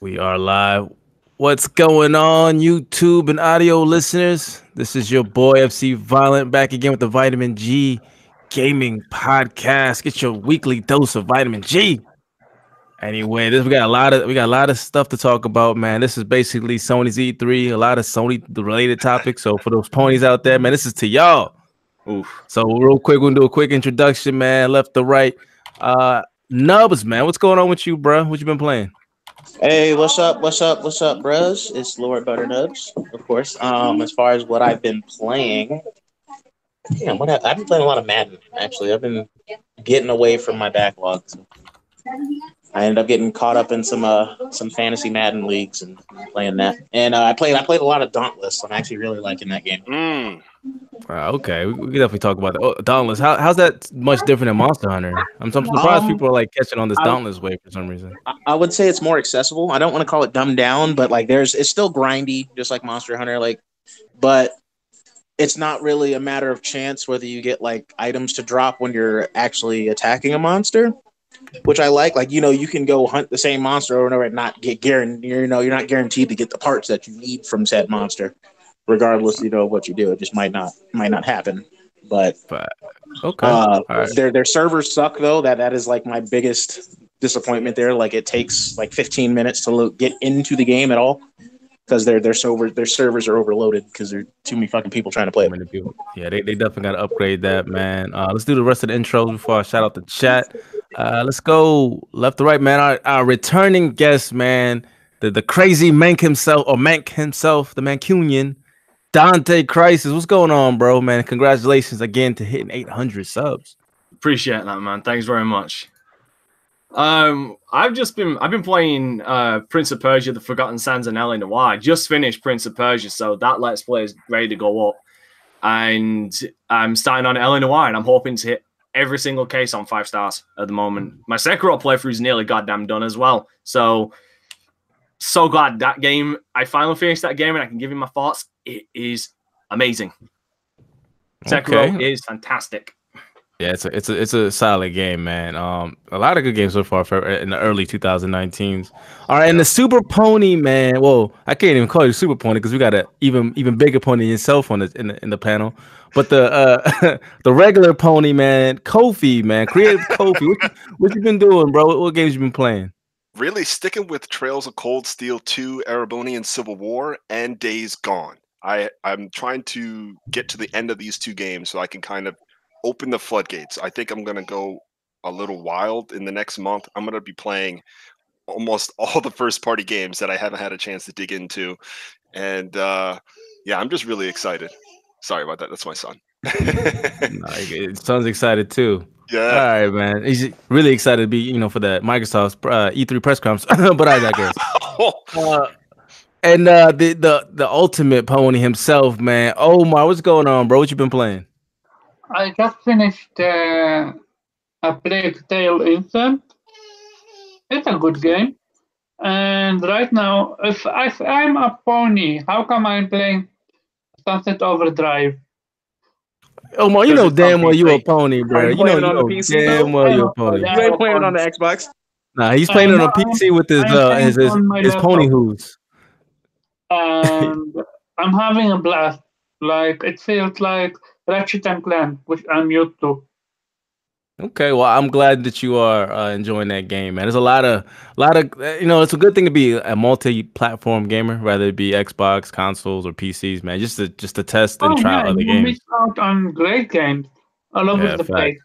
We are live. What's going on, YouTube and audio listeners? This is your boy FC Violent back again with the Vitamin G Gaming Podcast. Get your weekly dose of vitamin G. Anyway, this we got a lot of we got a lot of stuff to talk about, man. This is basically Sony's E3, a lot of Sony related topics. So for those ponies out there, man, this is to y'all. Oof. So real quick, we'll do a quick introduction, man. Left to right. Uh Nubs, man. What's going on with you, bro? What you been playing? Hey, what's up? What's up? What's up, bros? It's Lord Butternubs, of course. Um, as far as what I've been playing, yeah, what I, I've been playing a lot of Madden. Actually, I've been getting away from my backlog. So I ended up getting caught up in some uh some fantasy Madden leagues and playing that. And uh, I played I played a lot of Dauntless. I'm actually really liking that game. Mm. Uh, okay, we, we can definitely talk about that. Oh, Dauntless, how, how's that much different than Monster Hunter? I'm, I'm surprised Um, people are like catching on this I- Dauntless way for some reason. I, I would say it's more accessible. I don't want to call it dumbed down, but like there's it's still grindy, just like Monster Hunter. Like, but it's not really a matter of chance whether you get like items to drop when you're actually attacking a monster, which I like. Like you know, you can go hunt the same monster over and over and not get guaranteed. You know, you're not guaranteed to get the parts that you need from said monster, regardless. You know of what you do. It just might not might not happen. But But okay, uh, right. their their servers suck though. That that is like my biggest disappointment there. Like it takes like 15 minutes to lo- get into the game at all because their their server their servers are overloaded because there are too many fucking people trying to play. Too many people. Yeah, they, they definitely got to upgrade that, man. Uh, let's do the rest of the intros before I shout out the chat. Uh, let's go left to right, man. Our, our returning guest, man, the, the crazy Mank himself, or Mank himself, the Mancunian, Dante Crisis. What's going on, bro, man? Congratulations again to hitting 800 subs. Appreciate that, man. Thanks very much. Um, I've just been I've been playing uh Prince of Persia: The Forgotten Sands and L.A. Noire. I just finished Prince of Persia, so that Let's Play is ready to go up. And I'm starting on L.A. Noire, and I'm hoping to hit every single case on five stars at the moment. My Sekiro playthrough is nearly goddamn done as well. So so glad that game I finally finished that game and I can give you my thoughts. It is amazing. Sekiro Okay. is fantastic. Yeah, it's a it's a it's a solid game, man. Um, a lot of good games so far for in the early 2019s. All right, and the Super Pony, man. Well, I can't even call you Super Pony because we got a even even bigger pony than yourself on the in the in the panel. But the uh the regular pony, man, Kofi, man, creative Kofi. What, you- what you been doing, bro? What, what games you been playing? really sticking with Trails of Cold Steel 2, Erebonian Civil War, and Days Gone. I, I'm trying to get to the end of these two games so I can kind of open the floodgates. I think I'm going to go a little wild in the next month. I'm going to be playing almost all the first party games that I haven't had a chance to dig into. And uh, yeah, I'm just really excited. Sorry about that. That's my son. It sounds excited too. All yeah. right, man. He's really excited to be, you know, for the Microsoft uh, E3 press conference. but I digress. Uh, and uh, the the the ultimate pony himself, man. Omar, what's going on, bro? What you been playing? I just finished uh, a Plague Tale Innocence. It's a good game. And right now, if, if I'm a pony, how come I'm playing Sunset Overdrive? Oh Omar, you know damn well you're a pony, bro. you You know, playing you on the know PC, damn well you a I pony. You ain't playing it on the Xbox. Nah, he's playing it on I'm- PC with his uh his his, his pony hooves. And I'm having a blast. Like, it feels like Ratchet and Clank, which I'm used to. Okay, well, I'm glad that you are uh, enjoying that game, man. There's a lot of, a lot of, you know, it's a good thing to be a multi-platform gamer, whether it be Xbox, consoles, or PCs, man. Just to just to test and oh, try yeah, other you games. missed out on great games all over Yeah, the place.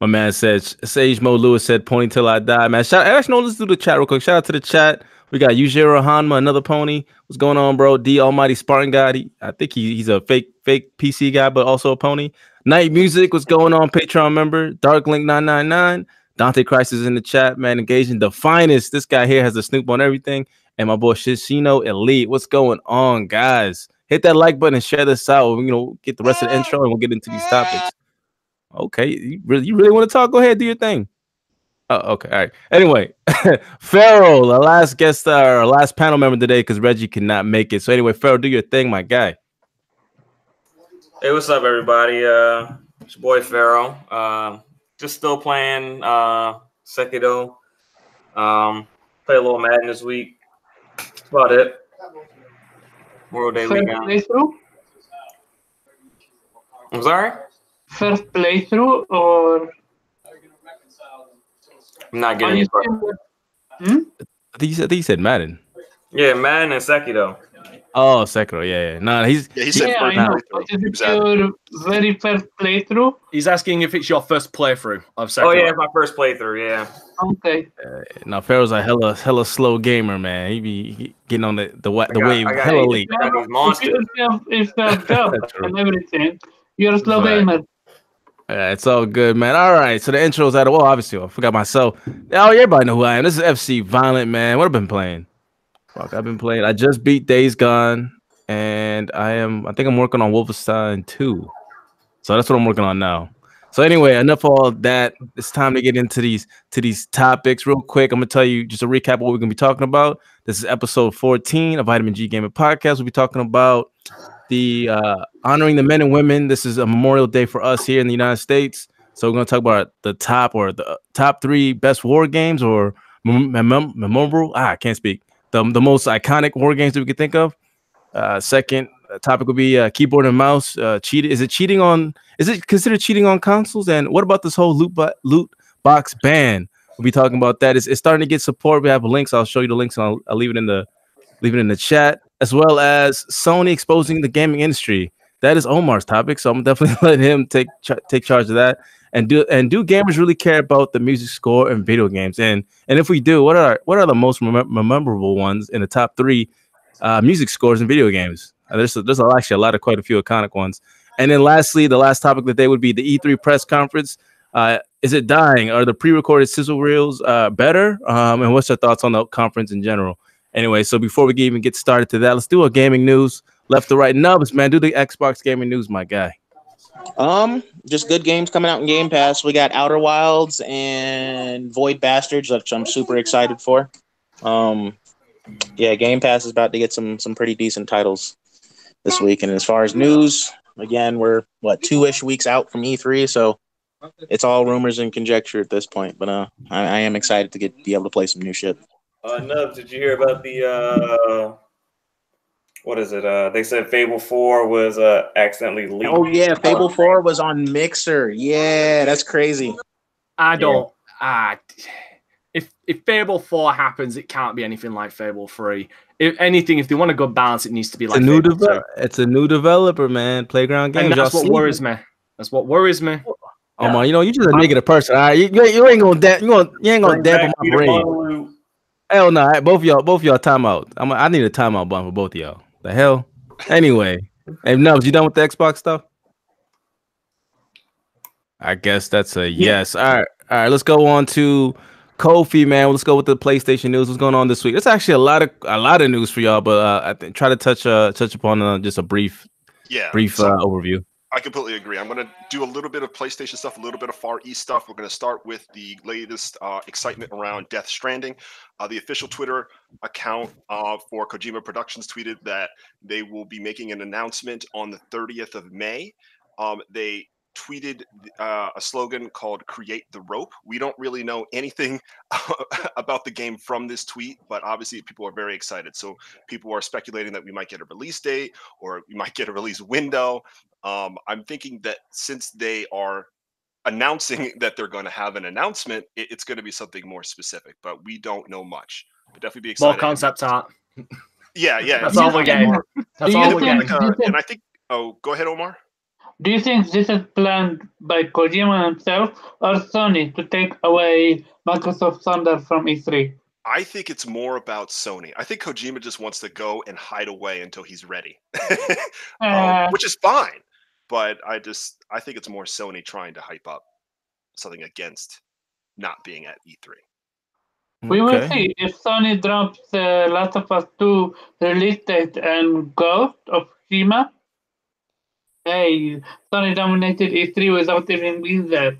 My man said Sage Mo Lewis said pony till I die, man. Shout actually no, let's do the chat real quick. Shout out to the chat. We got Yujiro Hanma, another pony. What's going on, bro? D Almighty Spartan God. He, I think he, he's a fake fake PC guy, but also a pony. Night Music, what's going on? Patreon member. Dark Link 999. Dante Christ is in the chat, man. Engaging the finest. This guy here has a snoop on everything. And my boy Shishino Elite. What's going on, guys? Hit that like button and share this out. You know, get the rest of the intro and we'll get into these topics. Okay, you really, you really want to talk? Go ahead, do your thing. Oh, okay, all right. Anyway, Pharaoh, the last guest star, our last panel member today, because Reggie cannot make it. So anyway, Pharaoh, do your thing, my guy. Hey, what's up, everybody? Uh, it's your boy Pharaoh. Uh, just still playing uh, Sekiro. Um, Play a little Madden this week. That's about it. World Day First weekend. playthrough? I'm sorry. First playthrough or I'm not getting you it. Hmm? I think you said, I think you said Madden. Yeah, Madden and Sekiro. Oh, Sekiro. Yeah, yeah. Nah, he's Yeah, he said Yeah, I know. is it your very first playthrough? He's asking if it's your first playthrough of Sekiro. Oh yeah, my first playthrough. Yeah. Okay. now Pharaoh's a hella hella slow gamer, man. He be he getting on the the, wa- the got- wave hella late. I got these If monsters. you have, if you have job True. and everything, you're a slow Right. gamer. Yeah, it's all good, man. All right, so the intro's out of well, obviously I forgot myself. Oh, everybody know who I am. This is FC Violent, man. What I've been playing? Fuck, I've been playing. I just beat Days Gone, and I am. I think I'm working on Wolfenstein 2. So that's what I'm working on now. So anyway, enough all that. It's time to get into these to these topics real quick. I'm gonna tell you just a recap of what we're gonna be talking about. This is episode 14 of Vitamin G Gaming Podcast. We'll be talking about the uh, honoring the men and women. This is a Memorial Day for us here in the United States. So we're going to talk about the top or the top three best war games or mem- mem- memorable. Ah, I can't speak. The, the most iconic war games that we could think of. Uh, second uh, topic would be uh, keyboard and mouse. Uh, cheat is it cheating on? Is it considered cheating on consoles? And what about this whole loot bo- loot box ban? We'll be talking about that. It's, it's starting to get support. We have links. I'll show you the links and I'll, I'll leave it in the leave it in the chat as well as Sony exposing the gaming industry. That is Omar's topic, so I'm definitely let him take ch- take charge of that. And do and do gamers really care about the music score and video games? And and if we do, what are what are the most remem- memorable ones in the top three uh, music scores in video games? Uh, there's there's actually a lot of quite a few iconic ones. And then lastly, the last topic of the day would be the E3 press conference. Uh, is it dying? Are the pre-recorded sizzle reels uh, better? Um, and what's your thoughts on the conference in general? Anyway, so before we even get started to that, let's do a gaming news left to right. Nubs, man, do the Xbox gaming news, my guy. Um, just good games coming out in Game Pass. We got Outer Wilds and Void Bastards, which I'm super excited for. Um, yeah, Game Pass is about to get some some pretty decent titles this week. And as far as news, again, we're what two ish weeks out from E3, so it's all rumors and conjecture at this point. But uh, I, I am excited to get be able to play some new shit. Uh, Nubs, did you hear about the uh, what is it? Uh, they said Fable Four was uh accidentally leaked. Oh yeah, Fable Four was on Mixer. Yeah, that's crazy. I don't. Ah, if if Fable Four happens, it can't be anything like Fable Three. If anything, if they want a good balance, it needs to be It's like a new Fable 2. develop. It's a new developer, man. Playground games. and that's what worries it. me. That's what worries me. Oh my, you know, you just a negative person. All right, you, you, ain't- you ain't gonna da- you gonna you ain't gonna Bring dampen back my Peter brain. Molyneux. Hell no, nah, both y'all, both of y'all timeout. I'm, I need a timeout button for both of y'all. The hell. Anyway, hey Nubs, you done with the Xbox stuff? I guess that's a yes. All right, all right. Let's go on to Kofi, man. Let's go with the PlayStation news. What's going on this week? It's actually a lot of a lot of news for y'all, but uh, I think try to touch uh touch upon uh, just a brief Yeah. brief so- uh, overview. I completely agree. I'm going to do a little bit of PlayStation stuff, a little bit of Far East stuff. We're going to start with the latest uh, excitement around Death Stranding. Uh, the official Twitter account uh, for Kojima Productions tweeted that they will be making an announcement on the 30th of May. Um, they tweeted uh, a slogan called "Create the Rope." We don't really know anything about the game from this tweet, but obviously people are very excited. So people are speculating that we might get a release date or we might get a release window. Um, I'm thinking that since they are announcing that they're going to have an announcement, it, it's going to be something more specific. But we don't know much. But definitely be excited. More concept art. Yeah, yeah. That's all we're getting. That's all think- getting. Like, and I think. Oh, go ahead, Omar. Do you think this is planned by Kojima himself or Sony to take away Microsoft Thunder from E E3? I think it's more about Sony. I think Kojima just wants to go and hide away until he's ready, um, Uh, which is fine. But I just I think it's more Sony trying to hype up something against not being at E E3. we will see if Sony drops uh, Last of Us 2 release date and Ghost of Tsushima. Hey, Sony dominated E3 without even being there.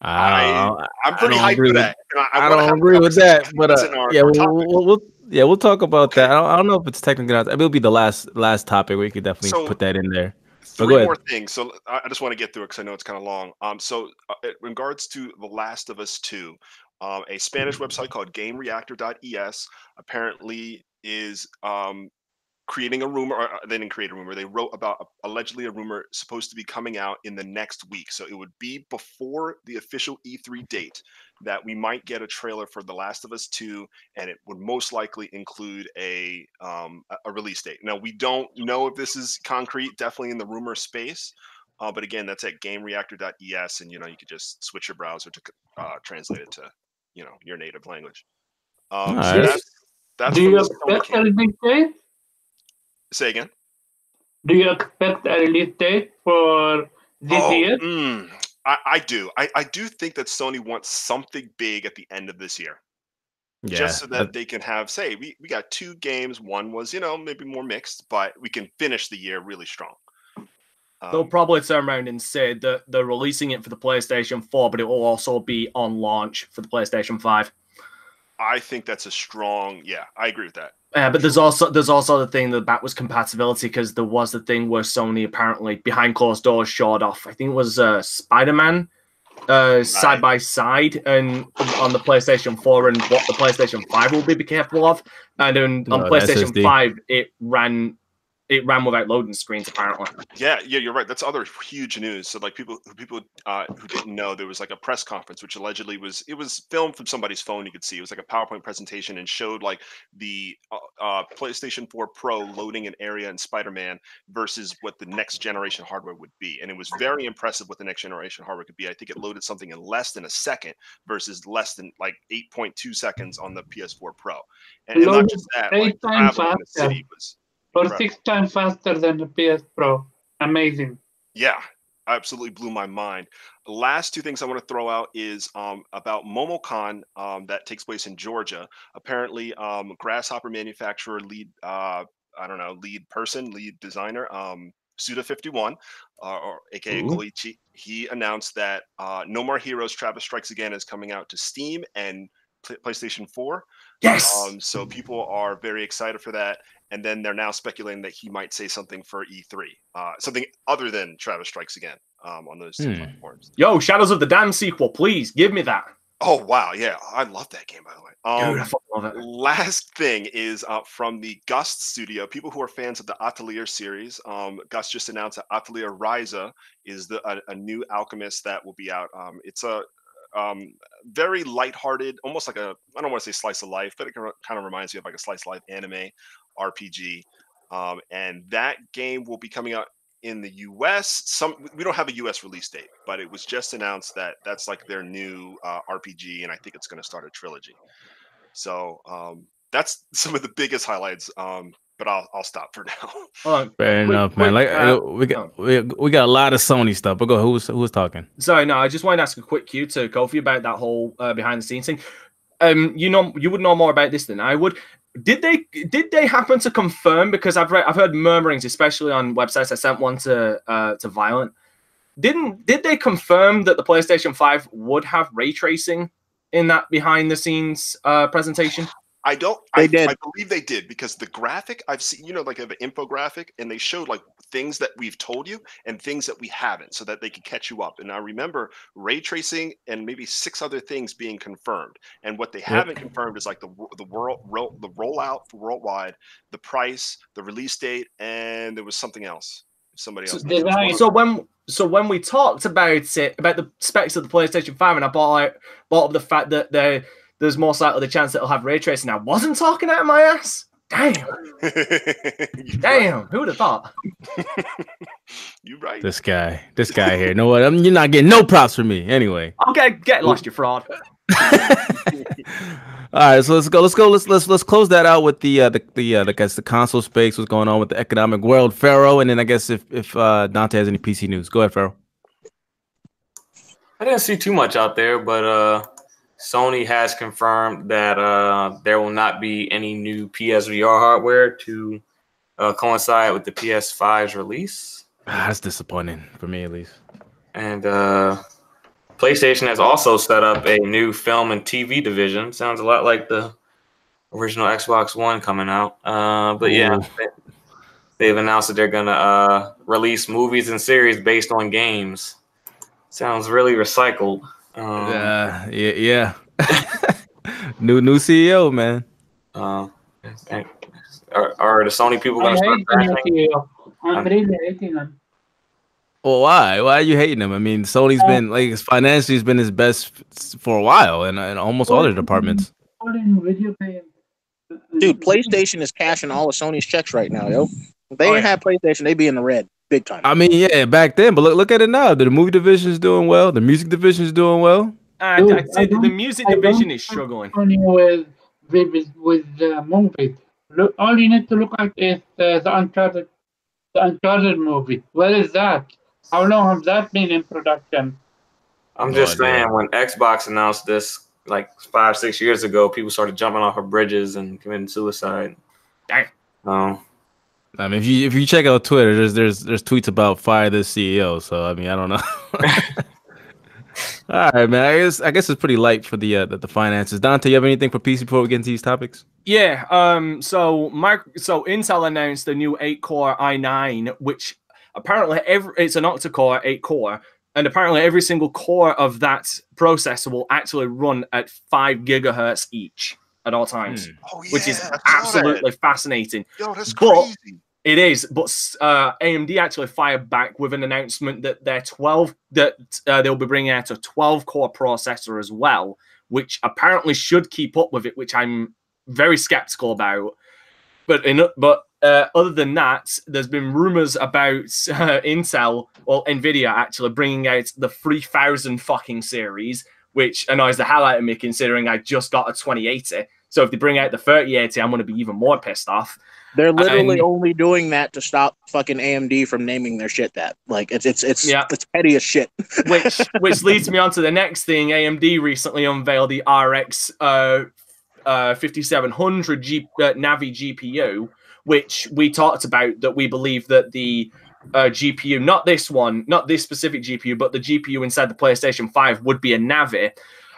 I, I'm pretty don't hyped agree for with- that. and I, I don't agree with that, but uh, our- yeah, our we'll, we'll, we'll- yeah, we'll talk about Okay. that. I don't, I don't know if it's technically not. It'll be the last last topic. We could definitely So- put that in there. Three go ahead. more things. So I I just want to get through it because I know it's kind of long. Um, so uh, in regards to The Last of Us Two, um, a Spanish website called GameReactor.es apparently is um, creating a rumor. Or uh, they didn't create a rumor. They wrote about allegedly a rumor supposed to be coming out in the next week. So it would be before the official E3 date that we might get a trailer for The Last of Us 2, and it would most likely include a um, a- a release date. Now we don't know if this is concrete. Definitely in the rumor space. Uh, but again, that's at GameReactor.es, and you know you could just switch your browser to uh, translate it to you know your native language. Um, so that's that's Do you the Sony expect a camp. release date? Say again. Do you expect a release date for this Oh, year? mm, I, I do. I, I do think that Sony wants something big at the end of this year, Yeah, just so that that- they can have say we, we got two games. One was you know maybe more mixed, but we can finish the year really strong. They'll Um, probably turn around and say that they're releasing it for the PlayStation 4, but it will also be on launch for the PlayStation 5. I think that's a strong. Yeah, I agree with that. Uh, but there's also there's also the thing that that was compatibility because there was the thing where Sony apparently behind closed doors showed off. I think it was uh, Spider Man uh, side by side and on the PlayStation 4 and what the PlayStation 5 will be capable of. And then on Oh, the PlayStation SSD. 5 it ran it ran without loading screens apparently. Yeah, yeah, you're right. That's other huge news. So like people people uh, who didn't know, there was like a press conference which allegedly was it was filmed from somebody's phone. You could see it was like a PowerPoint presentation and showed like the uh, uh, PlayStation 4 Pro loading an area in Spider-Man versus what the next generation hardware would be, and it was very impressive what the next generation hardware could be. I think it loaded something in less than a second versus less than like 8.2 seconds on the PS4 Pro. And, and not just that, like traveling in the city was Or Right. six times faster than the PS Pro. Amazing. Yeah, absolutely blew my mind. Last two things I want to throw out is um, about MomoCon um, that takes place in Georgia. Apparently, um, Grasshopper manufacturer lead, uh, I don't know, lead person, lead designer, um, Suda51, uh, or aka Ooh. Goichi, he announced that uh, No More Heroes Travis Strikes Again is coming out to Steam and PlayStation 4. Yes. Um, so people are very excited for that. And then they're now speculating that he might say something for E3, uh, something other than Travis Strikes Again um, on those two Hmm. platforms. Yo, Shadows of the Damned sequel, please give me that. Oh wow, yeah, I love that game by the way. Dude, I Um, love it. last thing is uh, from the Gust studio. People who are fans of the Atelier series, um, Gust just announced that Atelier Ryza is the a, a new alchemist that will be out. Um, it's a um, very lighthearted, almost like a I don't want to say slice of life, but it kind of reminds me of like a slice of life anime RPG. Um, and that game will be coming out in the U.S. Some we don't have a U.S. release date, but it was just announced that that's like their new uh, RPG, and I think it's going to start a trilogy. So um, that's some of the biggest highlights. Um, but I'll I'll stop for now. Hold. Fair Quick- enough, man. quick, Like uh, uh, we got we, we got a lot of Sony stuff. But go, who was who was talking? Sorry, no, I just wanted to ask a quick cue to Kofi about that whole uh, behind the scenes thing. Um, you know, you would know more about this than I would. Did they did they happen to confirm? Because I've read I've heard murmurings, especially on websites. I sent one to uh, to Violent. Didn't did they confirm that the PlayStation Five would have ray tracing in that behind the scenes uh, presentation? I don't. They I, did. I believe they did because the graphic I've seen, you know, like they have an infographic, and they showed like things that we've told you and things that we haven't, so that they could catch you up. And I remember ray tracing and maybe six other things being confirmed. And what they haven't confirmed is like the the world ro- the rollout for worldwide, the price, the release date, and there was something else. Somebody else. mentioned design. one. So when so when we talked about it about the specs of the PlayStation Five, and I bought out brought up the fact that there there's most likely the chance that it'll have ray tracing. I wasn't talking out of my ass. Damn, You're right. damn, who would have thought? You're right. This guy, this guy here. You know what? I mean, you're not getting no props from me. Anyway. Okay, get lost, you fraud. All right, so let's go. Let's go. Let's let's let's close that out with the uh, the the uh, the, guess the console space. What's going on with the economic world, Pharaoh, and then I guess if if uh, Dante has any PC news, go ahead, Pharaoh. I didn't see too much out there, but uh, Sony has confirmed that uh, there will not be any new PSVR hardware to uh, coincide with the PS5's release. Ah, that's disappointing for me, at least. And uh, PlayStation has also set up a new film and TV division. Sounds a lot like the original Xbox One coming out. Uh, but yeah, Ooh. they've announced that they're gonna uh, release movies and series based on games. Sounds really recycled. Um, Uh, yeah, yeah. new new CEO, man. Uh, and- are, are the Sony people going to start hate the new bashing? CEO. I'm I'm- really hating him. Well, why? Why are you hating him? I mean, Sony's Uh, been like financially has been his best for a while, and in almost all their departments. All in video games. Dude, PlayStation is cashing all of Sony's checks right now, yo. If they Oh, yeah. had PlayStation, they'd be in the red big time. I mean, yeah, back then, but look, look at it now. The movie division is doing well. The music division is doing well. Uh, Dude, I'd say I the music division is struggling. With with with the movie. Look, all you need to look at is uh, the Uncharted, the Uncharted movie. Where is that? How long has that been in production? I'm No just idea. saying, when Xbox announced this like five, six years ago, people started jumping off of bridges and committing suicide. Dang. Um, I mean, if you if you check out Twitter, there's there's there's tweets about fire this CEO. So I mean, I don't know. All right, man. I guess I guess it's pretty light for the uh, the, the finances. Dante, you have anything for PC before we get into these topics? Yeah. Um. So, Mark. So, Intel announced the new eight-core i9, which apparently every it's an octa-core, eight-core, and apparently every single core of that processor will actually run at five gigahertz each at all times, Oh, which is yeah, I absolutely fascinating. Yo, that's But- crazy. It is, but uh, AMD actually fired back with an announcement that their 12 that uh, they'll be bringing out a 12 core processor as well, which apparently should keep up with it, which I'm very skeptical about. But in but uh, other than that, there's been rumors about uh, Intel or Nvidia actually bringing out the 3000 fucking series, which annoys the hell out of me considering I just got a 2080. So if they bring out the 3080, I'm going to be even more pissed off. They're literally And- only doing that to stop fucking AMD from naming their shit that. Like it's it's it's Yeah. it's petty as shit. which which leads me on to the next thing. AMD recently unveiled the RX uh, uh, 5700 G, uh, Navi GPU, which we talked about. That we believe that the uh, GPU, not this one, not this specific GPU, but the GPU inside the PlayStation 5 would be a Navi.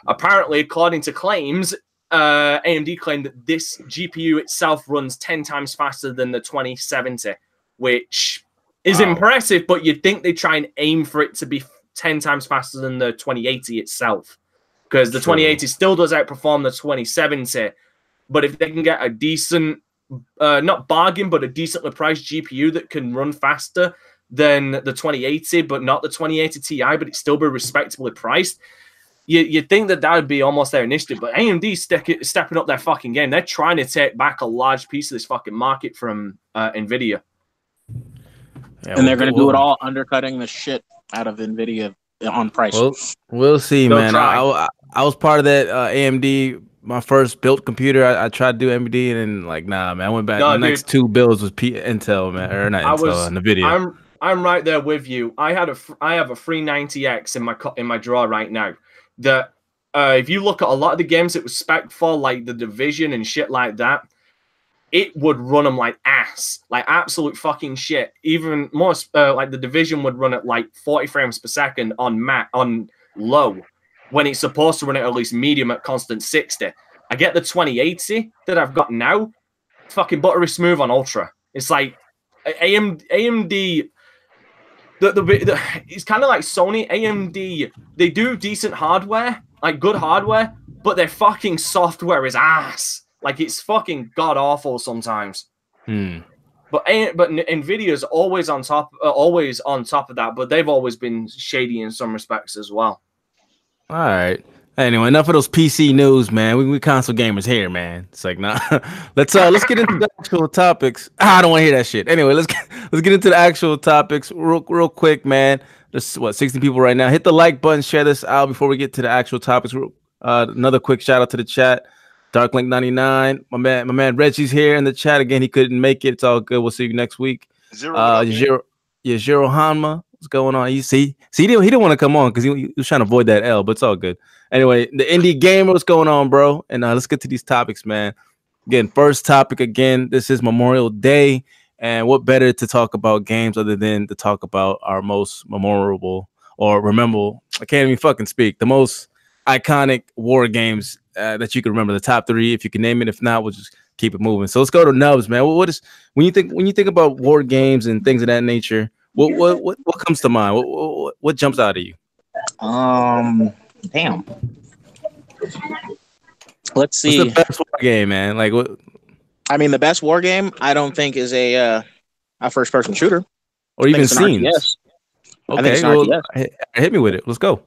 Apparently, according to claims, uh, AMD claimed that this GPU itself runs 10 times faster than the 2070, which is Wow. impressive, but you'd think they try and aim for it to be 10 times faster than the 2080 itself. Because the True. 2080 still does outperform the 2070. But if they can get a decent, uh, not bargain, but a decently priced GPU that can run faster than the 2080, but not the 2080 Ti, but it still be respectably priced, you, you'd think that that would be almost their initiative. But AMD stick, stepping up their fucking game. They're trying to take back a large piece of this fucking market from uh, NVIDIA. Yeah, and they're we'll- gonna do it all undercutting the shit out of Nvidia on price. Well, we'll see, They'll man. I. I, I was part of that uh, AMD. My first built computer, I, I tried to do AMD, and then like, nah, man. I went back. No, the dude. next two builds was P- Intel, man, or not I Intel, was- uh, Nvidia. I'm I'm right there with you. I had a fr- I have a 390X in my co- in my drawer right now. That uh, if you look at a lot of the games it was spec for, like the Division and shit like that, it would run them like ass, like absolute fucking shit. Even more uh, like the Division would run at like 40 frames per second on mat on low, when it's supposed to run at at least medium at constant 60. I get the 2080 that I've got now, fucking buttery smooth on ultra. It's like AM, AMD. The, the, the it's kind of like Sony AMD. They do decent hardware, like good hardware, but their fucking software is ass. Like it's fucking god awful sometimes. Hmm. But but Nvidia's always on top, uh, always on top of that. But they've always been shady in some respects as well. All right. Anyway, enough of those PC news, man. We we console gamers here, man. It's like nah. let's uh let's get into the actual topics. Ah, I don't want to hear that shit. Anyway, let's get let's get into the actual topics real real quick, man. There's what 60 people right now. Hit the like button, share this out before we get to the actual topics. Uh, another quick shout out to the chat. Darklink99, my man, my man Reggie's here in the chat again. He couldn't make it. It's all good. We'll see you next week. Zero. Uh, man? Yeah, Jiro Hanma. What's going on? You see, see, he didn't, he didn't want to come on because he, he was trying to avoid that L, but it's all good. Anyway, the indie gamer, what's going on, bro? And uh, let's get to these topics, man. Again, first topic again. This is Memorial Day, and what better to talk about games other than to talk about our most memorable or rememberable? I can't even fucking speak. The most iconic war games uh, that you can remember. The top three, if you can name it. If not, we'll just keep it moving. So let's go to Nubs, man. What is when you think when you think about war games and things of that nature? What what what, what comes to mind? What, what what jumps out at you? Um, damn. Let's What's see. the best war game, man? Like what? I mean, the best war game I don't think is a uh, a first person shooter. Or I even it's an scenes? RTS. I think Okay, well, RTS. hit, hit me with it. Let's go.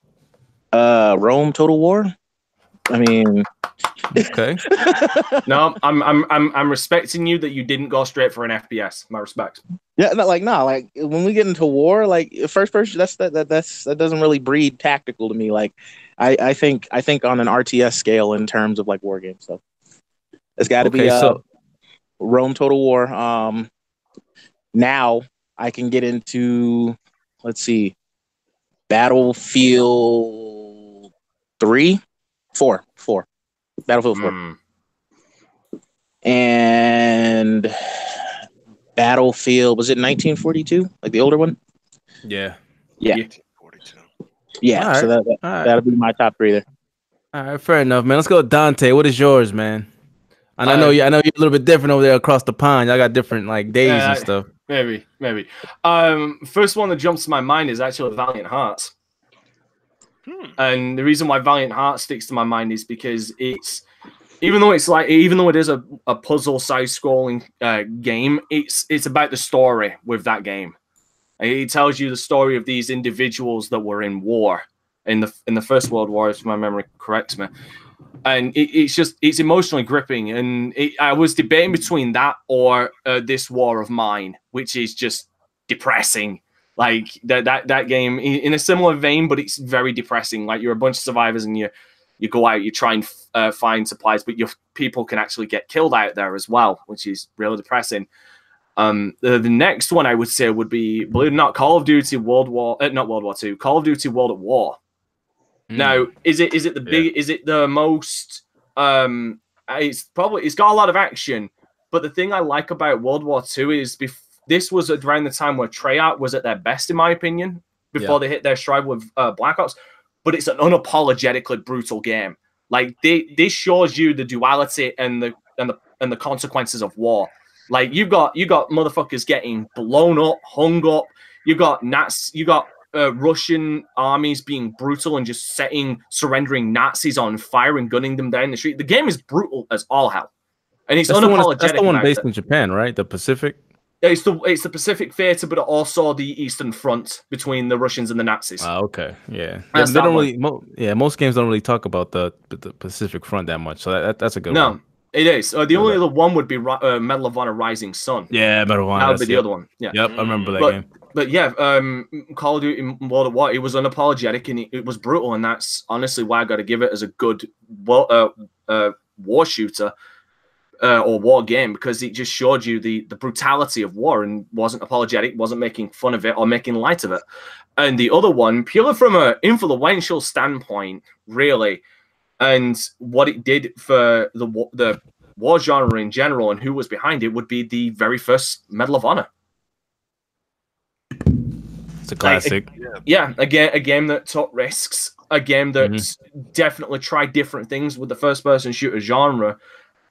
Uh, Rome Total War. I mean, Okay. No, I'm I'm I'm I'm respecting you that you didn't go straight for an FPS. My respect. Yeah, not like no, like when we get into war, like first person, that's that, that that's that doesn't really breed tactical to me. Like, I I think I think on an RTS scale in terms of like war games. So it's got to okay. be uh, so Rome Total War. Um, now I can get into let's see, Battlefield three, four, four, Battlefield four, Mm. and Battlefield was it 1942, like the older one? yeah. Yeah. 42. Yeah, All so that, that All right. that'll be my top three there. All right. Fair enough, man. Let's go, Dante. What is yours, man? And I know Uh, you. I know you're a little bit different over there across the pond. Y'all got different like days Yeah, and stuff. Maybe, maybe. Um, first one that jumps to my mind is actually Valiant Hearts. Hmm. And the reason why Valiant Hearts sticks to my mind is because it's even though it's like even though it is a, a puzzle side scrolling uh, game, it's it's about the story with that game. It tells you the story of these individuals that were in war in the in the First World War, if my memory corrects me. And it, it's just it's emotionally gripping, and it, I was debating between that or uh, this War of Mine, which is just depressing. Like that that that game in, in a similar vein, but it's very depressing. Like you're a bunch of survivors and you you go out, you try and uh, find supplies, but your people can actually get killed out there as well, which is really depressing. Um, the, the next one I would say would be, believe it or not, Call of Duty World War, uh, not World War Two, Call of Duty World at War. Mm. Now, is it is it the big? Is it the most? Um, it's probably it's got a lot of action, but the thing I like about World War Two is bef- this was around the time where Treyarch was at their best, in my opinion, before Yeah. they hit their stride with uh, Black Ops. But it's an unapologetically brutal game. Like they, this shows you the duality and the and the and the consequences of war. Like you've got you got motherfuckers getting blown up, hung up. You got Nats. You got uh, Russian armies being brutal and just setting surrendering Nazis on fire and gunning them down the street. The game is brutal as all hell, and it's That's the, one, unapologetic. that's the one based it. in Japan, right? The Pacific. It's the it's the Pacific Theater, but also the Eastern Front between the Russians and the Nazis. Ah, okay. Yeah. They, they don't really. Mo- yeah, most games don't really talk about the the Pacific Front that much. So that, that- that's a good one. no, one. it is. Uh, the only other one would be uh, Medal of Honor: Rising Sun. Yeah, Medal of Honor. that would be the it. other one. Yeah. Yep, I remember that But- game. But yeah, um, Call of Duty World of War, it was unapologetic and it, was brutal, and that's honestly why I got to give it as a good wa- uh, uh, war shooter uh, or war game because it just showed you the the brutality of war and wasn't apologetic, wasn't making fun of it or making light of it. And the other one, purely from an influential standpoint, really, and what it did for the the war genre in general and who was behind it would be the very first Medal of Honor. It's a classic. yeah, a, ga- a game that took risks, a game that definitely tried different things with the first person shooter genre,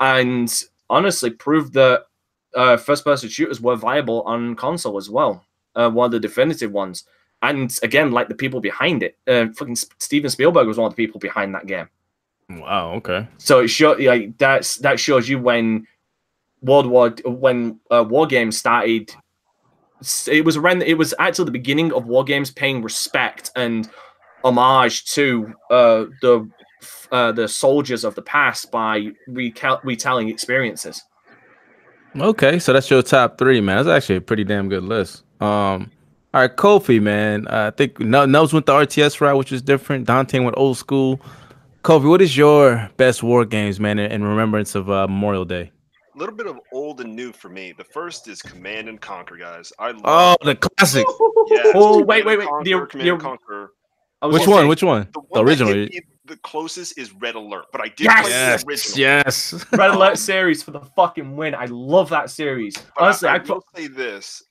and honestly proved that uh, first person shooters were viable on console as well. Uh, one of the definitive ones. And again, like the people behind it, uh, fucking Steven Spielberg was one of the people behind that game. Wow. Okay. So it show like that's that shows you when World War when uh, war games started. It was around. It was actually the beginning of war games paying respect and homage to uh, the uh, the soldiers of the past by recal- retelling experiences. Okay, so that's your top three, man. That's actually a pretty damn good list. Um, all right, Kofi, man. Uh, I think Nub- Nubs went the RTS route, which is different. Dante went old school. Kofi, what is your best war games, man, in, in remembrance of uh, Memorial Day? A little bit of old and new for me. The first is Command and Conquer, guys. I love. Oh, the classic. yes, Oh, wait, wait, wait. Conquer, The- Command the- and Conquer. Which one? say- Which one? The, The one that hit original. Me the closest is Red Alert, but I did Yes! play Yes, the original. yes. Red Alert series for the fucking win. I love that series. But Honestly, I, I, I, put will say this.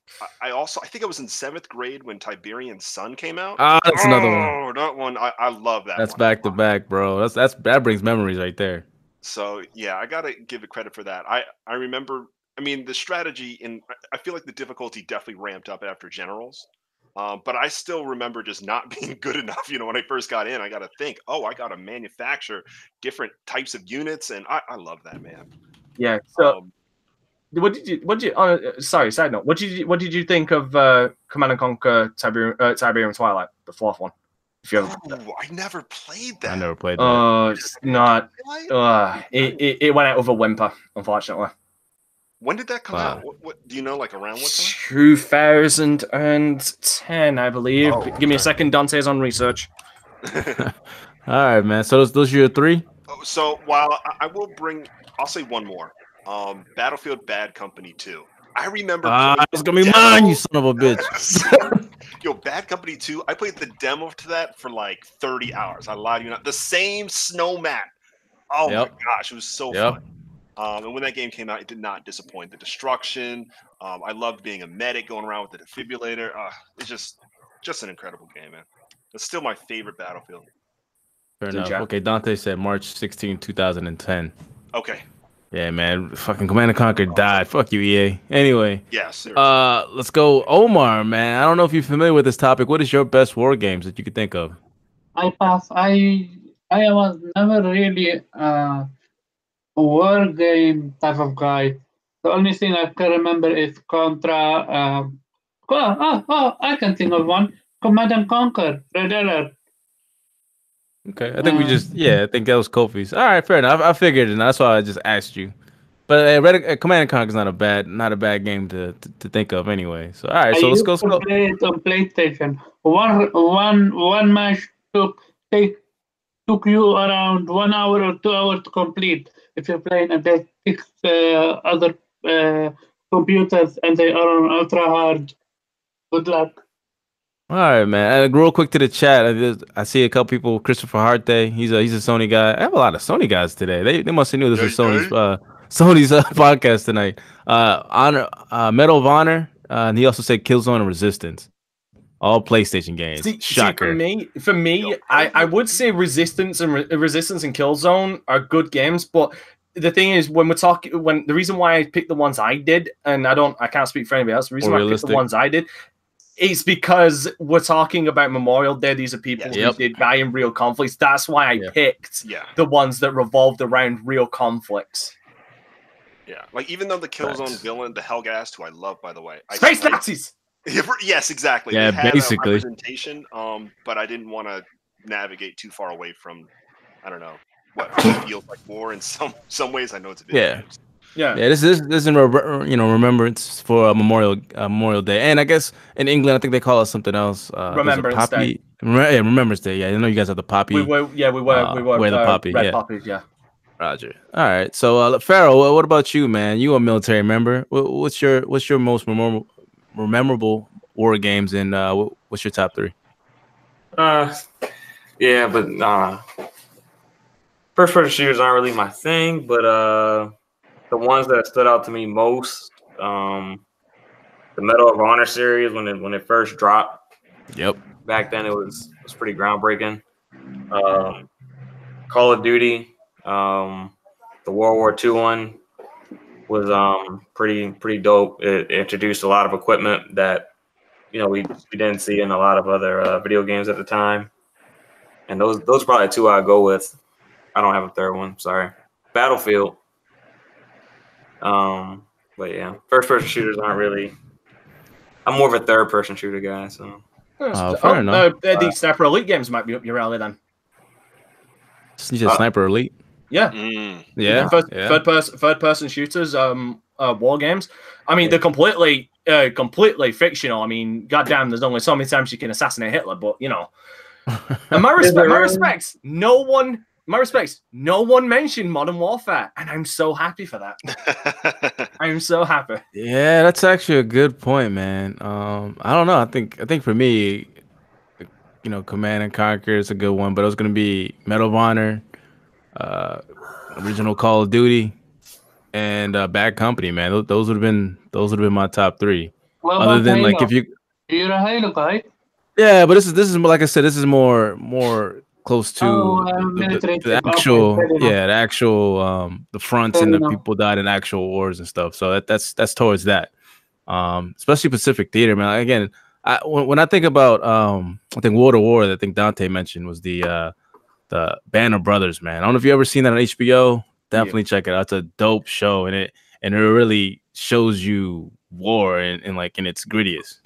I, I also I think I was in seventh grade when Tiberian Sun came out. Ah, that's another one. Oh, that one. I, I love that. That's one. back to back, bro. That's that's that brings memories right there. So yeah, I gotta give it credit for that. I I remember. I mean, the strategy in I- I feel like the difficulty definitely ramped up after Generals, Um, but I still remember just not being good enough. You know, when I first got in, I got to think, oh, I got to manufacture different types of units, and I, I love that, man. Yeah. So, Um, what did you? What did you? Uh, sorry, side note. What did you? What did you think of uh, Command and Conquer Tiberium, uh, Tiberian Twilight, the fourth one? If you ever, ooh, I never played that. I never played that. oh, it's not. Uh, it, it, it went out with a whimper, unfortunately. When did that come Wow. out? What, what do you know? Like around what time? 2010, I believe. Oh, Give me a second. Dante's on research. All right, man. So those those are your three. Oh, so while I, I will bring, I'll say one more. Um, Battlefield Bad Company 2. I remember. Ah, playing it's gonna be demo. mine, you son of a bitch. Yo, Bad Company 2, I played the demo to that for like 30 hours. I lied to you not. The same snow map. Oh Yep. my gosh, it was so Yep. fun. Um, and when that game came out, it did not disappoint. The destruction. Um, I loved being a medic, going around with the defibrillator. Uh, it's just, just an incredible game, man. It's still my favorite Battlefield. Fair enough. job. Okay, Dante said March 16, 2010. Okay. Yeah, man. Fucking Command and Conquer died. Fuck you, EA. Anyway, Yes. seriously. uh, let's go, Omar. Man, I don't know if you're familiar with this topic. What is your best war games that you could think of? I pass. I I was never really uh, a war game type of guy. The only thing I can remember is Contra. Um, oh, oh, oh, I can think of one. Command and Conquer, Red Alert. Okay, I think we Um, just yeah, I think that was Kofi's. All right, fair enough. I figured it. and That's why I just asked you. But uh, Red, uh, Command and Conquer is not a bad, not a bad game to, to, to think of anyway. So all right, I so let's used go. Let's to go. play it on PlayStation. One one one match took take took you around one hour or two hours to complete if you're playing against six uh, other uh, computers and they are on ultra hard. Good luck. All right, man. And real quick to the chat. I, just, I see a couple people. Christopher Harte. He's a he's a Sony guy. I have a lot of Sony guys today. They they must have knew this was Sony's uh, Sony's uh, podcast tonight. Uh, honor uh, Medal of Honor. Uh, and he also said Killzone and Resistance. All PlayStation games. See, see, Shocker. for me, for me, I, I would say Resistance and Re- Resistance and Killzone are good games, but the thing is, when we're talking, when the reason why I picked the ones I did, and I don't, I can't speak for anybody else. The reason More why I picked the ones I did is because we're talking about Memorial Day. These are people Yes. who Yep. did die in real conflicts. That's why I Yeah. picked yeah. the ones that revolved around real conflicts. Yeah. Like even though the Killzone Facts. villain, the Helgast, who I love by the way. I, Space I- Nazis. Yes, exactly. Yeah, They basically. representation. Um, but I didn't want to navigate too far away from, I don't know, what feels like war in some some ways. I know it's a video Yeah. games. Yeah. Yeah, this is this is in re- you know remembrance for uh, Memorial uh, Memorial Day, and I guess in England I think they call it something else. Uh, there's Remembrance poppy, Remem- yeah, Remembrance Day. Yeah, I know you guys have the poppy. We were, yeah, we were, we uh, were, wear the uh, poppy, red yeah. poppies, yeah. Roger. All right. So, uh, Pharaoh, what, what about you, man? You a military member? What, what's your what's your most memorable memorable war games, and uh, what's your top three? Uh, yeah, but uh, first person shooters aren't really my thing. But uh, the ones that stood out to me most, um, the Medal of Honor series when it when it first dropped. Yep. Back then, it was was pretty groundbreaking. Um, Call of Duty, um, the World War II one was um pretty pretty dope. It, introduced a lot of equipment that you know we we didn't see in a lot of other uh, video games at the time. And those those are probably two I go with. I don't have a third one. Sorry. Battlefield. Um, but yeah, first person shooters aren't really. I'm more of a third person shooter guy. So Oh, fair enough. Uh, uh, these Sniper Elite games might be up your alley then. You said Uh, Sniper Elite. Yeah. Mm. Yeah. First, yeah. third person third person shooters um uh, war games i mean Yeah. they're completely uh, completely fictional i mean goddamn there's only so many times you can assassinate hitler but you know and my Is respect my respects no one my respects no one mentioned modern warfare and i'm so happy for that i'm so happy Yeah, that's actually a good point, man. Um, I don't know. I think I think for me, you know, Command and Conquer is a good one, but it was gonna be Medal of Honor, uh, original Call of Duty, and uh, Bad Company, man. Those, those would have been those would have been my top three. What Other than like if you, You're a Halo guy. yeah, but this is this is more like I said, this is more more close to Oh, the- the, the. Okay, actual, yeah, the actual um the fronts Fair and the enough. people died in actual wars and stuff. So that, that's that's towards that. Um, especially Pacific Theater, man. Again, I, when, when I think about um, I think World of War that I think Dante mentioned was the uh, the Band of Brothers. Man, I don't know if you ever seen that on HBO. Definitely check it out. It's a dope show, and it and it really shows you war and, and like in its grittiest.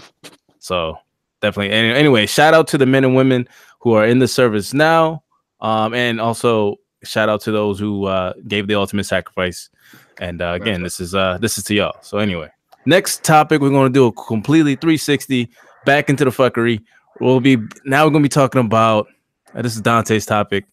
So definitely. Any, anyway, shout out to the men and women who are in the service now, um, and also shout out to those who uh, gave the ultimate sacrifice. And uh, again, this is uh, this is to y'all. So anyway, next topic we're going to do a completely 360 back into the fuckery. We'll be now we're going to be talking about this is Dante's topic.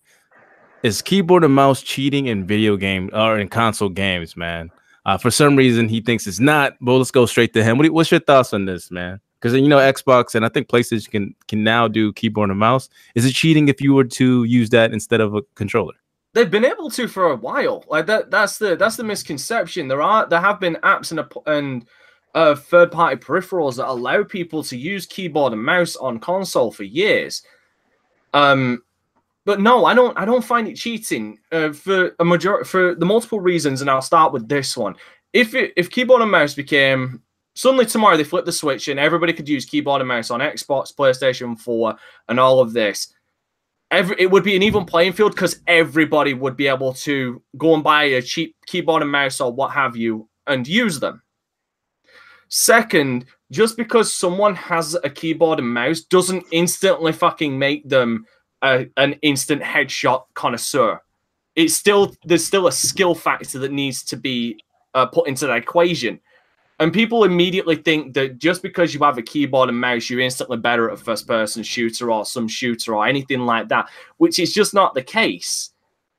Is keyboard and mouse cheating in video game or in console games, man? Uh, for some reason, he thinks it's not. But let's go straight to him. What what's your thoughts on this, man? Because you know Xbox and I think PlayStation can can now do keyboard and mouse. Is it cheating if you were to use that instead of a controller? They've been able to for a while. Like that. That's the that's the misconception. There are there have been apps and and uh, third party peripherals that allow people to use keyboard and mouse on console for years. Um, but no, I don't. I don't find it cheating uh, for a major for the multiple reasons, and I'll start with this one. If it, if keyboard and mouse became suddenly tomorrow they flip the switch and everybody could use keyboard and mouse on Xbox, PlayStation 4, and all of this, every it would be an even playing field because everybody would be able to go and buy a cheap keyboard and mouse or what have you and use them. Second, just because someone has a keyboard and mouse doesn't instantly fucking make them a, an instant headshot connoisseur. It's still there's still a skill factor that needs to be uh, put into that equation. And people immediately think that just because you have a keyboard and mouse, you're instantly better at a first person shooter or some shooter or anything like that, which is just not the case.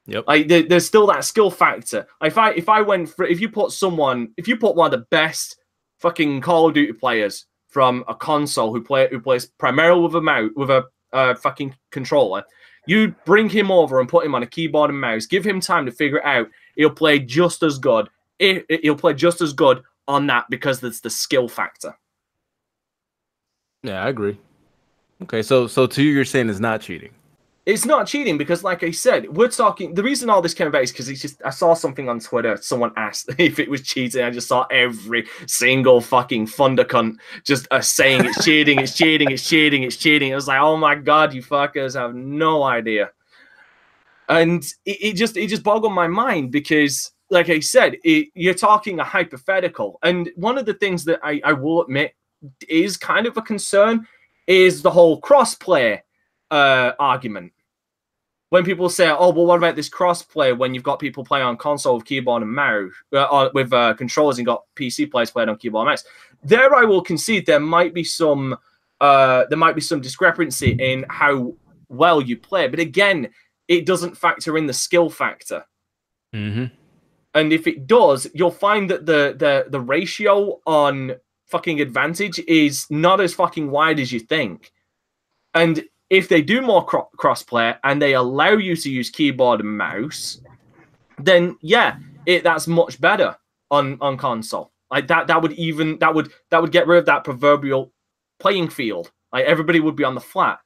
Yep. Like there, there's still that skill factor. If I if I went for if you put someone if you put one of the best fucking Call of Duty players from a console who play who plays primarily with a mouse with a uh, fucking controller, you bring him over and put him on a keyboard and mouse. Give him time to figure it out. He'll play just as good. He'll play just as good on that because there's the skill factor. Yeah, I agree. Okay, so so to you, you're saying it's not cheating. It's not cheating because, like I said, we're talking. The reason all this came about is because it's just I saw something on Twitter. Someone asked if it was cheating. I just saw every single fucking thunder cunt just uh, saying it's cheating, it's cheating, it's cheating, it's cheating. It was like, oh my god, you fuckers have no idea. And it, it just it just boggled my mind because, like I said, it, you're talking a hypothetical. And one of the things that I, I will admit is kind of a concern is the whole crossplay uh, argument when people say, "Oh, well, what about this crossplay when you've got people playing on console with keyboard and mouse, uh, or with uh, controllers, and got PC players playing on keyboard and mouse?" There, I will concede there might be some, uh, there might be some discrepancy in how well you play, but again, it doesn't factor in the skill factor. Mm-hmm. And if it does, you'll find that the the the ratio on fucking advantage is not as fucking wide as you think. And if they do more cro- crossplay and they allow you to use keyboard and mouse, then yeah, it that's much better on on console. Like that that would even that would that would get rid of that proverbial playing field. Like everybody would be on the flat.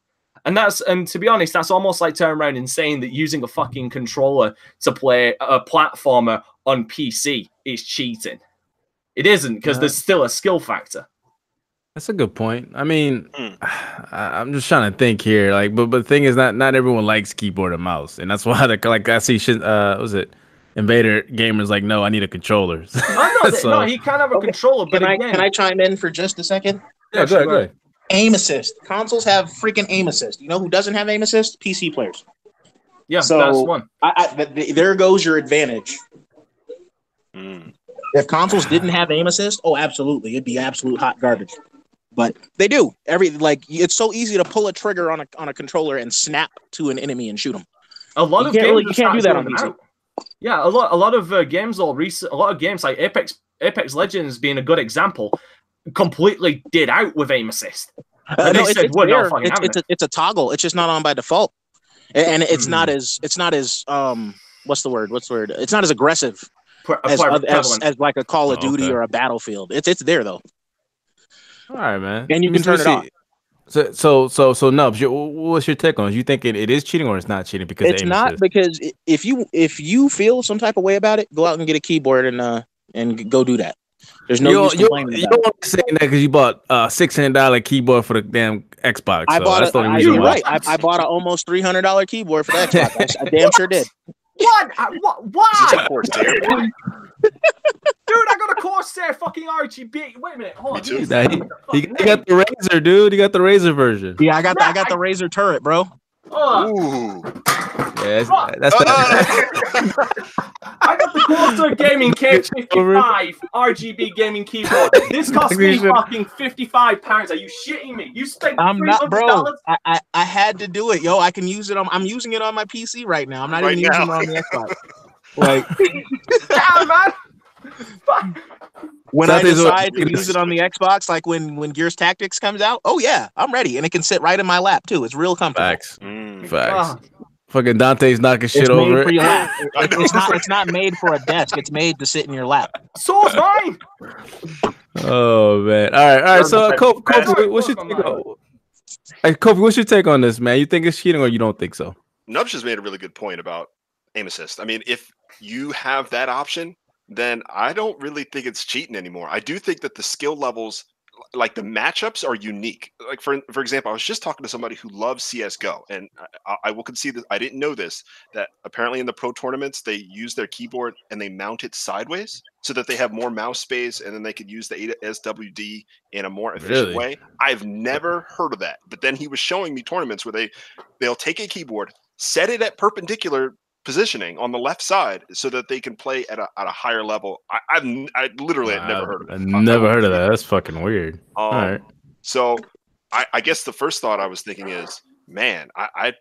And that's and to be honest, that's almost like turning around and saying that using a fucking controller to play a platformer on PC is cheating. It isn't because Yeah. there's still a skill factor. That's a good point. I mean, Hmm. I, I'm just trying to think here. Like, but but the thing is, not not everyone likes keyboard and mouse, and that's why the like I see shit. Uh, what was it Invader gamers like? No, I need a controller. Oh, no, So- no, he can have a Okay, controller, but Can I again, can I chime in for just a second? yeah, go ahead, go ahead. Aim assist. Consoles have freaking aim assist. You know who doesn't have aim assist? PC players. yeah, so- that's one. I, I, th- th- there goes your advantage. Mm. If consoles didn't have aim assist, oh, absolutely, it'd be absolute hot garbage. But they do. Every like, it's so easy to pull a trigger on a on a controller and snap to an enemy and shoot them. A lot You of can't games really- you can't do that on do that. Yeah, a lot, a lot of uh, games or recent, a lot of games like Apex, Apex Legends being a good example, completely did out with aim assist. Uh, they no, it's, said it's, there. it's, it's, a, it's a toggle. It's just not on by default, A- and it's not Hmm. as it's not as um what's the word? What's the word? It's not as aggressive Pre- as, as, as like a Call of Oh, Duty okay. or a Battlefield. It's it's there though. All right, man. And you Let me can turn it see- off. So so so so Nubs, you, what's your take on? it? You think it, it is cheating or it's not cheating because It's not assist? because if you if you feel some type of way about it, go out and get a keyboard and uh and go do that. There's no you use don't, you, complaining you about don't want to say that because you bought a six hundred dollar keyboard for the damn Xbox. I so bought that's a, the only I, reason you're why. right. I, I bought an almost three hundred dollar keyboard for the Xbox. I s- I, damn sure did. What? I- what? Is it Why? A Corsair? Dude, I got a Corsair fucking RGB. Wait a minute. Hold on. Me too. Give he, he, fucking he got the Razer, dude. He got the Razer version. Yeah, I got the, I got the Razer Turret, bro. name. Uh, Ooh. Yeah, that's, Fuck. that's Uh, I got the Corsair Gaming K55 RGB gaming keyboard. This cost me fucking 55 pounds. Are you shitting me? You spent I'm not, bro. $300? I, I I had to do it, yo. I can use it on. I'm using it on my PC right now. I'm not Right even using it on the Xbox. Like Damn, man. Fuck. when I decide to use it on the Xbox, like when when Gears Tactics comes out, oh yeah, I'm ready, and it can sit right in my lap too. It's real comfortable. Facts. Mm. Facts. Fucking Dante's knocking shit over it. It- it's not. It's not made for a desk. It's made to sit in your lap. So's mine. Oh man. All right, all right. So, uh, Kofi, That's Kofi, right, what's your take on on? Hey, Kofi, what's your take on this, man? You think it's cheating or you don't think so? Nubs just made a really good point about aim assist. I mean, if you have that option, then I don't really think it's cheating anymore. I do think that the skill levels, like the matchups, are unique. Like for for example, I was just talking to somebody who loves CS:GO, and I, I will concede that I didn't know this. That apparently in the pro tournaments they use their keyboard and they mount it sideways so that they have more mouse space, and then they could use the SWD in a more efficient Really? way. I've never heard of that. But then he was showing me tournaments where they they'll take a keyboard, set it at perpendicular positioning on the left side so that they can play at a, at a higher level. I, I've I literally had never heard of I it. never heard of that. That's fucking weird. Um, All right. So I, I guess the first thought I was thinking is, man, I, I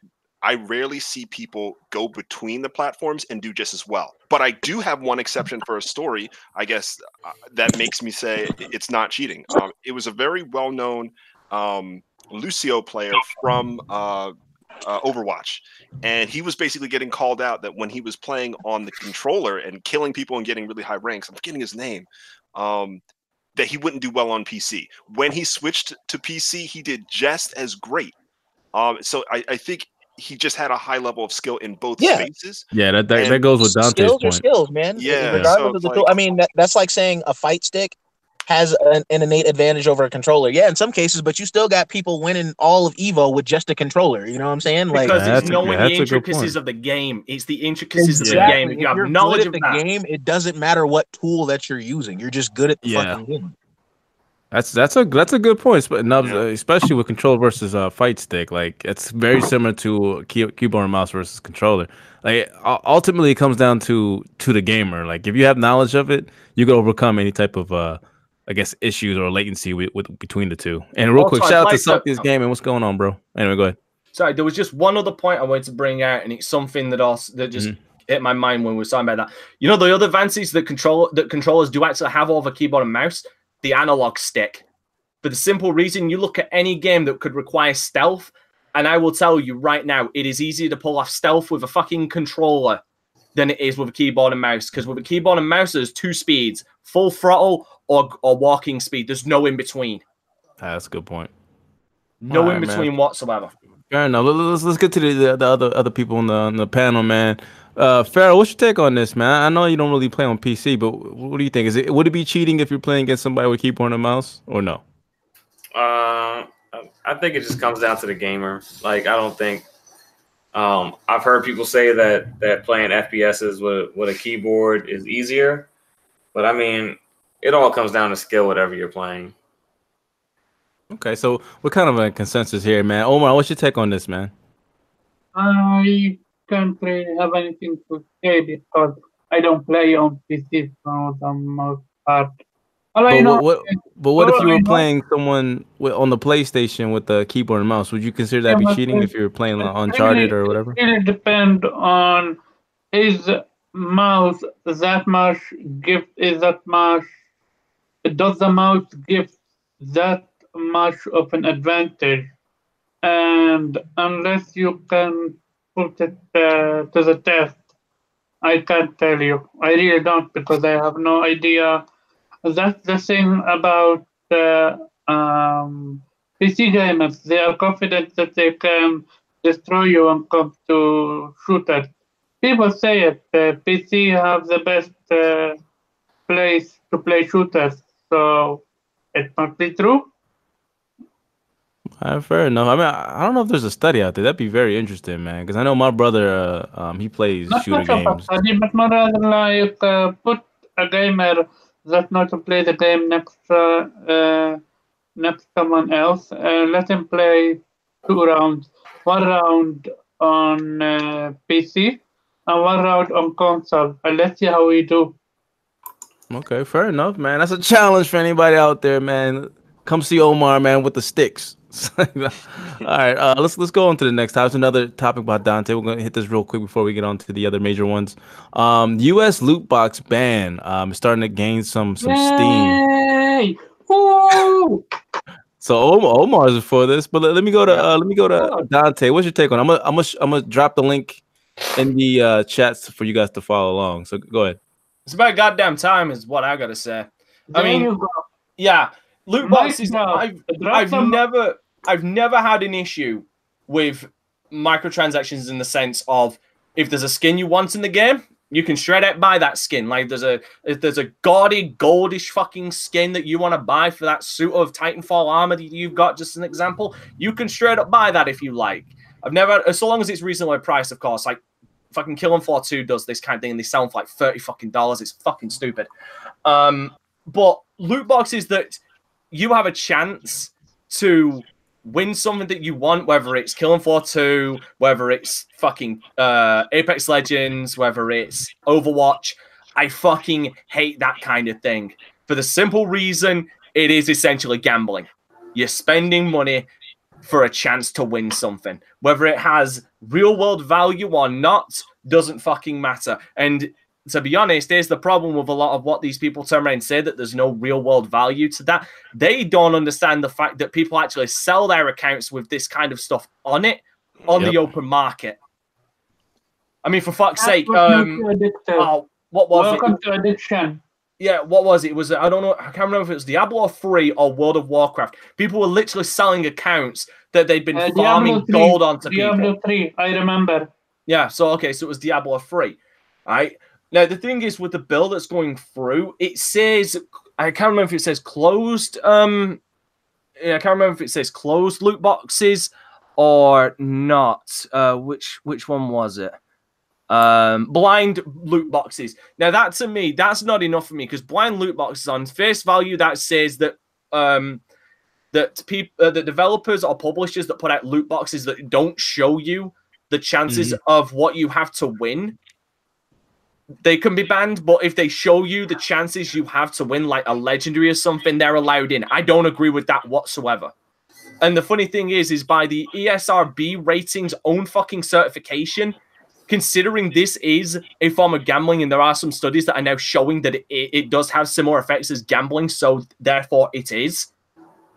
I rarely see people go between the platforms and do just as well. But I do have one exception for a story, I guess, uh, that makes me say it's not cheating. Um, it was a very well known um, Lucio player from uh, uh, Overwatch. And he was basically getting called out that when he was playing on the controller and killing people and getting really high ranks, I'm forgetting his name. Um, that he wouldn't do well on PC. When he switched to PC, he did just as great. Um, so I, I think he just had a high level of skill in both Yeah. spaces. Yeah, that that, and that goes with Dante's skills are point. skills, man. Yeah, Regardless so of the like- tool. I mean, that, that's like saying a fight stick has an, an innate advantage over a controller. Yeah, in some cases, but you still got people winning all of Evo with just a controller. You know what I'm saying? Like Because Yeah, it's that's a- knowing yeah, the that's a good intricacies of the game. It's the intricacies of the game. If If you have you're knowledge of the that. game, it doesn't matter what tool that you're using. You're just good at the Yeah. fucking game. That's that's a that's a good point, but Nubs, Yeah. uh, especially with control versus uh, fight stick. Like it's very similar to key, keyboard and mouse versus controller. Like ultimately, it comes down to to the gamer. Like if you have knowledge of it, you can overcome any type of uh, I guess issues or latency with, with between the two. And real Also, quick, I'd shout out to like to- Something's Game and what's going on, bro? Anyway, go ahead. Sorry, there was just one other point I wanted to bring out, and it's something that also that just Mm-hmm. hit my mind when we were talking about that. You know, the other advantages that control that controllers do actually have over keyboard and mouse, the analog stick. For the simple reason, you look at any game that could require stealth, and I will tell you right now, it is easier to pull off stealth with a fucking controller than it is with a keyboard and mouse. Because with a keyboard and mouse, there's two speeds: full throttle or or walking speed. There's no in between. Ah, that's a good point. No Alright, in man. between whatsoever. Fair enough. Let- Let's let's get to the, the other other people on the on the panel, man. Uh, Farrell, what's your take on this, man? I know you don't really play on PC, but what do you think? Is it would it be cheating if you're playing against somebody with keyboard and mouse, or no? Uh, I think it just comes down to the gamer. Like, I don't think. Um, I've heard people say that that playing FPSs with with a keyboard is easier, but I mean, it all comes down to skill, whatever you're playing. Okay, so we're kind of a consensus here, man. Omar, what's your take on this, man? I can't really have anything to say because I don't play on PC for the most part. But know what, what but what if you were playing someone with, on the PlayStation with the keyboard and mouse? Would you consider that be cheating if you were playing Uncharted or whatever? It really depend on is mouse that much gift is that much does the mouse give that much of an advantage and unless you can put it uh, to the test i can't tell you i really don't because i have no idea that's the thing about uh, um, pc gamers they are confident that they can destroy you when it comes to shooters. People say it. Uh, PC have the best uh, place to play shooters. So it must be true. Uh, fair enough. I mean, I don't know if there's a study out there. That'd be very interesting, man. Because I know my brother, uh, um, he plays Not shooter much of a games. study, but more rather like uh, put a gamer that not to play the game next uh, uh, next someone else. Uh, let him play two rounds, one round on uh, PC and one round on console, and let's see how we do. Okay, fair enough, man. That's a challenge for anybody out there, man. Come see Omar, man, with the sticks. All right, uh, let's let's go on to the next topic. It's another topic about Dante. We're gonna hit this real quick before we get on to the other major ones. Um, U.S. loot box ban um, is starting to gain some some steam. Yay! Woo! So Omar, Omar for this, but let, let me go to uh, let me go to Dante. What's your take on? it? I'm gonna I'm gonna I'm gonna drop the link in the uh, chats for you guys to follow along. So go ahead. It's about goddamn time, is what I gotta say. I mean, you go. yeah, loot boxes. I've, I've some- never, I've never had an issue with microtransactions in the sense of if there's a skin you want in the game, you can straight out buy that skin. Like there's a if there's a gaudy goldish fucking skin that you want to buy for that suit of Titanfall armor that you've got, just an example, you can straight up buy that if you like. I've never, so long as it's reasonably priced, of course. Like fucking Killing Floor 2 does this kind of thing and they sell for like 30 fucking dollars. It's fucking stupid. Um, but loot boxes that you have a chance to win something that you want, whether it's Killing Floor 2, whether it's fucking uh, Apex Legends, whether it's Overwatch. I fucking hate that kind of thing for the simple reason it is essentially gambling. You're spending money for a chance to win something. Whether it has real world value or not doesn't fucking matter. And to be honest, here's the problem with a lot of what these people turn around and say that there's no real world value to that. They don't understand the fact that people actually sell their accounts with this kind of stuff on it on the open market. I mean, for fuck's That's sake, what makes um, oh, what was Welcome it? to addiction. Yeah, what was it? It was I don't know. I can't remember if it was Diablo 3 or World of Warcraft. People were literally selling accounts that they'd been Uh, farming Diablo 3, gold onto people. Diablo 3, I remember. Yeah, so okay, so it was Diablo 3. Right? Now the thing is with the bill that's going through, it says I can't remember if it says closed um yeah, I can't remember if it says closed loot boxes or not. Uh which which one was it? Um blind loot boxes. Now that to me, that's not enough for me because blind loot boxes on face value that says that um that people uh, the developers or publishers that put out loot boxes that don't show you the chances of what you have to win they can be banned but if they show you the chances you have to win like a legendary or something they're allowed in. I don't agree with that whatsoever. And the funny thing is is by the esrb ratings own fucking certification considering this is a form of gambling and there are some studies that are now showing that it, it does have similar effects as gambling so therefore it is.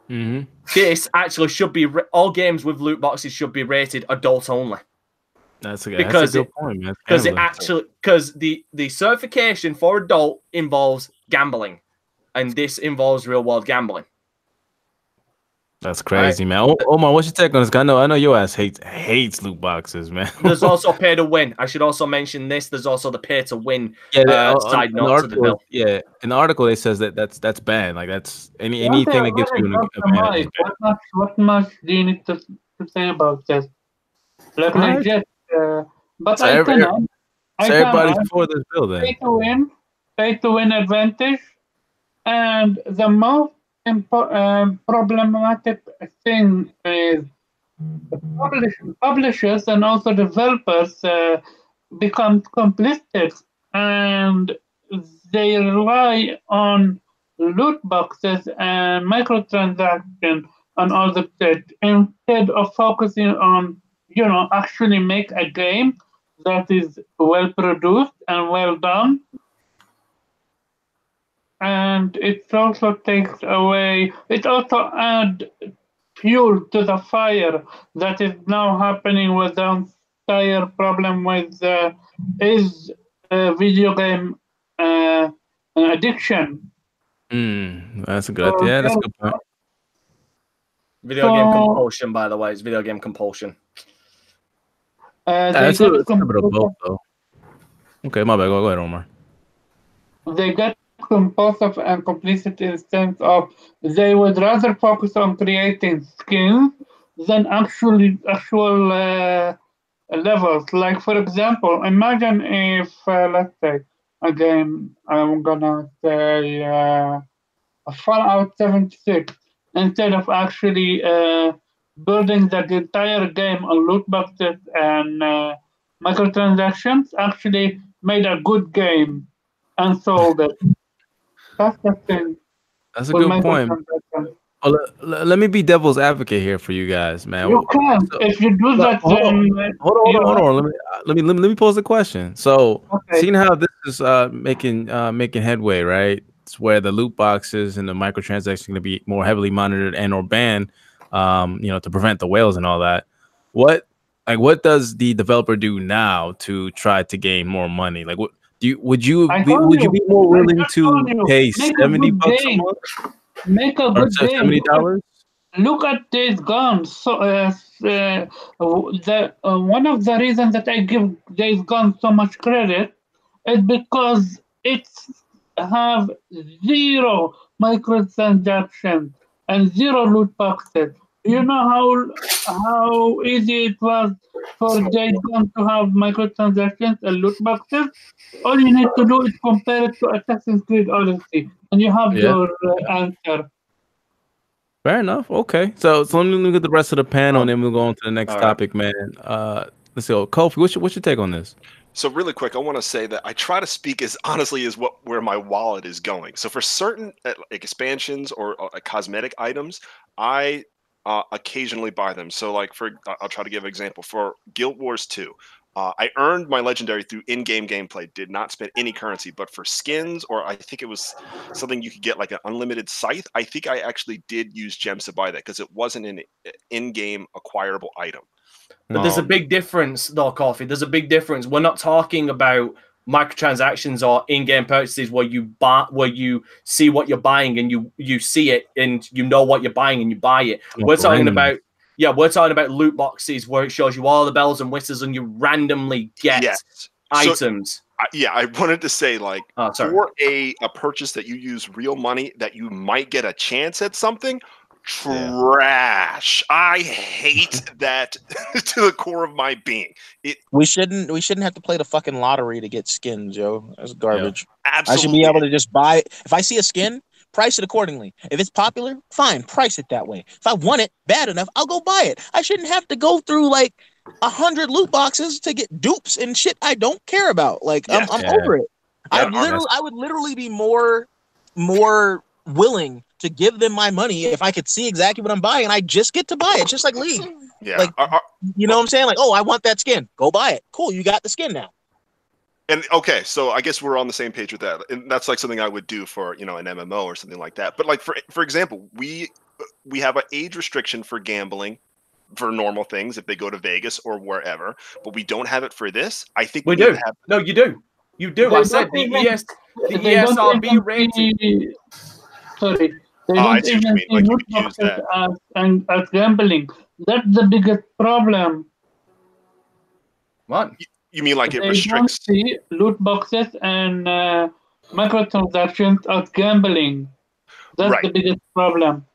Mm-hmm. this actually should be all games with loot boxes should be rated adult only That's a, Because that's a it- good point, man. Because it actually because the the certification for adult involves gambling and this involves real world gambling That's crazy, man. Oh, Omar, what's your take on this? I know, I know your ass hates hates loot boxes, man. there's also pay to win i should also mention this there's also the pay to win yeah, the- uh, side note the to the article, bill. yeah. In the article, it says that that's that's bad. Like that's any What anything that gives what you is an Dr. advantage. What much, what much do you need to, to say about this? Let me Alright. just, uh, but So I every- cannot. I everybody's cannot. for this bill, then. pay to win, pay to win advantage, and the most impo- um, problematic thing is the publish- publishers and also developers uh, become complicit and they rely on loot boxes and microtransactions and all the that instead of focusing on you know actually make a game that is well produced and well done and it also takes away it also add fuel to the fire that is now happening with the entire problem with uh, is uh, video game uh, addiction Mm, that's a good. So, yeah, that's a good point. video game compulsion by the way it's video game compulsion uh, they, That's a, get it's a bit of compulsion- both, though. Okay, my bad. Go, go ahead, Omar. they get compulsive and complicit in the sense of they would rather focus on creating skins than actually actual uh, levels. Like for example, imagine if uh, let's say again I'm gonna say uh, a Fallout 76 instead of actually uh, building the entire game on loot boxes and uh, microtransactions, actually made a good game and sold it. That's the thing. That's a good point. Well, let, let me be devil's advocate here for you guys, man. You can So- if you do that. hold on, Then Hold on, hold on, hold on. Let me, uh, let me let me pose the question. So, Okay. seeing how this is uh making uh making headway, right? It's where the loot boxes and the microtransactions going to be more heavily monitored and or banned, um, you know, to prevent the whales and all that. What like what does the developer do now to try to gain more money? Like, what do you would you be, would you you. be more willing to you. pay Make 70 a bucks a month? Make a good game. 70 dollars? look at Days Gone. So, uh, uh, the uh, one of the reasons that I give Days Gone so much credit is because it's have zero microtransactions and zero loot boxes. You know how how easy it was for Days Gone to have microtransactions and loot boxes. All you need to do is compare it to Assassin's Creed Odyssey, and you have Yeah. your uh, answer. Fair enough. Okay. So so let me look at the rest of the panel and then we'll go on to the next All right. topic, man. Uh let's go. Kofi, what's your what's your take on this? So really quick, I want to say that I try to speak as honestly as what where my wallet is going. So for certain uh, expansions or uh, cosmetic items, I uh, occasionally buy them. So like for I- I'll try to give an example for Guild Wars 2. Uh, I earned my legendary through in-game gameplay. Did not spend any currency, but for skins or I think it was something you could get like an unlimited scythe. I think I actually did use gems to buy that because it wasn't an uh, in-game acquirable item. But there's a Um, big difference, though, Kofi. There's a big difference. We're not talking about microtransactions or in-game purchases where you buy, where you see what you're buying and you you see it and you know what you're buying and you buy it. We're talking about yeah, we're talking about loot boxes where it shows you all the bells and whistles and you randomly get Yes. So- items. I- yeah, I wanted to say like oh, for a a purchase that you use real money that you might get a chance at something trash i hate that to the core of my being it We shouldn't we shouldn't have to play the fucking lottery to get skins, yo. That's garbage. I absolutely should be able to just buy it. If I see a skin, price it accordingly. If it's popular, fine, price it that way. If I want it bad enough, I'll go buy it. I shouldn't have to go through like a hundred loot boxes to get dupes and shit I don't care about. Like Yes. I'm, I'm Yeah. over it. I literally I would literally be more more willing to give them my money if I could see exactly what I'm buying and I just get to buy it, just like League. yeah like- Our- our- You know what I'm saying? Like, oh, I want that skin. Go buy it. Cool, you got the skin now. and okay so i guess we're on the same page with that and that's like something i would do for you know an mmo or something like that but like for for example we we have an age restriction for gambling for normal things if they go to vegas or wherever but we don't have it for this i think We need do. to have No, you do. You do. They I said don't the ES the ESRB rating. Sorry. They Oh, don't see what you even mean, see like you loot use boxes that. as, and, as gambling. That's the biggest problem. What? you mean like it they restricts don't see loot boxes and uh, microtransactions as gambling. That's Right. the biggest problem.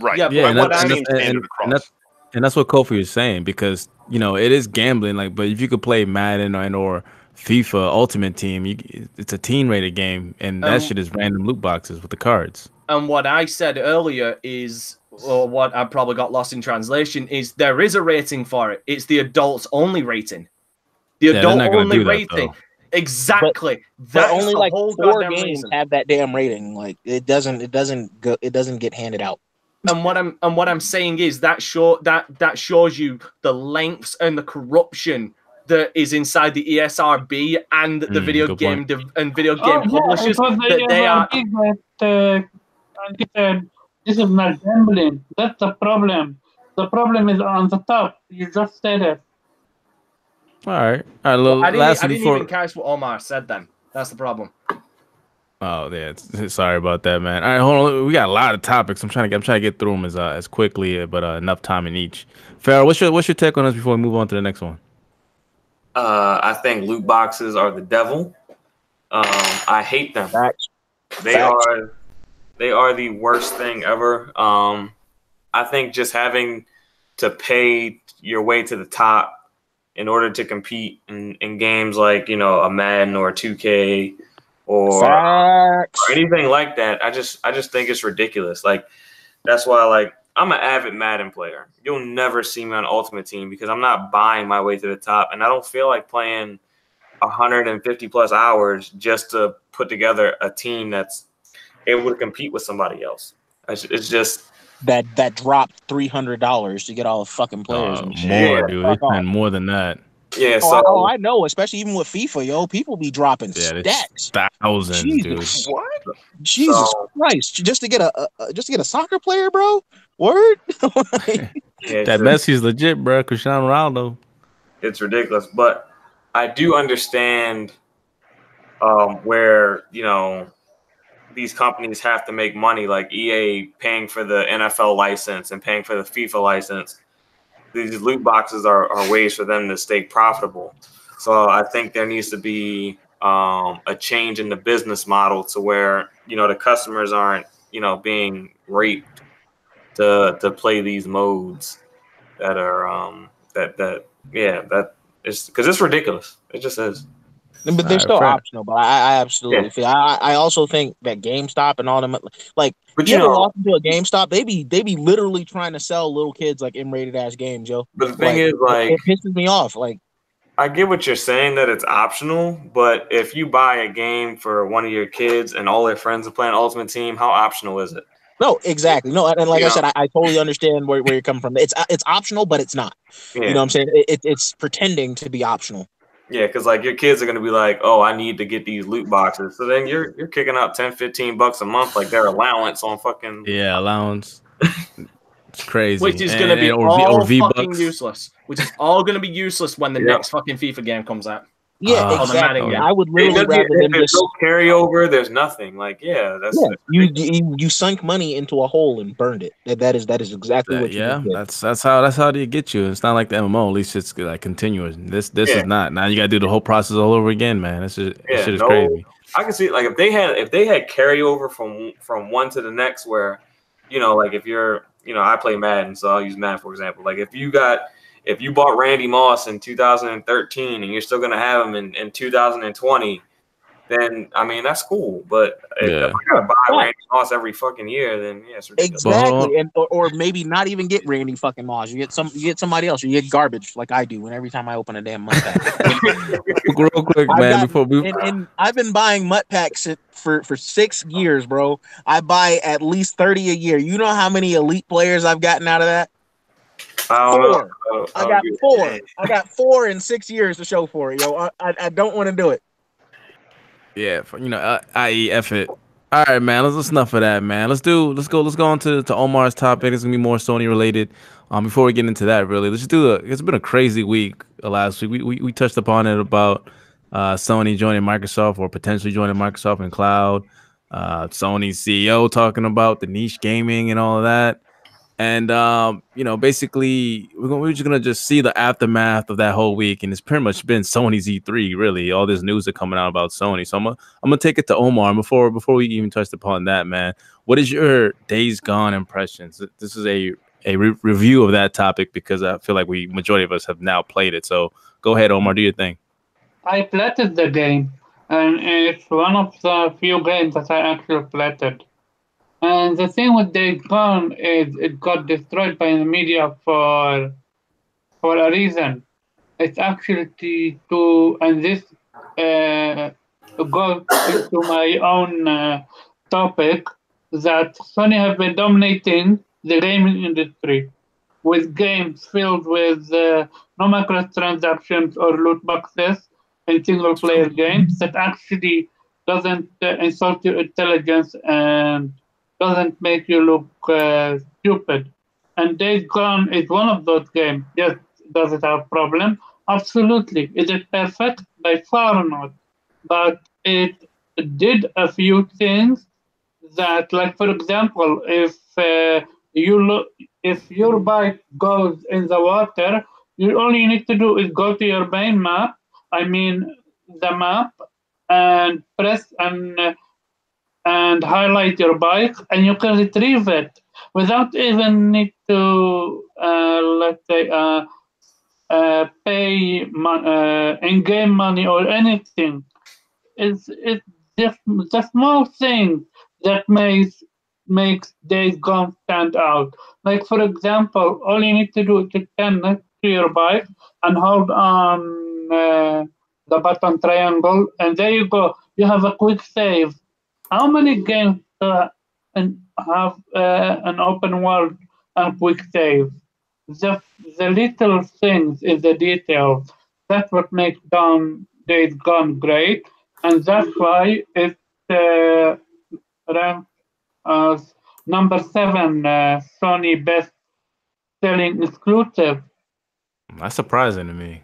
right Yeah, Yeah, and that's, and, that's, and, and that's and that's what Kofi was saying because you know it is gambling. Like, but if you could play Madden or, and or FIFA Ultimate Team, you, it's a team rated game, and that Um, shit is random loot boxes with the cards. And what I said earlier is, or what I probably got lost in translation, is there is a rating for it. It's the adults only rating. The Yeah, they're adult not gonna only do that, rating. though. Exactly. But That's only the like whole four games reason. have that damn rating. Like it doesn't it doesn't go it doesn't get handed out. And what I'm and what I'm saying is that show that that shows you the lengths and the corruption that is inside the ESRB and the Mm, video game point. and video Oh, game yeah, publishers it was the that they are that uh, said this is not gambling. That's the problem. The problem is on the top. You just said it. All right, all right. Little, I didn't, last I didn't before. even catch what Omar said then. That's the problem. Oh yeah, sorry about that, man. All right, hold on. We got a lot of topics. I'm trying to get, I'm trying to get through them as uh, as quickly, but uh, enough time in each. Farrell, what's your what's your take on this before we move on to the next one? Uh, I think loot boxes are the devil. Um, I hate them. Facts. They Facts. are they are the worst thing ever. Um, I think just having to pay your way to the top in order to compete in, in games like you know a Madden or a 2K or or anything like that. I just I just think it's ridiculous. Like that's why like I'm an avid Madden player. You'll never see me on Ultimate Team because I'm not buying my way to the top, and I don't feel like playing 150 plus hours just to put together a team that's able to compete with somebody else. It's, it's just That that dropped three hundred dollars to get all the fucking players. Uh, and shit. more, Yeah, dude. They fuck off. spend more than that. Yeah. Oh, So I, oh, I know, especially even with FIFA, yo, people be dropping Yeah, stacks. thousands, Jesus. dude. What? Jesus So- Christ! Just to get a, a just to get a soccer player, bro. Word. yeah, That just- Messi's legit, bro. Cristiano Ronaldo. it's ridiculous. But I do understand um, where you know these companies have to make money, like EA paying for the NFL license and paying for the FIFA license. These loot boxes are, are ways for them to stay profitable. So I think there needs to be um, a change in the business model to where you know the customers aren't you know being raped to to play these modes that are um, that that yeah that is because it's ridiculous. It just is. But they're still Fred. optional. But I, I absolutely Yeah. feel. I, I also think that GameStop and all them, like, But you you know, walk into a GameStop, they be they be literally trying to sell little kids like M-rated ass games, yo. but the thing like, is, like, it pisses me off. Like, I get what you're saying that it's optional, but if you buy a game for one of your kids and all their friends are playing Ultimate Team, how optional is it? no, exactly, no, and, and like I said, I, I totally understand where, where you're coming from. It's it's optional, but it's not. Yeah, You know what I'm saying? It, it, it's pretending to be optional. Yeah, because like your kids are gonna be like, oh, I need to get these loot boxes. So then you're you're kicking out 10, 15 bucks a month, like their allowance on fucking. Yeah, allowance. It's crazy. Which is And- going to be and- or V- all V-Bucks. fucking useless. Which is all going to be useless when the Yeah. next fucking FIFA game comes out. Yeah, Oh, exactly. Madden game. I would It literally doesn't- rather them there's just no carryover. There's nothing. Like, yeah, that's yeah, you, you you sunk money into a hole and burned it. That, that is that is exactly That- what you yeah, did. that's that's how that's how they get you. It's not like the MMO. At least it's like continuous. This this Yeah. is not. Now you got to do the whole process all over again, man. This is Yeah, this shit is no- crazy. I can see like if they had if they had carryover from from one to the next where you know like if you're you know I play Madden so I'll use Madden for example like if you got if you bought Randy Moss in 2013 and you're still gonna have him in, in 2020 then I mean that's cool but if, Yeah. if I gotta buy Yeah. Randy Moss every fucking year then yeah it's ridiculous. Exactly, uh-huh. and or, or maybe not even get Randy fucking Moss. You get some, you get somebody else. You get garbage like I do. And every time I open a damn MUT pack, Real quick, I've man. got- Before we and, and I've been buying MUT packs for for six years, bro. I buy at least thirty a year. You know how many elite players I've gotten out of that? I don't know. Four. Uh, I I'll got four. I got four in six years to show for it, yo. I I, I don't want to do it. Yeah, for, you know, uh, i.e. F it. All right, man. Let's, let's enough of that, man. Let's do. Let's go. Let's go on to, to Omar's topic. It's gonna be more Sony related. Um, before we get into that, really, let's just do a. It's been a crazy week. Uh, last week, we, we we touched upon it about uh Sony joining Microsoft or potentially joining Microsoft in cloud. Uh, Sony's CEO talking about the niche gaming and all of that. And um, you know, basically, we're, gonna, we're just gonna just see the aftermath of that whole week, and it's pretty much been Sony's E3. Really, all this news are coming out about Sony. So I'm gonna, I'm gonna take it to Omar. Before before we even touched upon that, man, what is your Days Gone impressions? This is a a re- review of that topic because I feel like we majority of us have now played it. So go ahead, Omar, do your thing. I platted the game, and it's one of the few games that I actually platted. And the thing with Days Gone is it got destroyed by the media for for a reason. It's actually to, to and this uh, goes to my own uh, topic that Sony have been dominating the gaming industry with games filled with uh, no microtransactions or loot boxes in single player games that actually doesn't uh, insult your intelligence and doesn't make you look uh, stupid. And Days Gone is one of those games. Yes, does it have problem? Absolutely. Is it perfect? By far not. But it did a few things that, like for example, if uh, you look, if your bike goes in the water, you all you need to do is go to your main map. I mean, the map, and press and uh, and highlight your bike, and you can retrieve it without even need to uh, let's say uh, uh, pay mon- uh, in-game money or anything. It's it's just the small thing that makes makes Days Gone stand out. Like for example, all you need to do is to stand to your bike and hold on uh, the button triangle, and there you go. You have a quick save. How many games uh, have uh, an open world and quick save? The the little things in the details. That's what makes Dawn Days Gone great, and that's why it's uh, ranked as number seven uh, Sony best selling exclusive. That's surprising to me.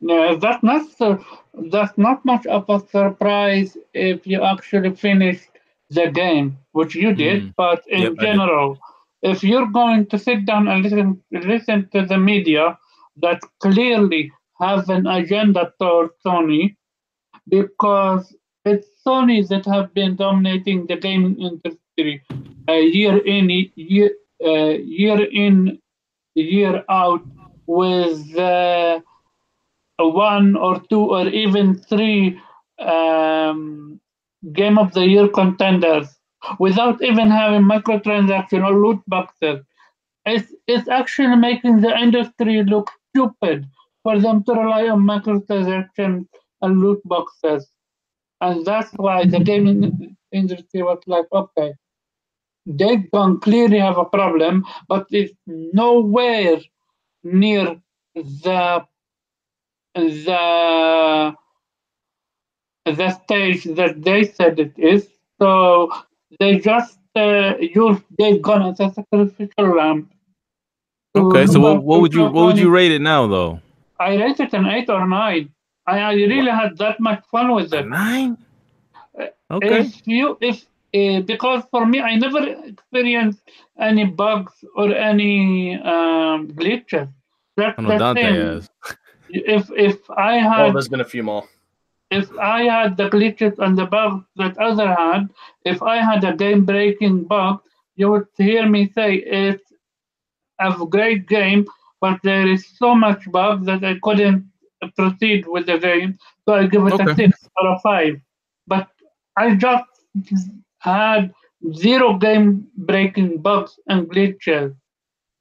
Yeah, that's not so, that's not much of a surprise if you actually finished the game, which you did. Mm. But in Yep, general, if you're going to sit down and listen listen to the media that clearly have an agenda towards Sony, because it's Sony that have been dominating the gaming industry uh, year in year uh, year in year out with. Uh, one or two or even three um, game of the year contenders without even having microtransaction or loot boxes. It's, it's actually making the industry look stupid for them to rely on microtransactions and loot boxes. And that's why the gaming industry was like, okay, they don't clearly have a problem, but it's nowhere near the the the stage that they said it is. So they just uh, use Days Gone as a sacrificial lamb. Okay, so what, what would you what would you rate it now though? I rate it an eight or nine. I, I really had that much fun with A it. nine? Okay. If you if uh, because for me I never experienced any bugs or any um, glitches. That's I know the Dante thing. has. If if I Oh, had there's been a few more. if I had the glitches and the bugs that other had, if I had a game breaking bug, you would hear me say it's a great game, but there is so much bug that I couldn't proceed with the game. So I give it a six or a five. But I just had zero game breaking bugs and glitches.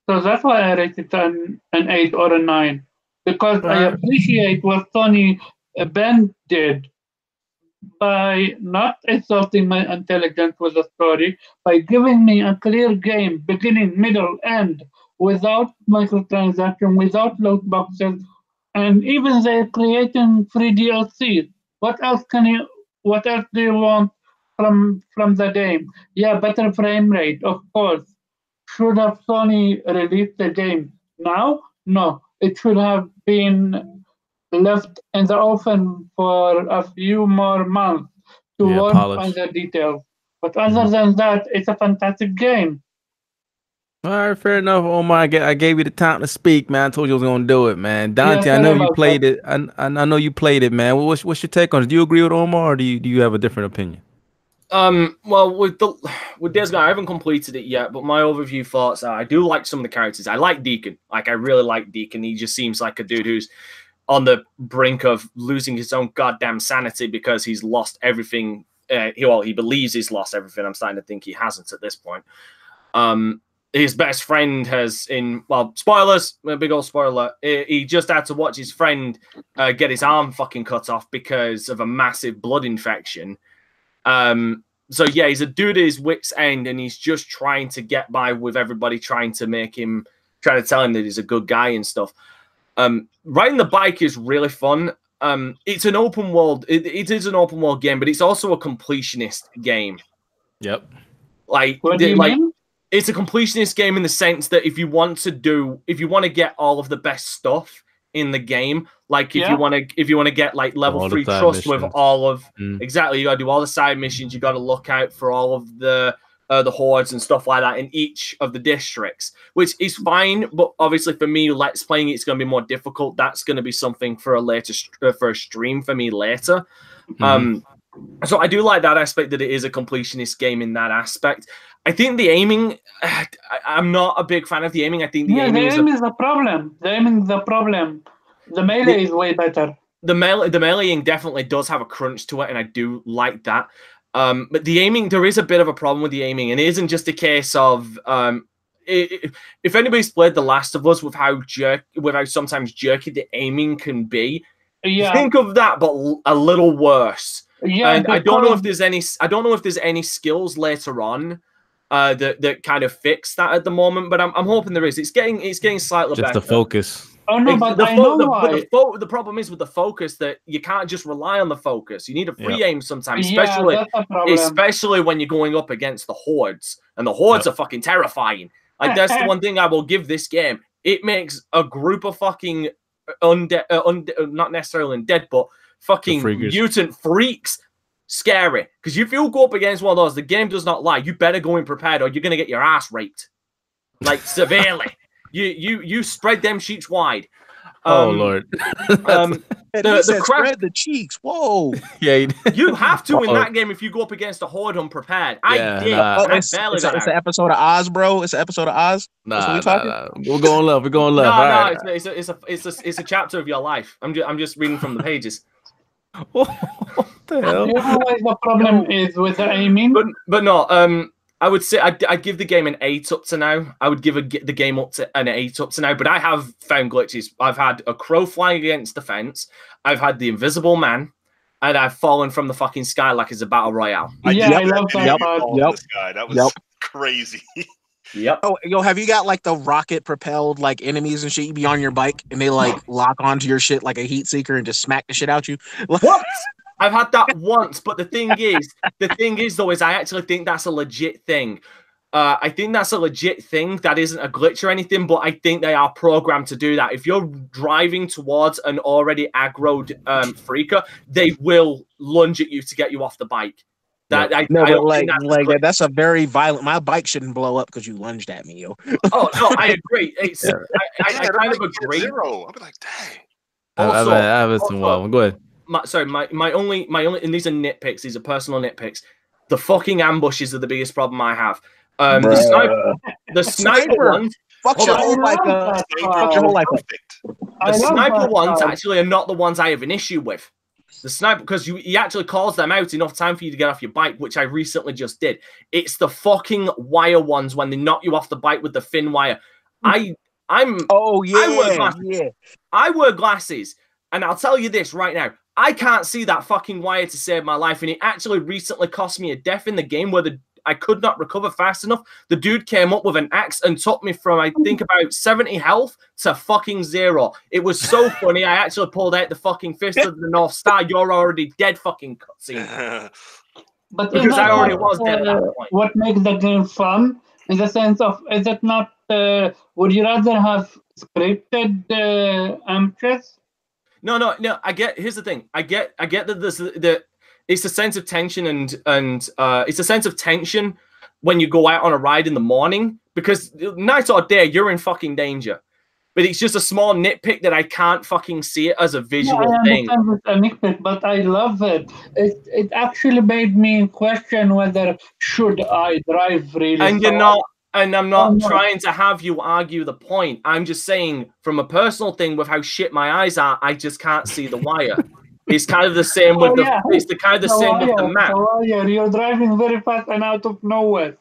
So that's why I rated an, an eight or a nine. Because I appreciate what Sony uh, Bend did by not insulting my intelligence with a story, by giving me a clear game, beginning, middle, end, without microtransaction, without loot boxes, and even they're creating free DLC. What else can you? What else do you want from from the game? Yeah, better frame rate, of course. Should have Sony released the game now? No, it should have been left in the open for a few more months to Yeah, work polish. on the details. But other mm-hmm. than that, it's a fantastic game. All right, fair enough. Omar, I, gave you the time to speak, man. I told you I was gonna do it, man. Dante, I know you played it. I, I I know you played it, man. What's what's your take on it? Do you agree with Omar, or do you do you have a different opinion? Um, well, with the with Days Gone, I haven't completed it yet, but my overview thoughts are I do like some of the characters. I like Deacon. Like I really like Deacon. He just seems like a dude who's on the brink of losing his own goddamn sanity because he's lost everything. Uh, well, he believes he's lost everything. I'm starting to think he hasn't at this point. Um, his best friend has in well spoilers a big old spoiler he he just had to watch his friend uh, get his arm fucking cut off because of a massive blood infection um so yeah he's a dude at his wits end and he's just trying to get by with everybody trying to make him trying to tell him that he's a good guy and stuff um riding the bike is really fun um it's an open world it, it is an open world game but it's also a completionist game Yep. like What do the- you like mean? it's a completionist game in the sense that if you want to do if you want to get all of the best stuff in the game like if Yeah. you want to if you want to get like level All three side trust with all of Mm. exactly you got to do all the side missions you got to look out for all of the uh, the hordes and stuff like that in each of the districts which is fine but obviously for me let's playing it's going to be more difficult that's going to be something for a later st- uh, for a stream for me later Mm-hmm. um so I do like that aspect that it is a completionist game in that aspect. I think the aiming, I, I'm not a big fan of the aiming. I think the Yeah, the aiming is a is the problem. The aiming is the problem. The melee is way better. the melee the meleeing definitely does have a crunch to it, and I do like that. Um, but the aiming, there is a bit of a problem with the aiming, and it isn't just a case of um, i i- if anybody's played The Last of Us with how jerk, with how sometimes jerky the aiming can be. Yeah, Think of that, but a little worse. Yeah. and I don't know if there's any. I don't know if there's any skills later on. Uh, that, that kind of fix that at the moment, but I'm, I'm hoping there is. It's getting it's getting slightly Just better. the focus. Oh no, but the, I fo- know the, why. but the, fo- the problem is with the focus that you can't just rely on the focus. You need a free aim sometimes, especially that's a problem. especially when you're going up against the hordes, and the hordes are fucking terrifying. Like that's the one thing I will give this game. It makes a group of fucking undead, uh, unde- uh, not necessarily undead, but fucking freakers. mutant freaks scary. Because if you go up against one of those, the game does not lie. You better go in prepared, or you're gonna get your ass raped, like severely. You you you spread them sheets wide. oh Um, lord. Um, The- the said, spread the cheeks. Whoa. yeah. you- you have to in that game if you go up against a horde unprepared. I Yeah, did. nah. Oh, and I it's, it's, a, it's an episode of Oz, bro. It's an episode of Oz. Nah, what we nah, talking? nah. We're going left. We're going left. No, All no, right. it's, it's, a, it's a it's a it's a chapter of your life. I'm just I'm just reading from the pages. what the hell? You the problem is with the aiming? But but no, um, I would say I'd, I'd give the game an eight up to now. I would give a, the game up to an eight up to now. But I have found glitches. I've had a crow flying against the fence. I've had the invisible man, and I've fallen from the fucking sky like it's a battle royale. Yeah, did I love that you part. Yep. This guy, that was Yep. crazy. Yep. Oh, yo, have you got like the rocket propelled like enemies and shit? You be on your bike and they like lock onto your shit like a heat seeker and just smack the shit out you. What? I've had that once, but the thing is, the thing is though, is I actually think that's a legit thing. Uh, I think that's a legit thing. That isn't a glitch or anything, but I think they are programmed to do that. If you're driving towards an already aggroed um, freaker, they will lunge at you to get you off the bike. That I, No, I but like think that's a like glitch. that's a very violent. My bike shouldn't blow up because you lunged at me, yo. Oh no, I agree. It's I, I, Yeah, I they're kind of agree. Zero. I'll be like, dang. I- I've, Also- I've had some also- wild. Go ahead. my sorry, my my only my only and these are nitpicks, these are personal nitpicks. The fucking ambushes are the biggest problem I have. Um the sniper the sniper Sniper. ones Fuck your whole life I love up. that Sniper Fuck your whole life perfect. The sniper ones actually are not the ones I have an issue with. The sniper because you he actually calls them out enough time for you to get off your bike, which I recently just did. It's the fucking wire ones when they knock you off the bike with the thin wire. Hmm. I I'm Oh I wear yeah, glasses. yeah. I wear glasses, and I'll tell you this right now. I can't see that fucking wire to save my life, and it actually recently cost me a death in the game where the I could not recover fast enough. The dude came up with an axe and took me from I think about 70 health to fucking zero. It was so funny. I actually pulled out the fucking fist of the North Star. You're already dead fucking cutscene. But Because is I already what, was dead at that uh, point. What makes the game fun in the sense of is it not? Uh, would you rather have scripted uh, amateurs? No, no, no. I get. Here's the thing. I get. I get that this the it's a sense of tension and and uh, it's a sense of tension when you go out on a ride in the morning because night or day you're in fucking danger. But it's just a small nitpick that I can't fucking see it as a visual yeah, I thing. it's a nitpick, but I love it. It it actually made me question whether should I drive really. And you're not. And I'm not Oh, trying to have you argue the point. I'm just saying, from a personal thing, with how shit my eyes are, I just can't see the wire. It's kind of the same with Oh, the. yeah. It's the kind of the same with the wire, map. wire, You're driving very fast and out of nowhere.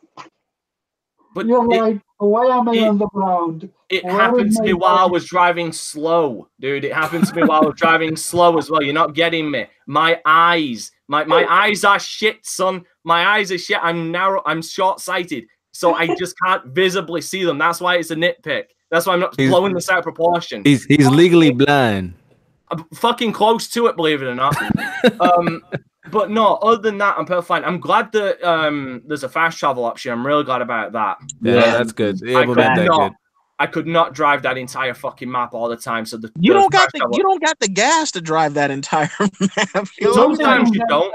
But You're it- like, why am I it- on the ground? It Where happened to my me while I was driving slow, dude. It happened to me while I was driving slow as well. You're not getting me. My eyes, my my oh. eyes are shit, son. My eyes are shit. I'm narrow. I'm short sighted, so I just can't visibly see them. That's why it's a nitpick. That's why I'm not He's- blowing this out of proportion. He's he's oh, legally blind. I'm fucking close to it, believe it or not. um, but no, other than that, I'm perfectly fine. I'm glad that um, there's a fast travel option. I'm really glad about that. Yeah, Yeah. that's good. Yeah, I but could that not. good. I could not drive that entire fucking map all the time. So the You the don't got the travel- you don't got the gas to drive that entire map. yo. Sometimes you don't.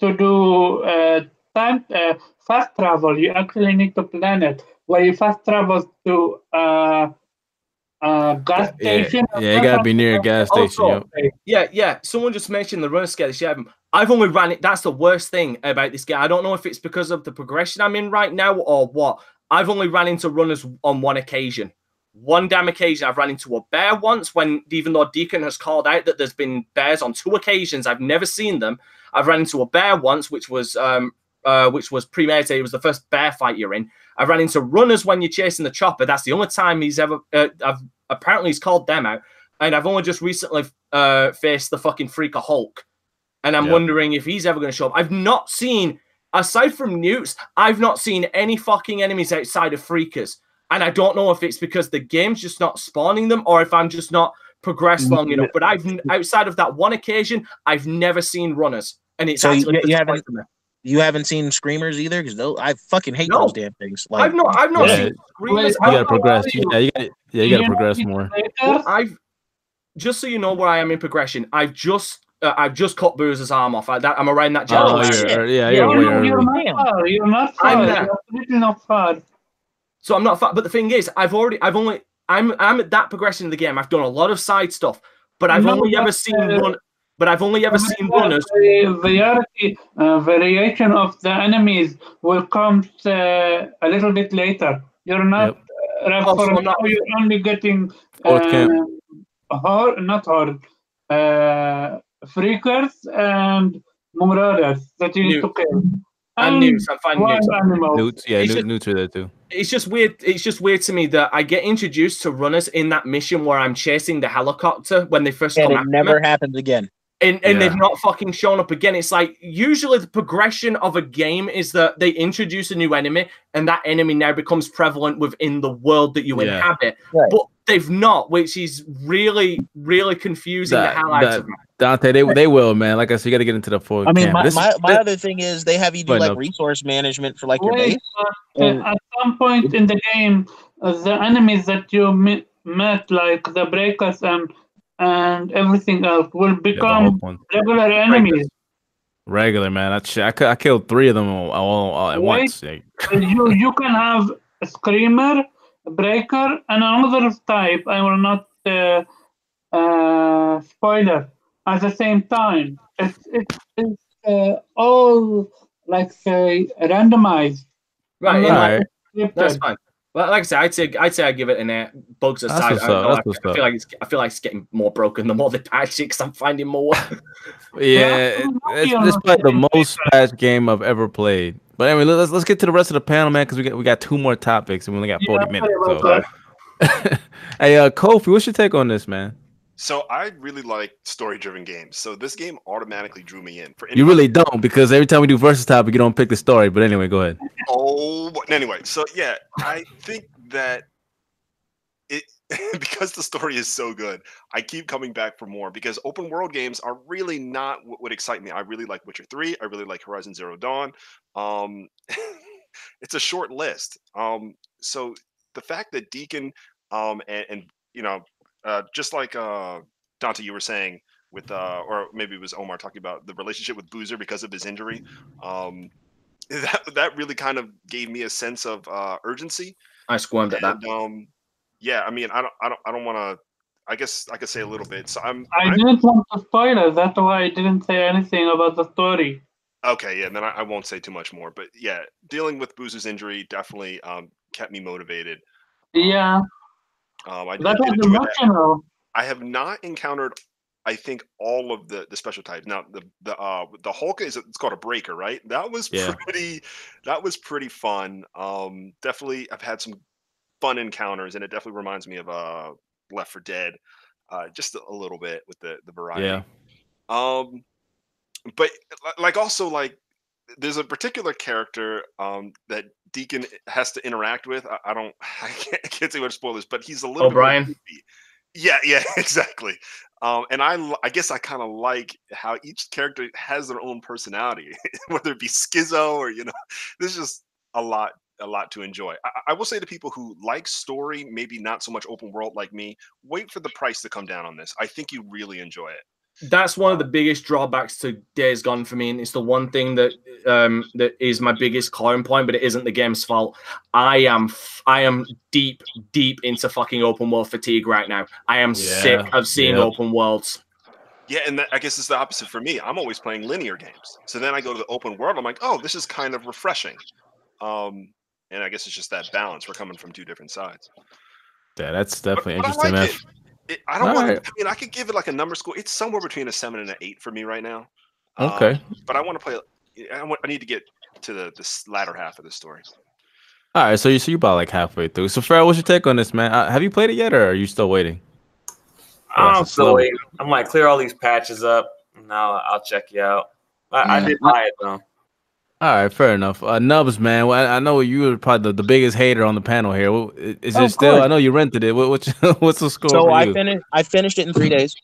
To do uh, time uh, fast travel, you actually need to plan it. Where you fast travel to uh, uh, gas Yeah, station. yeah, you gotta be near a gas station. Also, yo. yeah, yeah. Someone just mentioned the runner scale. She had. I've only ran it. That's the worst thing about this game. I don't know if it's because of the progression I'm in right now or what. I've only ran into runners on one occasion. One damn occasion, I've ran into a bear once when, even though Deacon has called out that there's been bears on two occasions, I've never seen them. I've ran into a bear once, which was um, uh, which was premeditated. It was the first bear fight you're in. I ran into runners when you're chasing the chopper. That's the only time he's ever. Uh, I've apparently he's called them out, and I've only just recently uh, faced the fucking freaker Hulk, and I'm Yeah. wondering if he's ever going to show up. I've not seen, aside from newts, I've not seen any fucking enemies outside of freakers, and I don't know if it's because the game's just not spawning them or if I'm just not progressed long enough. But I've outside of that one occasion, I've never seen runners, and it's So you- you haven't-. You haven't seen screamers either, because I fucking hate No. those damn things. Like I've not, I've not Yeah. seen screamers. You gotta progress. you- Yeah, you gotta, yeah, you gotta know progress more. later? I've just so you know where I am in progression. I've just uh, I've just cut Boozer's arm off. I, that, I'm around that Oh, jelly. shit. you're, yeah, You're, you're way not- you're early. not far. You're not I'm far. there. You're not far. So I'm not fat. But the thing is, I've already I've only I'm I'm at that progression of the game. I've done a lot of side stuff, but I've No, only ever seen uh, run. But I've only ever seen But runners. The variety, uh, variation of the enemies will come uh, a little bit later. You're not, uh, Oh, for so now, not- you're only getting Fourth uh, hor- not horde, uh, freakers and marauders that you need to kill. And newts. I'm finding newts. Newts, yeah, It's Newt, just- Newts are there too. It's just weird. It's just weird to me that I get introduced to runners in that mission where I'm chasing the helicopter when they first and come it never me. happens again. And, and Yeah. they've not fucking shown up again. It's like usually the progression of a game is that they introduce a new enemy and that enemy now becomes prevalent within the world that you Yeah. inhabit. Right. But they've not, which is really, really confusing That- the that- Dante, they they will, man. Like I said, you got to get into the fourth. I mean, camp. my, This- my, my this- other thing is they have you do like no. resource management for like your Wait, base. uh, And- at some point in the game, uh, the enemies that you me- met, like the breakers and and everything else, will become whole one. regular enemies. regular man. I, ch- I, I killed three of them all, all, all at Wait. once. You you can have a screamer, a breaker, and another type. I will not uh, uh, spoiler at the same time. It's it's, it's uh, all like say randomized. Right, yeah, not Alright. that's fine. Well, like I said, I'd say I'd say I give it an eight. Bugs That's aside, what's I, up, don't what's I, I up. feel like it's I feel like it's getting more broken the more they patch it because I'm finding more. yeah, I'm it's, it's the probably the most patched game I've ever played. But anyway, let's let's get to the rest of the panel, man, because we got we got two more topics and we only got forty sorry minutes. So. hey, uh, Kofi, what's your take on this, man? So I really like story-driven games. So this game automatically drew me in. For You really don't because every time we do versus topic, you don't pick the story. But anyway, go ahead. Oh, anyway, so yeah, I think that it because the story is so good, I keep coming back for more because open world games are really not what would excite me. I really like Witcher 3, I really like Horizon Zero Dawn. Um it's a short list. Um so the fact that Deacon um and, and you know uh just like uh Dante you were saying with uh or maybe it was Omar talking about the relationship with Boozer because of his injury. Um that that really kind of gave me a sense of uh, urgency. I squirmed at that. Um, yeah, I mean, I don't, I don't, I don't want to. I guess I could say a little bit. So I'm, I I'm didn't want to spoil it. That's why I didn't say anything about the story. okay. Yeah, and then I, I won't say too much more. But yeah, dealing with Boozer's injury definitely um, kept me motivated. Yeah, Um, I, that I did was enjoy that. I have not encountered. I think all of the the special types. Now the the uh the Hulk is it's called a breaker, right? That was Yeah. pretty. That was pretty fun. Um, definitely, I've had some fun encounters, and it definitely reminds me of uh Left 4 Dead, uh, just a, a little bit with the the variety. Yeah. Um, but like also like there's a particular character um that Deacon has to interact with. I, I don't I can't, I can't say what spoilers, but he's a little O'Brian? Yeah, yeah, exactly. Um, and I I guess I kind of like how each character has their own personality, whether it be schizo or you know, there's just a lot a lot to enjoy. I, I will say to people who like story, maybe not so much open world like me, wait for the price to come down on this. I think you really enjoy it. That's one of the biggest drawbacks to Days Gone for me, and it's the one thing that um, that is my biggest clawing point. But it isn't the game's fault. I am f- I am deep deep into fucking open world fatigue right now. I am sick of seeing yep. open worlds. Yeah, and that, I guess it's the opposite for me. I'm always playing linear games. So then I go to the open world. I'm like, oh, this is kind of refreshing. Um, and I guess it's just that balance. We're coming from two different sides. Yeah, that's But- definitely but I interesting, like man. It. It- I don't want. Alright. I mean, I could give it like a number score. It's somewhere between a seven and an eight for me right now. Um, Okay. but I want to play. I want. I need to get to the this latter half of the story. All right, so you so you about like halfway through. So Pharaoh, what's your take on this, man? Uh, have you played it yet, or are you still waiting? I'm still waiting. I'm like clear all these patches up. Now I'll check you out. I, I Yeah. did buy it though. All right, fair enough. Uh, Nubs, man, well, I, I know you were probably the, the biggest hater on the panel here. Is What- i- Is Of it still? course. I know you rented it. What, what's what's the score So for I you? finished. I finished it in three days,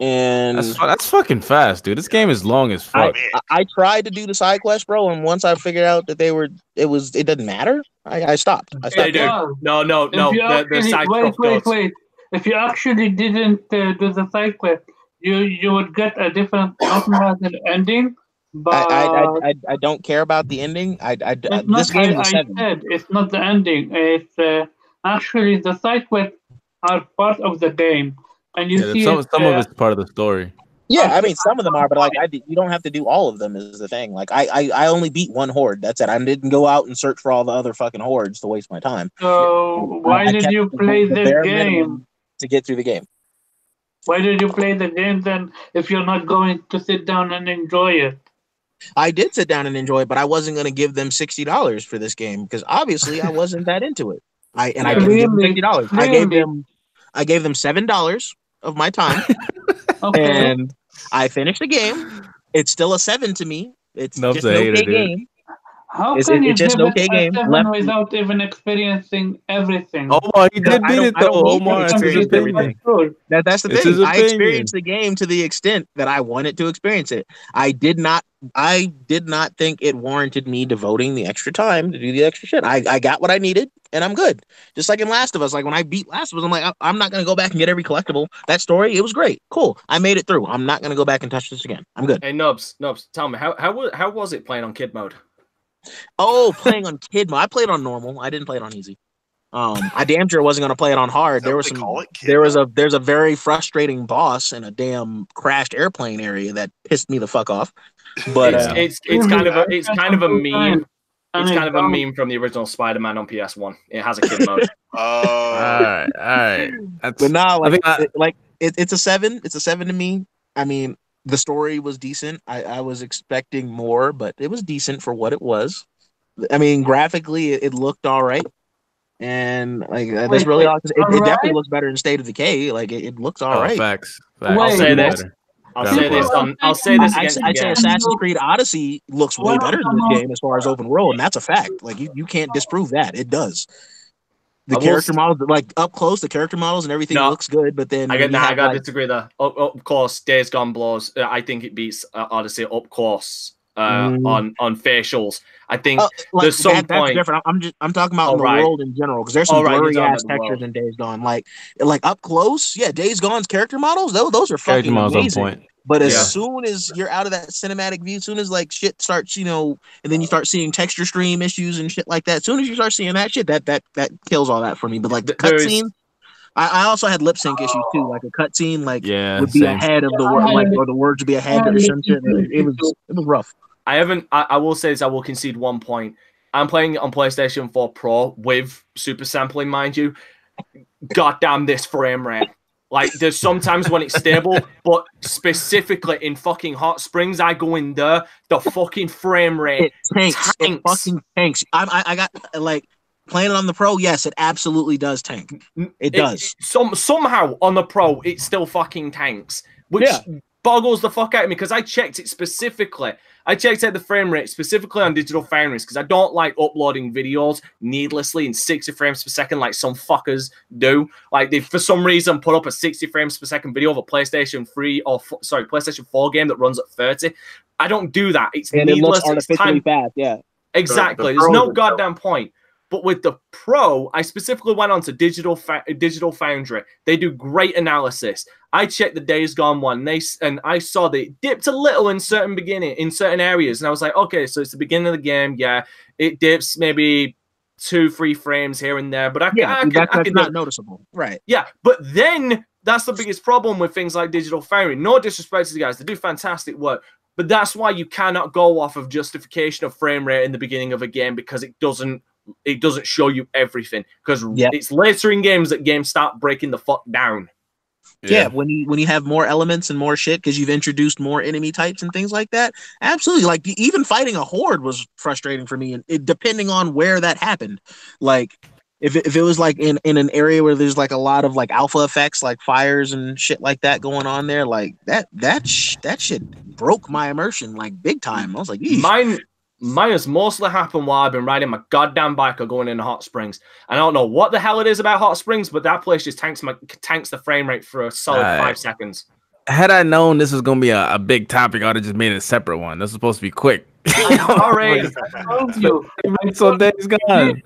and That's that's fucking fast, dude. This game is long as fuck. I I tried to do the side quest, bro, and once I figured out that they were, it was, it didn't matter. I, I stopped. I stopped. dude. Yeah. No, no, no. The, the side wait, stuff wait, goes. wait. If you actually didn't uh, do the side quest, you you would get a different automated ending. But I, I, I, I, I don't care about the ending. I, I, it's this not, game I, is a I seven. said it's not the ending. It's uh, actually the side quests are part of the game, and you Yeah, see some it, some uh, of it's part of the story. Yeah, I mean some of them are, but like I, you don't have to do all of them. Is the thing. Like I, I, I only beat one horde. That's it. I didn't go out and search for all the other fucking hordes to waste my time. So why I- I did you play the this game? to get through the game? Why did you play the game then if you're not going to sit down and enjoy it? I did sit down and enjoy it, but I wasn't going to give them sixty dollars for this game because obviously I wasn't that into it. I and I didn't give them sixty dollars. I gave them, I gave them seven dollars of my time, Okay. and I finished the game. It's still a seven to me. It's Nub's just a an okay game. How It's- can you it's just give okay it game. seven Left- without even experiencing everything? Omar, he did beat it though. need to Omar, it's his experience opinion. everything. That that's the It's thing. I experienced the game to the extent that I wanted to experience it. I did not. I did not think it warranted me devoting the extra time to do the extra shit. I, I got what I needed, and I'm good. Just like in Last of Us. Like when I beat Last of Us, I'm like, I- I'm not gonna go back and get every collectible. That story, it was great, cool. I made it through. I'm not gonna go back and touch this again. I'm good. Hey, Nubs, Nubs, tell me how how wa- how was it playing on kid mode? Oh, playing on kid mode. I played on normal. I didn't play it on easy. Um, I damn sure wasn't gonna play it on hard. Is There was some call it? Kid there was a there's a very frustrating boss in a damn crashed airplane area that pissed me the fuck off. But it's, uh, it's it's kind of a it's kind of a meme. It's kind of a meme from the original Spider-Man on PS1. It has a kid mode. Oh, All right, all right. That's, but now like think I- like it, it's a seven. It's a seven to me. I mean, the story was decent. I, I was expecting more, but it was decent for what it was. I mean, graphically, it, it looked all right. And like uh, that's really wait, all. It, it all definitely looks better in State of Decay. Like it, it looks all oh, right. facts. facts. I'll say this. I'll Yeah, say this on I'll say this I, against I'd say. Assassin's Creed Odyssey looks way better than this game as far as open world, and that's a fact. Like you, you can't disprove that. It does. The I will character s- models, like up close, the character models and everything No. looks good, but then I when get you nah, I gotta like- disagree there. Of, of course, Days Gone blows. Uh, I think it beats uh, Odyssey up close uh, Mm. on on facials. I think Oh, like, there's some that- that's point- different. I'm just I'm talking about in the Alright. world in general because there's some Alright, you're blurry talking ass textures in Days Gone. Like like up close, yeah, Days Gone's character models, those those are Character fucking models on amazing. But as Yeah. soon as you're out of that cinematic view, as soon as like shit starts, you know, and then you start seeing texture stream issues and shit like that. As soon as you start seeing that shit, that that that kills all that for me. But like the Th- there is- cutscene, I, I also had lip sync issues too. Like a cutscene, like Yeah, would be same. ahead of the word, like or the words would be ahead or some shit. It, was it was rough. I haven't. I, I will say this. I will concede one point. I'm playing it on PlayStation 4 Pro with super sampling, mind you. Goddamn this frame rate. Like there's sometimes when it's stable, but specifically in fucking hot springs, I go in there, the fucking frame rate. It tanks. It fucking tanks. I, I I got like playing it on the pro. Yes, it absolutely does tank. It does. some somehow on the pro, it still fucking tanks, which Yeah. boggles the fuck out of me because I checked it specifically. I checked out the frame rate specifically on Digital Foundry's because I don't like uploading videos needlessly in 60 frames per second like some fuckers do. Like they for some reason put up a 60 frames per second video of a PlayStation 3 or f- sorry PlayStation 4 game that runs at 30. I don't do that. It's And it needless. looks It's artificially time fast. Yeah. Exactly. the There's no goddamn point. But with the Pro, I specifically went on to Digital Digital Foundry. They do great analysis. I checked the Days Gone one, and they and I saw that it dipped a little in certain beginning in certain areas, and I was like, okay, so it's the beginning of the game. Yeah, it dips maybe two, three frames here and there, but I, Yeah. I, can, that's I that's can not noticeable. Right. yeah, but then that's the biggest problem with things like digital frame No disrespect to the guys, they do fantastic work. But that's why you cannot go off of justification of frame rate in the beginning of a game because it doesn't it doesn't show you everything. Because Yeah. it's later in games that games start breaking the fuck down. Yeah. when you when you have more elements and more shit because you've introduced more enemy types and things like that. Absolutely, like even fighting a horde was frustrating for me, and it, depending on where that happened, like. If it, if it was like in, in an area where there's like a lot of like alpha effects like fires and shit like that going on there like that that sh- that shit broke my immersion like big time I was like "Eesh." Mine mine has mostly happened while I've been riding my goddamn bike or going into hot springs. And I don't know what the hell it is about hot springs, but that place just tanks my tanks the frame rate for a solid Alright. five seconds. Had I known this was gonna be a, a big topic, I'd have just made it a separate one. This is supposed to be quick. Sorry. I told you. So told days gone.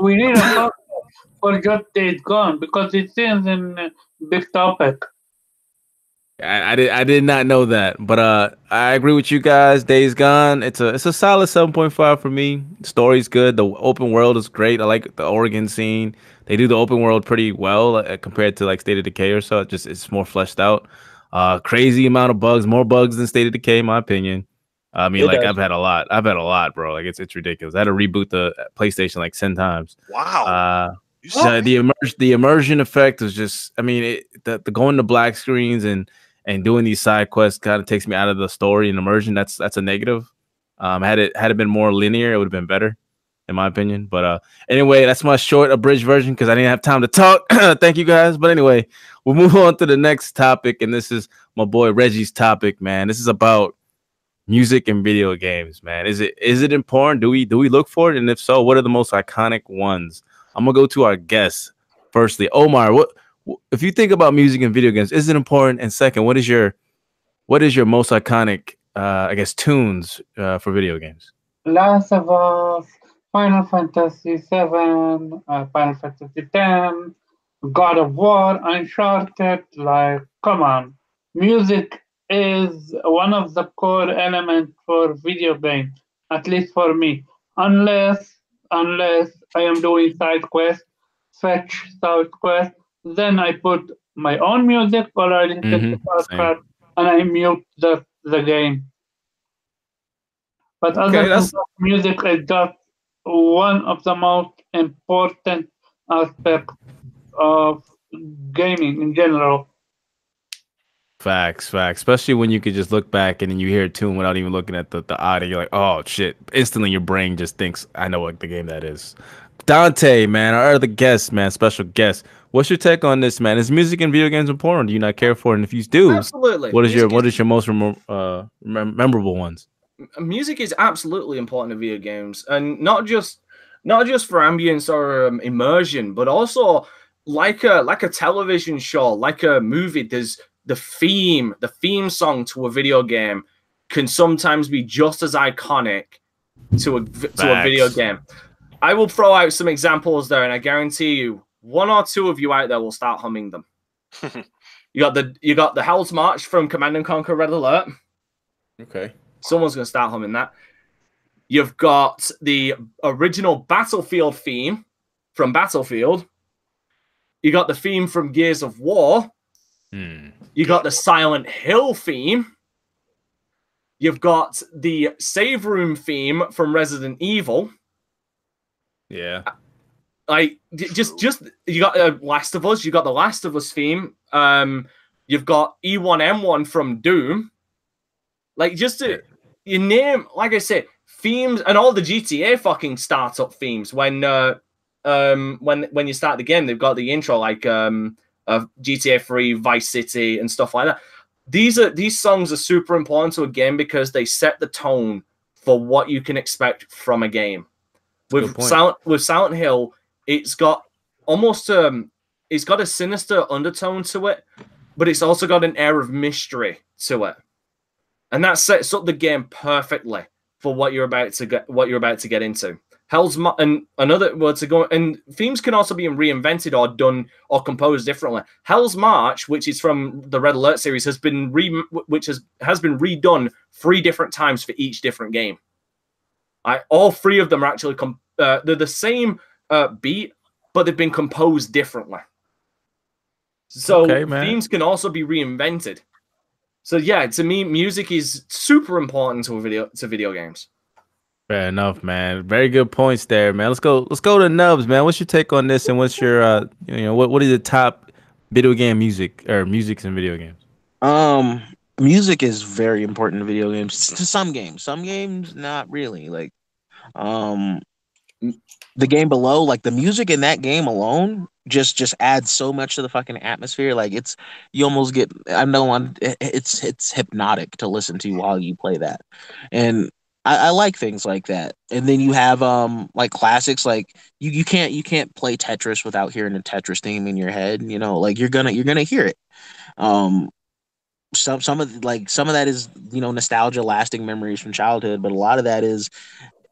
we need a podcast for just days gone because it is in uh, big topic. I, I did I did not know that, but uh, I agree with you guys. Days Gone, it's a it's a solid seven point five for me. Story's good. The open world is great. I like the Oregon scene. They do the open world pretty well uh, compared to like State of Decay or so. It just it's more fleshed out. Uh, crazy amount of bugs, more bugs than State of Decay, in my opinion. I mean, It like does. I've had a lot. I've had a lot, bro. Like it's it's ridiculous. I had to reboot the PlayStation like ten times. Wow. Uh, the, the immersion the immersion effect was just i mean it, the, the going to black screens and and doing these side quests kind of takes me out of the story and immersion that's that's a negative. Um had it had it been more linear it would have been better in my opinion but uh anyway that's my short abridged version because i didn't have time to talk. Thank you guys. But anyway we'll move on to the next topic and this is my boy reggie's topic man. This is about music and video games man. Is it is it important? Do we do we look for it? And if so what are the most iconic ones? I'm gonna go to our guests. Firstly, Omar, what wh- if you think about music and video games? Is it important? And second, what is your what is your most iconic, uh, I guess, tunes uh, for video games? Last of Us, Final Fantasy VII, uh, Final Fantasy X, God of War, Uncharted. Like, come on, music is one of the core elements for video games, at least for me. Unless, unless I am doing side quests, fetch side quests, then I put my own music or I listen to Mhm, podcast and I mute the the game. But other Okay, than that, music is just one of the most important aspects of gaming in general. Facts, facts. Especially when you could just look back and then you hear a tune without even looking at the, the audio. You're like, oh shit. Instantly your brain just thinks, I know what the game that is. Dante, man, our other guest, man, special guest. What's your take on this, man? Is music and video games important? Do you not care for it? And if you do, Absolutely. what is your what is your most remem- uh, mem- memorable ones? music is absolutely important in video games and not just not just for ambience or um, immersion but also like a like a television show like a movie there's the theme the theme song to a video game can sometimes be just as iconic to a to a video game i will throw out some examples there and i guarantee you one or two of you out there will start humming them you got the you got the hell's march from command and conquer red alert Okay. Someone's going to start humming that. You've got the original Battlefield theme from Battlefield. You got the theme from Gears of War. Hmm. You got the Silent Hill theme. You've got the save room theme from Resident Evil. Yeah. Like just just you got uh, Last of Us. You got the Last of Us theme. Um, you've got E E1M1 from Doom. Like just to you name, like I said, themes and all the GTA fucking startup themes. When uh, um when when you start the game, they've got the intro like um of GTA 3, Vice City, and stuff like that. These are these songs are super important to a game because they set the tone for what you can expect from a game. With. Silent with Silent Hill, it's got almost um it's got a sinister undertone to it, but it's also got an air of mystery to it. And that sets up the game perfectly for what you're about to get what you're about to get into. Hell's Ma- and another word to go and themes can also be reinvented or done or composed differently. Hell's March, which is from the Red Alert series, has been re which has has been redone three different times for each different game. I all three of them are actually com- uh, they're the same uh, beat, but they've been composed differently. So Okay, themes can also be reinvented. So yeah, to me, music is super important to a video to video games. Fair enough, man. Very good points there, man. Let's go. Let's go to Nubs, man. What's your take on this, and what's your, uh, you know, what what are the top video game music or musics in video games? Um, music is very important in video games. To some games, some games not really. Like, um, the game below, like the music in that game alone, just just adds so much to the fucking atmosphere. Like it's you almost get. I know one. It's it's hypnotic to listen to while you play that, and. I, I like things like that, and then you have um like classics like you, you can't you can't play Tetris without hearing a Tetris theme in your head. You know, like you're gonna you're gonna hear it. Um, some some of like some of that is you know nostalgia lasting memories from childhood but a lot of that is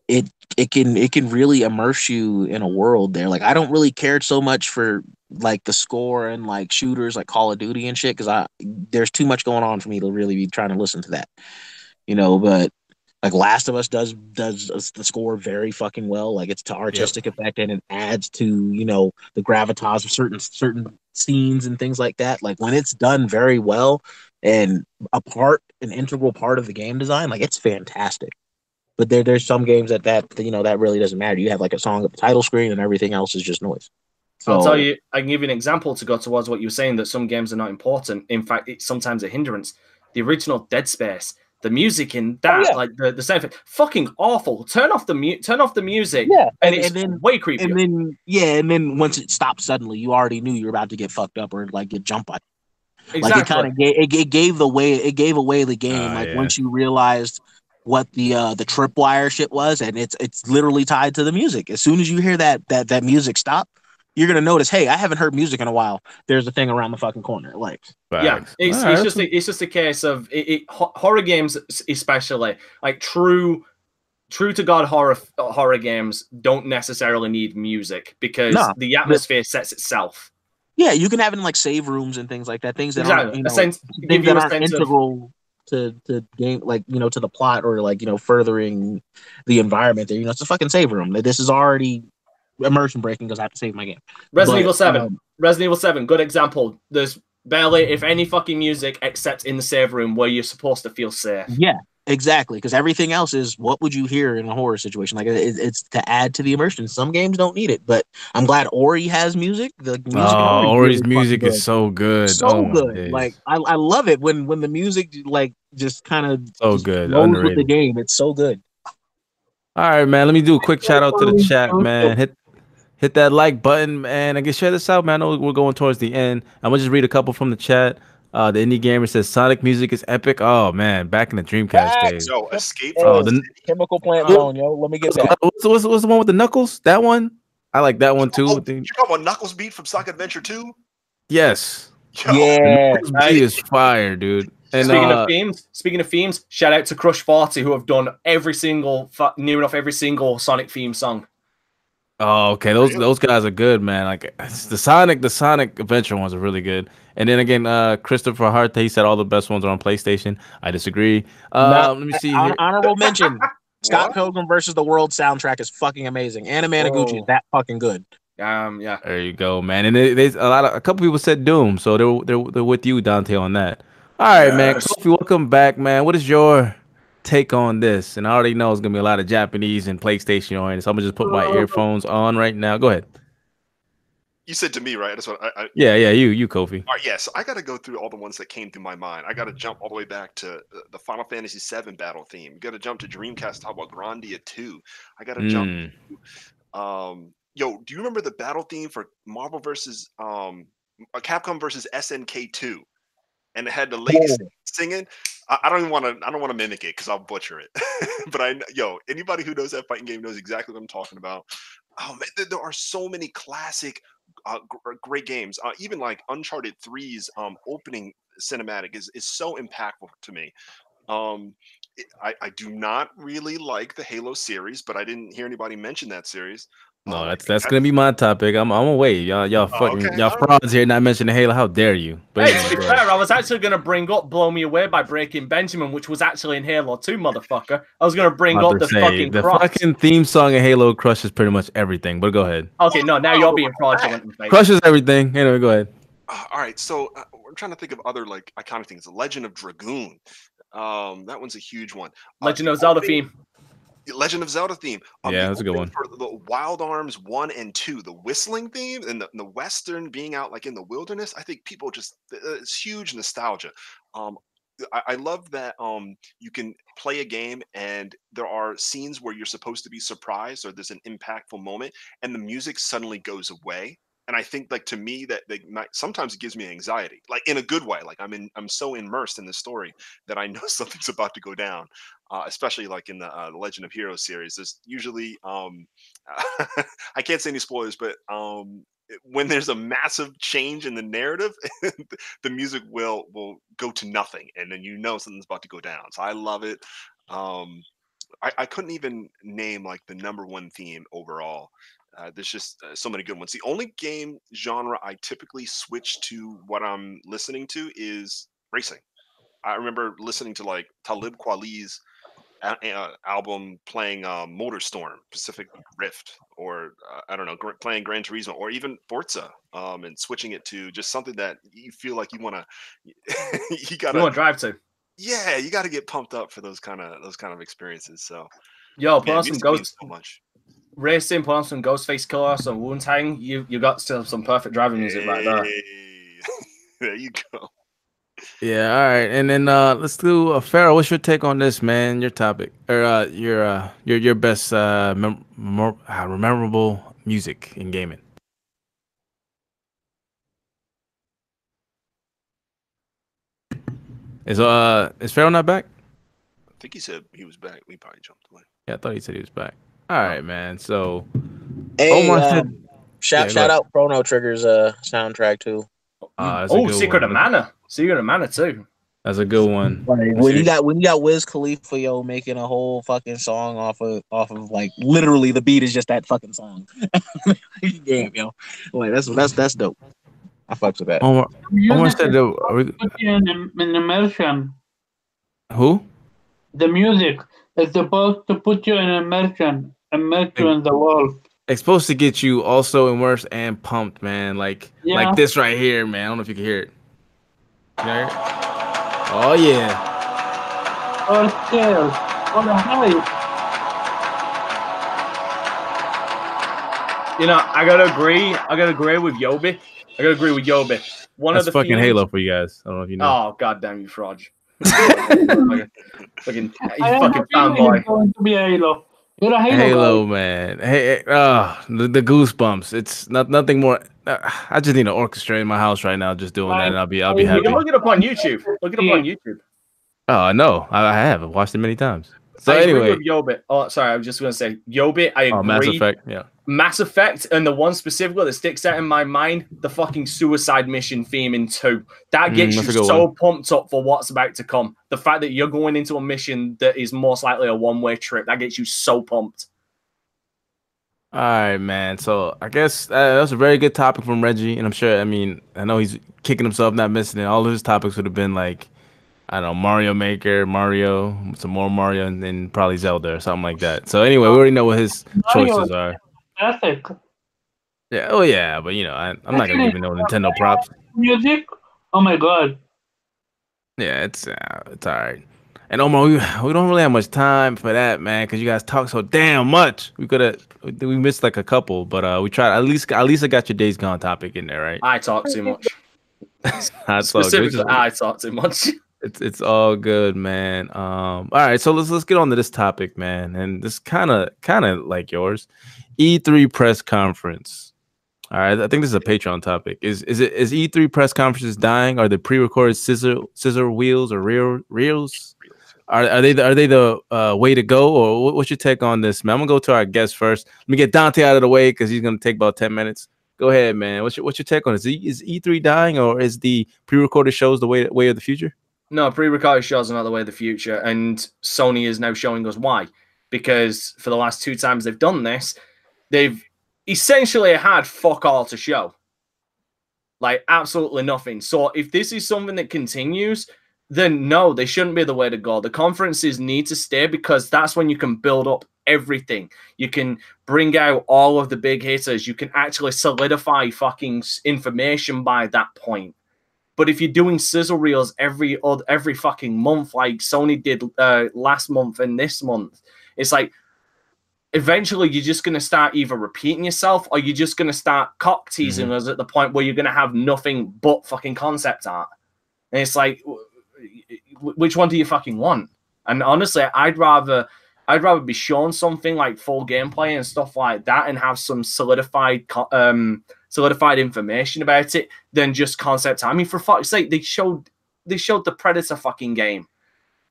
it it can it can really immerse you in a world there. Like i don't really care so much for like the score and like shooters like call of duty and shit because i there's too much going on for me to really be trying to listen to that you know but like last of us does does the score very fucking well. Like it's to artistic effect and it adds to you know the gravitas of certain certain scenes and things like that. Like when it's done very well and a part an integral part of the game design like it's fantastic but there there's some games that that you know that really doesn't matter you have like a song at the title screen and everything else is just noise so I'll tell you, I can give you an example to go towards what you were saying that some games are not important. In fact, it's sometimes a hindrance. The original Dead Space, the music in that, Oh, yeah. like the, the sound effect, fucking awful. Turn off the mu- turn off the music, yeah and and, it's and then way creepier. and then yeah and then once it stopped suddenly you already knew you were about to get fucked up or like get jumped by exactly. Like it kind of gave it, it gave the way it gave away the game. Ah, like yeah. once you realized what the uh the tripwire shit was, and it's it's literally tied to the music. As soon as you hear that that that music stop, you're gonna notice, hey, I haven't heard music in a while. There's a thing around the fucking corner. Like yeah, it's, All right, it's just a, it's just a case of it, it, horror games, especially like true, true to God horror horror games don't necessarily need music because No, the atmosphere sets itself. Yeah, you can have it in like save rooms and things like that. Things that aren't Exactly, you a know sense, things you that aren't sense of integral to to game like you know to the plot or like you know furthering the environment. There, you know, it's a fucking save room. This is already immersion breaking because I have to save my game. Resident But, Evil Seven. um, Resident Evil Seven, good example. There's barely, if any, fucking music except in the save room where you're supposed to feel safe. Yeah, exactly. Because everything else is what would you hear in a horror situation? Like it, it's to add to the immersion. Some games don't need it, but I'm glad Ori has music. The music Oh, Ori Ori's music is so good. good. so oh, good. Like I, I love it when when the music like just kind of so good. goes with the game. It's so good. All right, man. Let me do a quick shout out to the chat, man. Hit hit that like button, man. I can share this out, man. I know we're going towards the end. I'm gonna just read a couple from the chat. Uh, the indie gamer says Sonic music is epic. Oh man, back in the Dreamcast Facts. days. So escape Oh, from the- Chemical plant Oh. zone, yo. Let me get that. What's, what's, what's the one with the knuckles? That one? I like that one too. Oh, with you talking about Knuckles Beat from Sonic Adventure 2? yes, Yo, Yeah. Knuckles Beat is fire, dude. And speaking uh, of themes, speaking of themes, shout out to Crush Forty who have done every single, fu- near enough every single Sonic theme song. Oh, okay. Those those guys are good, man. Like the Sonic, the Sonic Adventure ones are really good. And then again, uh, Christopher Hart, he said all the best ones are on PlayStation. I disagree. Uh, No, let me see Hon- here. honorable mention. Scott Pilgrim versus the World soundtrack is fucking amazing. Anamanaguchi Oh. is that fucking good. Um, yeah, There you go, man. And there's a lot of a couple people said Doom, so they're they're, they're with you, Dante, on that. All right, man. Kofi, welcome back, man. What is your take on this? And I already know it's gonna be a lot of Japanese and PlayStation oriented, so I'm gonna just put my earphones on right now. Go ahead. You said to me, right? That's what I, I Yeah, yeah, you, you, Kofi. All right, yes, I got to go through all the ones that came through my mind. I got to jump all the way back to the- the Final Fantasy VII battle theme. Got to jump to Dreamcast. Talk about Grandia 2. I got to jump. Mm. Um, yo, do you remember the battle theme for Marvel versus um, uh, Capcom versus SNK 2? And it had the ladies singing. I, I don't even want to. I don't want to mimic it because I'll butcher it. but I, yo, anybody who knows that fighting game knows exactly what I'm talking about. Oh man, there are so many classic, uh, great games. Uh, even like Uncharted 3's um, opening cinematic is is so impactful to me. Um, I, I do not really like the Halo series, but I didn't hear anybody mention that series. No, that's that's I- gonna be my topic. I'm I'm away. Y'all y'all Oh, fucking okay, y'all alright. frauds here not mentioning Halo. How dare you? But Hey, anyway, to be fair, I was actually going to bring up "Blow Me Away" by Breaking Benjamin, which was actually in Halo Two, motherfucker. I was going to bring up to the say, fucking the cross. fucking theme song in Halo crushes pretty much everything. But go ahead. Okay, no, now you're being fraudulent. and. Crushes everything. Anyway, go ahead. Uh, all right, so uh, we're trying to think of other like iconic things. The Legend of Dragoon. Um, that one's a huge one. Uh, Legend the of Zelda opening- theme. Legend of Zelda theme. Um, Yeah, that's a good one. For the Wild Arms one and two, the whistling theme and the, and the western being out like in the wilderness. I think people just uh, it's huge nostalgia. Um, I, I love that um, you can play a game and there are scenes where you're supposed to be surprised or there's an impactful moment and the music suddenly goes away. And I think like to me that they might sometimes it gives me anxiety, like in a good way. Like I'm in I'm so immersed in the story that I know something's about to go down uh, especially like in the, uh, Legend of Heroes series. There's usually um, I can't say any spoilers, but um, when there's a massive change in the narrative, the music will will go to nothing, and then you know something's about to go down. So I love it. Um, I, I couldn't even name like the number one theme overall. Uh, there's just uh, so many good ones. The only game genre I typically switch to what I'm listening to is racing. I remember listening to like Talib Kweli's a- uh, album playing um, Motorstorm, Pacific Rift, or uh, I don't know, gr- playing Gran Turismo, or even Forza, um, and switching it to just something that you feel like you want to, you gotta, drive to. yeah, you got to get pumped up for those kind of those kind of experiences. So Yo, put yeah, on some ghost so much. Racing, put on some Ghostface Killah, some Wu Tang. You you got still some perfect driving music right there. There you go. Yeah, all right. And then uh let's do uh Pharaoh, what's your take on this, man? Your topic. Or uh your uh your your best uh mem- more uh, memorable music in gaming. Is uh is Pharaoh not back? I think he said he was back. We probably jumped away. Yeah, I thought he said he was back. All right, man. So Hey, Omar um, said shout Yeah, shout out Chrono Trigger's uh soundtrack too. uh, oh, Secret one. of Mana. Secret of Mana too. That's a good one. Like, when you got when you got Wiz Khalifa yo making a whole fucking song off of off of like literally the beat is just that fucking song. Damn yo, like that's that's that's dope. I fucks with that. Omar, Omar said is the, are we, put you in, in immersion. who? The music is supposed to put you in immersion, immerse you in the world. It's supposed to get you also immersed and pumped, man. Like Yeah. like this right here, man. I don't know if you can hear it. You hear it? Oh yeah. Or scared, or hype. You know, I gotta agree. I gotta agree with Yobi. I gotta agree with Yobi. One That's of the fucking themes- Halo for you guys. I don't know if you know. Oh god damn you, Frog. fucking, fucking, you I have fucking fanboy. going to be Halo. You're a Halo. Halo, man. Hey, hey oh, the, the goosebumps. It's not nothing more. Uh, I just need an orchestra in my house right now, just doing that, and I'll be I'll be You You happy. can look it up on YouTube. Look it up on YouTube. Oh no, I, I have. I've watched it many times. So I anyway, with Yobi. Oh, sorry, I was just gonna say Yobi. I agree. oh, Mass Effect. Yeah. Mass Effect, and the one specifically that sticks out in my mind, the fucking suicide mission theme in two. That Mm, gets that's a you so one. pumped up for what's about to come. The fact that you're going into a mission that is most likely a one way trip, that gets you so pumped. All right, man. So I guess uh, that was a very good topic from Reggie, and I'm sure. I mean, I know he's kicking himself not missing it. All of his topics would have been like, I don't know, Mario Maker, Mario, some more Mario, and then probably Zelda or something like that. So anyway, we already know what his choices are. Classic. Yeah. Oh yeah, but you know, I, I'm not gonna give him no Nintendo props. Music. Oh my god. Yeah, it's uh, it's all right. And Omar, we, we don't really have much time for that, man, because you guys talk so damn much. We could have we missed like a couple, but uh, we tried. At least at least I got your Days Gone topic in there, right? I talk too much. That's all good. Just- I talk too much. It's it's all good, man. Um, all right, so let's let's get on to this topic, man. And this kind of kind of like yours, E3 press conference. All right, I think this is a Patreon topic. Is is it is E3 press conferences dying? Are the pre-recorded scissor scissor wheels or real reels? Are, are they the, are they the uh, way to go, or what's your take on this, man? I'm gonna go to our guest first. Let me get Dante out of the way because he's gonna take about ten minutes. Go ahead, man. What's your what's your take on this? Is, is E3 dying, or is the pre-recorded shows the way way of the future? No, pre-recorded shows are not the way of the future, and Sony is now showing us why. Because for the last two times they've done this, they've essentially had fuck all to show. Like absolutely nothing. So if this is something that continues, then no, they shouldn't be the way to go. The conferences need to stay because that's when you can build up everything. You can bring out all of the big hitters. You can actually solidify fucking information by that point. But if you're doing sizzle reels every every fucking month, like Sony did uh, last month and this month, it's like eventually you're just going to start either repeating yourself or you're just going to start cock teasing us at the point where you're going to have nothing but fucking concept art. And it's like, which one do you fucking want? And honestly, I'd rather. I'd rather be shown something like full gameplay and stuff like that, and have some solidified, um, solidified information about it than just concept. art. I mean, for fuck's sake, they showed they showed the Predator fucking game.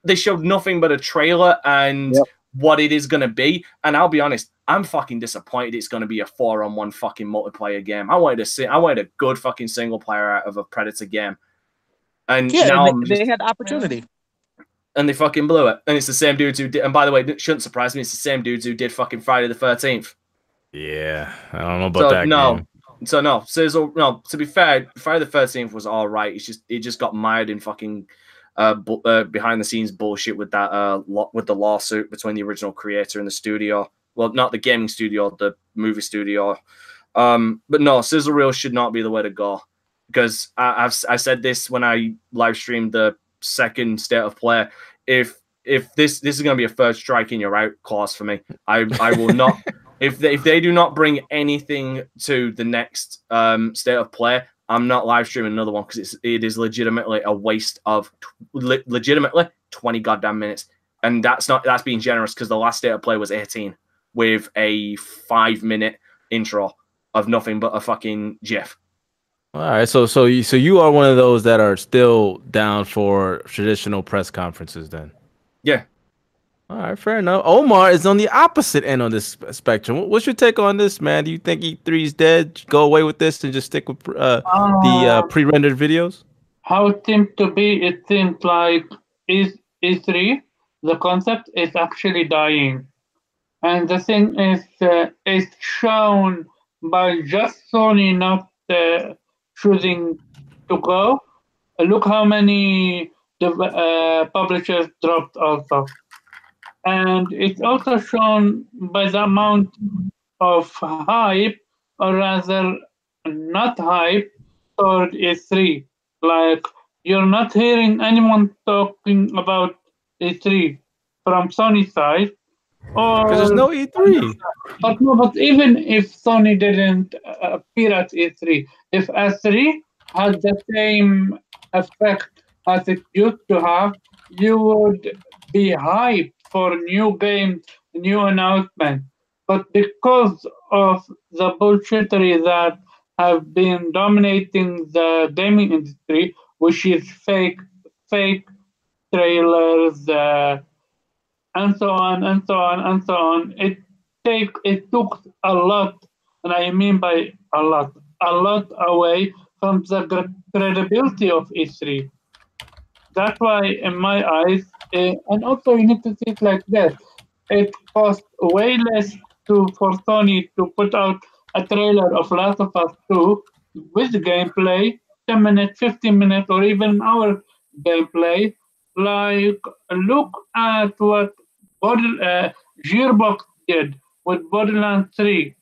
They showed nothing but a trailer and Yep. What it is going to be. And I'll be honest, I'm fucking disappointed it's going to be a four on one fucking multiplayer game. I wanted to see, I wanted a good fucking single player out of a Predator game. And Yeah, now and they, just- they had the opportunity. and they fucking blew it. And it's the same dudes who did. And by the way, it shouldn't surprise me. It's the same dudes who did fucking Friday the Thirteenth. Yeah, I don't know about So that. no, game. so no. Sizzle. No. To be fair, Friday the Thirteenth was all right. It's just it just got mired in fucking uh, bu- uh behind the scenes bullshit with that uh lo- with the lawsuit between the original creator and the studio. Well, not the gaming studio, the movie studio. Um, but no, sizzle reel should not be the way to go because I, I've I said this when I live streamed the second state of play. If if this this is going to be a first strike in your out clause for me, I I will not. if they, if they do not bring anything to the next um state of play, I'm not live streaming another one because it's it is legitimately a waste of le- legitimately 20 goddamn minutes, and that's not that's being generous because the last state of play was 18 with a five minute intro of nothing but a fucking GIF. All right, so so you so you are one of those that are still down for traditional press conferences, then. Yeah. All right, fair enough. Omar is on the opposite end of this spectrum. What's your take on this, man? Do you think E3 is dead? Go away with this and just stick with uh, the uh, Uh, pre-rendered videos? how it seemed to be, it seemed like is E3, the concept is actually dying. And the thing is, uh, it's shown by just Sony not uh, choosing to go. Uh, Look how many uh, publishers dropped also. And it's also shown by the amount of hype, or rather, not hype, toward E3. Like, you're not hearing anyone talking about E3 from Sony side. Because there's no E E3. but no, but even if Sony didn't uh, appear at E3, if E3 had the same effect as it used to have, you would be hyped for new games, new announcement. But because of the bullshittery that have been dominating the gaming industry, which is fake, fake trailers, uh, and so on and so on and so on. It take it took a lot, and I mean by a lot, a lot away from the credibility of E3. That's why, in my eyes, and also you need to see it like that. it costs way less to for Sony to put out a trailer of Last of Us 2 with gameplay, 10 minutes, 15 minutes, or even an hour gameplay. Like, look at what Border, uh, Gearbox did with Borderlands 3.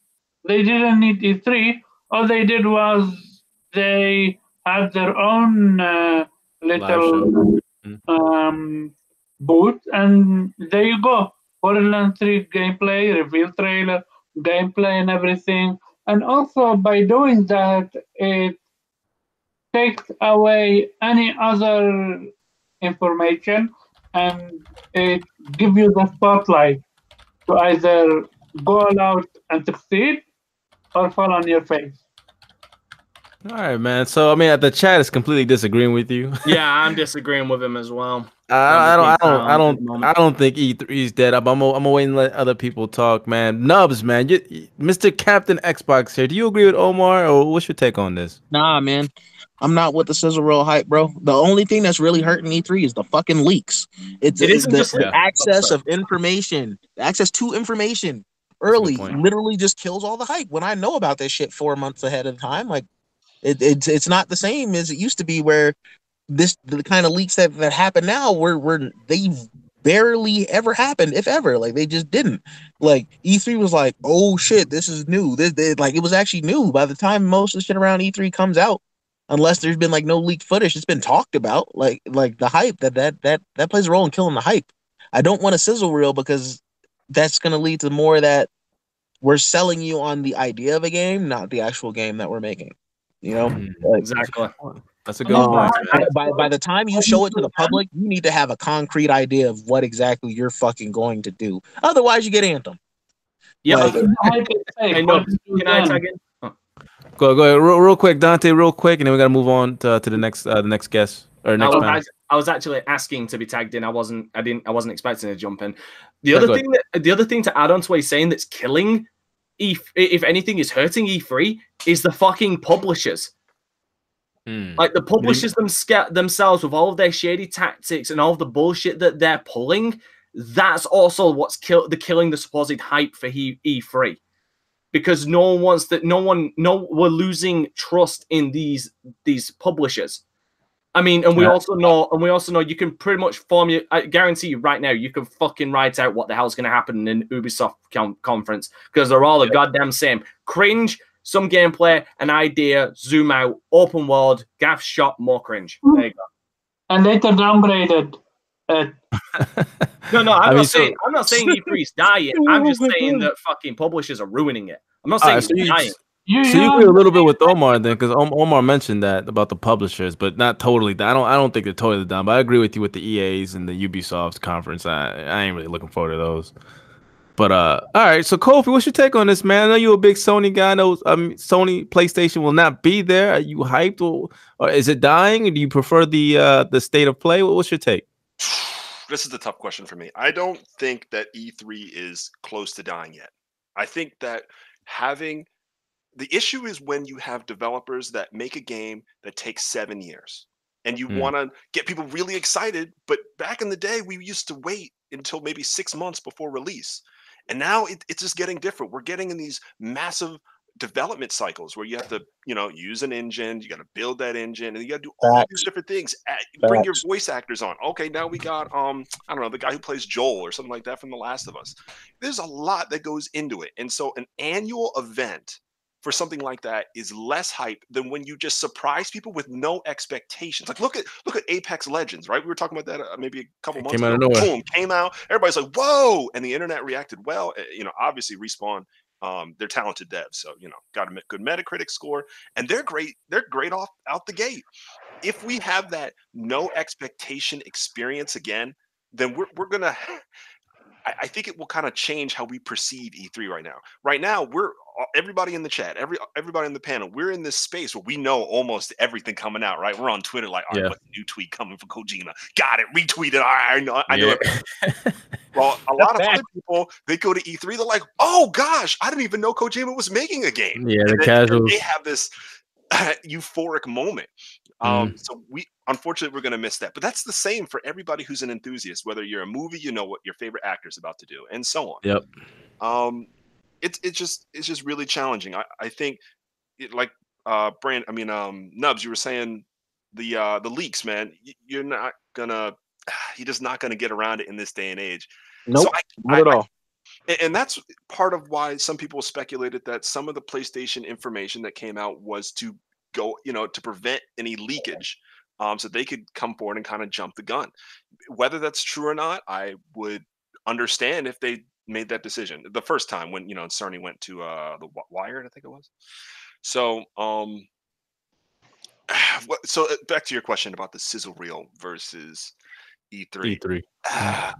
They didn't need E3. All they did was they had their own uh, little um, booth, and there you go. Borderlands 3 gameplay, reveal trailer, gameplay, and everything. And also, by doing that, it takes away any other information and it give you the spotlight to either go all out and succeed or fall on your face. All right, man. So I mean, the chat is completely disagreeing with you. Yeah, I'm disagreeing with him as well. I, I don't, I don't, I don't. I don't think E3 is dead. I'm, I'm, gonna- I'm gonna wait and let other people talk, man. Nubs, man, you, you- Mr. Captain Xbox here. Do you agree with Omar, or what's your take on this? Nah, man. I'm not with the sizzle roll hype, bro. The only thing that's really hurting E3 is the fucking leaks. It's It it's isn't the, just the access of information, access to information early literally just kills all the hype. When I know about this shit four months ahead of time, like it, it's it's not the same as it used to be where this the kind of leaks that, that happen now where where they barely ever happened, if ever. Like they just didn't. Like E3 was like, oh shit, this is new. This, this like it was actually new. By the time most of the shit around E3 comes out, unless there's been like no leaked footage, it's been talked about. Like like the hype that that that that plays a role in killing the hype. I don't want a sizzle reel because that's gonna lead to more that we're selling you on the idea of a game, not the actual game that we're making. You know, Mm, Like, Exactly. That's a good Um, point. by, by, by the time you show it to the public, you need to have a concrete idea of what exactly you're fucking going to do. Otherwise, you get Anthem. Yeah. Like- The hype is fake. I know. What do you Can I tag in? Go go ahead, real, real quick, Dante, real quick, and then we gotta move on to, to the next uh, the next guest or next was, panel. I was actually asking to be tagged in. I wasn't. I didn't. I wasn't expecting to jump in. The Yeah, other go thing that the other thing to add on to what he's saying that's killing E. If anything is hurting E3 is the fucking publishers. Hmm. Like the publishers them themselves with all of their shady tactics and all of the bullshit that they're pulling. That's also what's kill the killing the supposed hype for he- E3 because no one wants that. No one. No, we're losing trust in these these publishers. I mean, and we Yeah. also know, and we also know you can pretty much form your. I guarantee you right now, you can fucking write out what the hell's going to happen in Ubisoft con- conference because they're all the goddamn same. Cringe, some gameplay, an idea, zoom out, open world, gaff shot, more cringe. There you go. And later downgraded. Uh, No, no, I'm I not mean, so- saying I'm not saying E3's dying. I'm just saying that fucking publishers are ruining it. I'm not saying Alright, it's so you- dying. You, So you you- agree a little bit with Omar then, because Omar mentioned that about the publishers, but not totally. I don't. I don't think they're totally done. But I agree with you with the EAs and the Ubisoft conference. I, I ain't really looking forward to those. But uh, all right. So Kofi, what's your take on this, man? I know you're a big Sony guy. I know um, Sony PlayStation will not be there. Are you hyped, or, or is it dying? Or do you prefer the uh the state of play? What's your take? this is the tough question for me. I don't think that E3 is close to dying yet. I think that having the issue is when you have developers that make a game that takes seven years and you Hmm. want to get people really excited. But back in the day, we used to wait until maybe six months before release. And now it, it's just getting different. We're getting in these massive development cycles where you have to, you know, use an engine, you got to build that engine, and you got to do all these different things. Bring your voice actors on. Okay, now we got um, I don't know, the guy who plays Joel or something like that from The Last of Us. There's a lot that goes into it, and so an annual event for something like that is less hype than when you just surprise people with no expectations. Like look at look at Apex Legends, right? We were talking about that uh, maybe a couple months Came out ago. of nowhere. Boom, came out. Everybody's like, "Whoa!" And the internet reacted well. Uh, You know, obviously respawn. Um, they're talented devs, so you know, got a good Metacritic score, and they're great. They're great off out the gate. If we have that no expectation experience again, then we're we're gonna. I, think it will kind of change how we perceive E3 right now. Right now, we're everybody in the chat, every everybody in the panel. We're in this space where we know almost everything coming out. Right? We're on Twitter, like, all right, Yeah. what's the new tweet coming from Kojima? Got it, retweeted. Right, I know, I know. Yeah. everything. Well, a lot of other people they go to E3, they're like, oh gosh, I didn't even know Kojima was making a game. Yeah, the casuals. They have this euphoric moment. Um, so we unfortunately we're gonna miss that. But that's the same for everybody who's an enthusiast, whether you're a movie, you know what your favorite actor is about to do, and so on. Yep. Um it's it's just it's just really challenging. I, I think it, like uh Brand I mean um Nubs, you were saying the uh the leaks, man, you're not gonna you're just not gonna get around it in this day and age. Nope, So I, not at I- all. And that's part of why some people speculated that some of the PlayStation information that came out was to go, you know, to prevent any leakage, um, so they could come forward and kind of jump the gun. Whether that's true or not, I would understand if they made that decision the first time when you know Cerny went to uh, the Wi- Wired, I think it was. So, um, so uh, back to your question about the sizzle reel versus E E3. E3. I,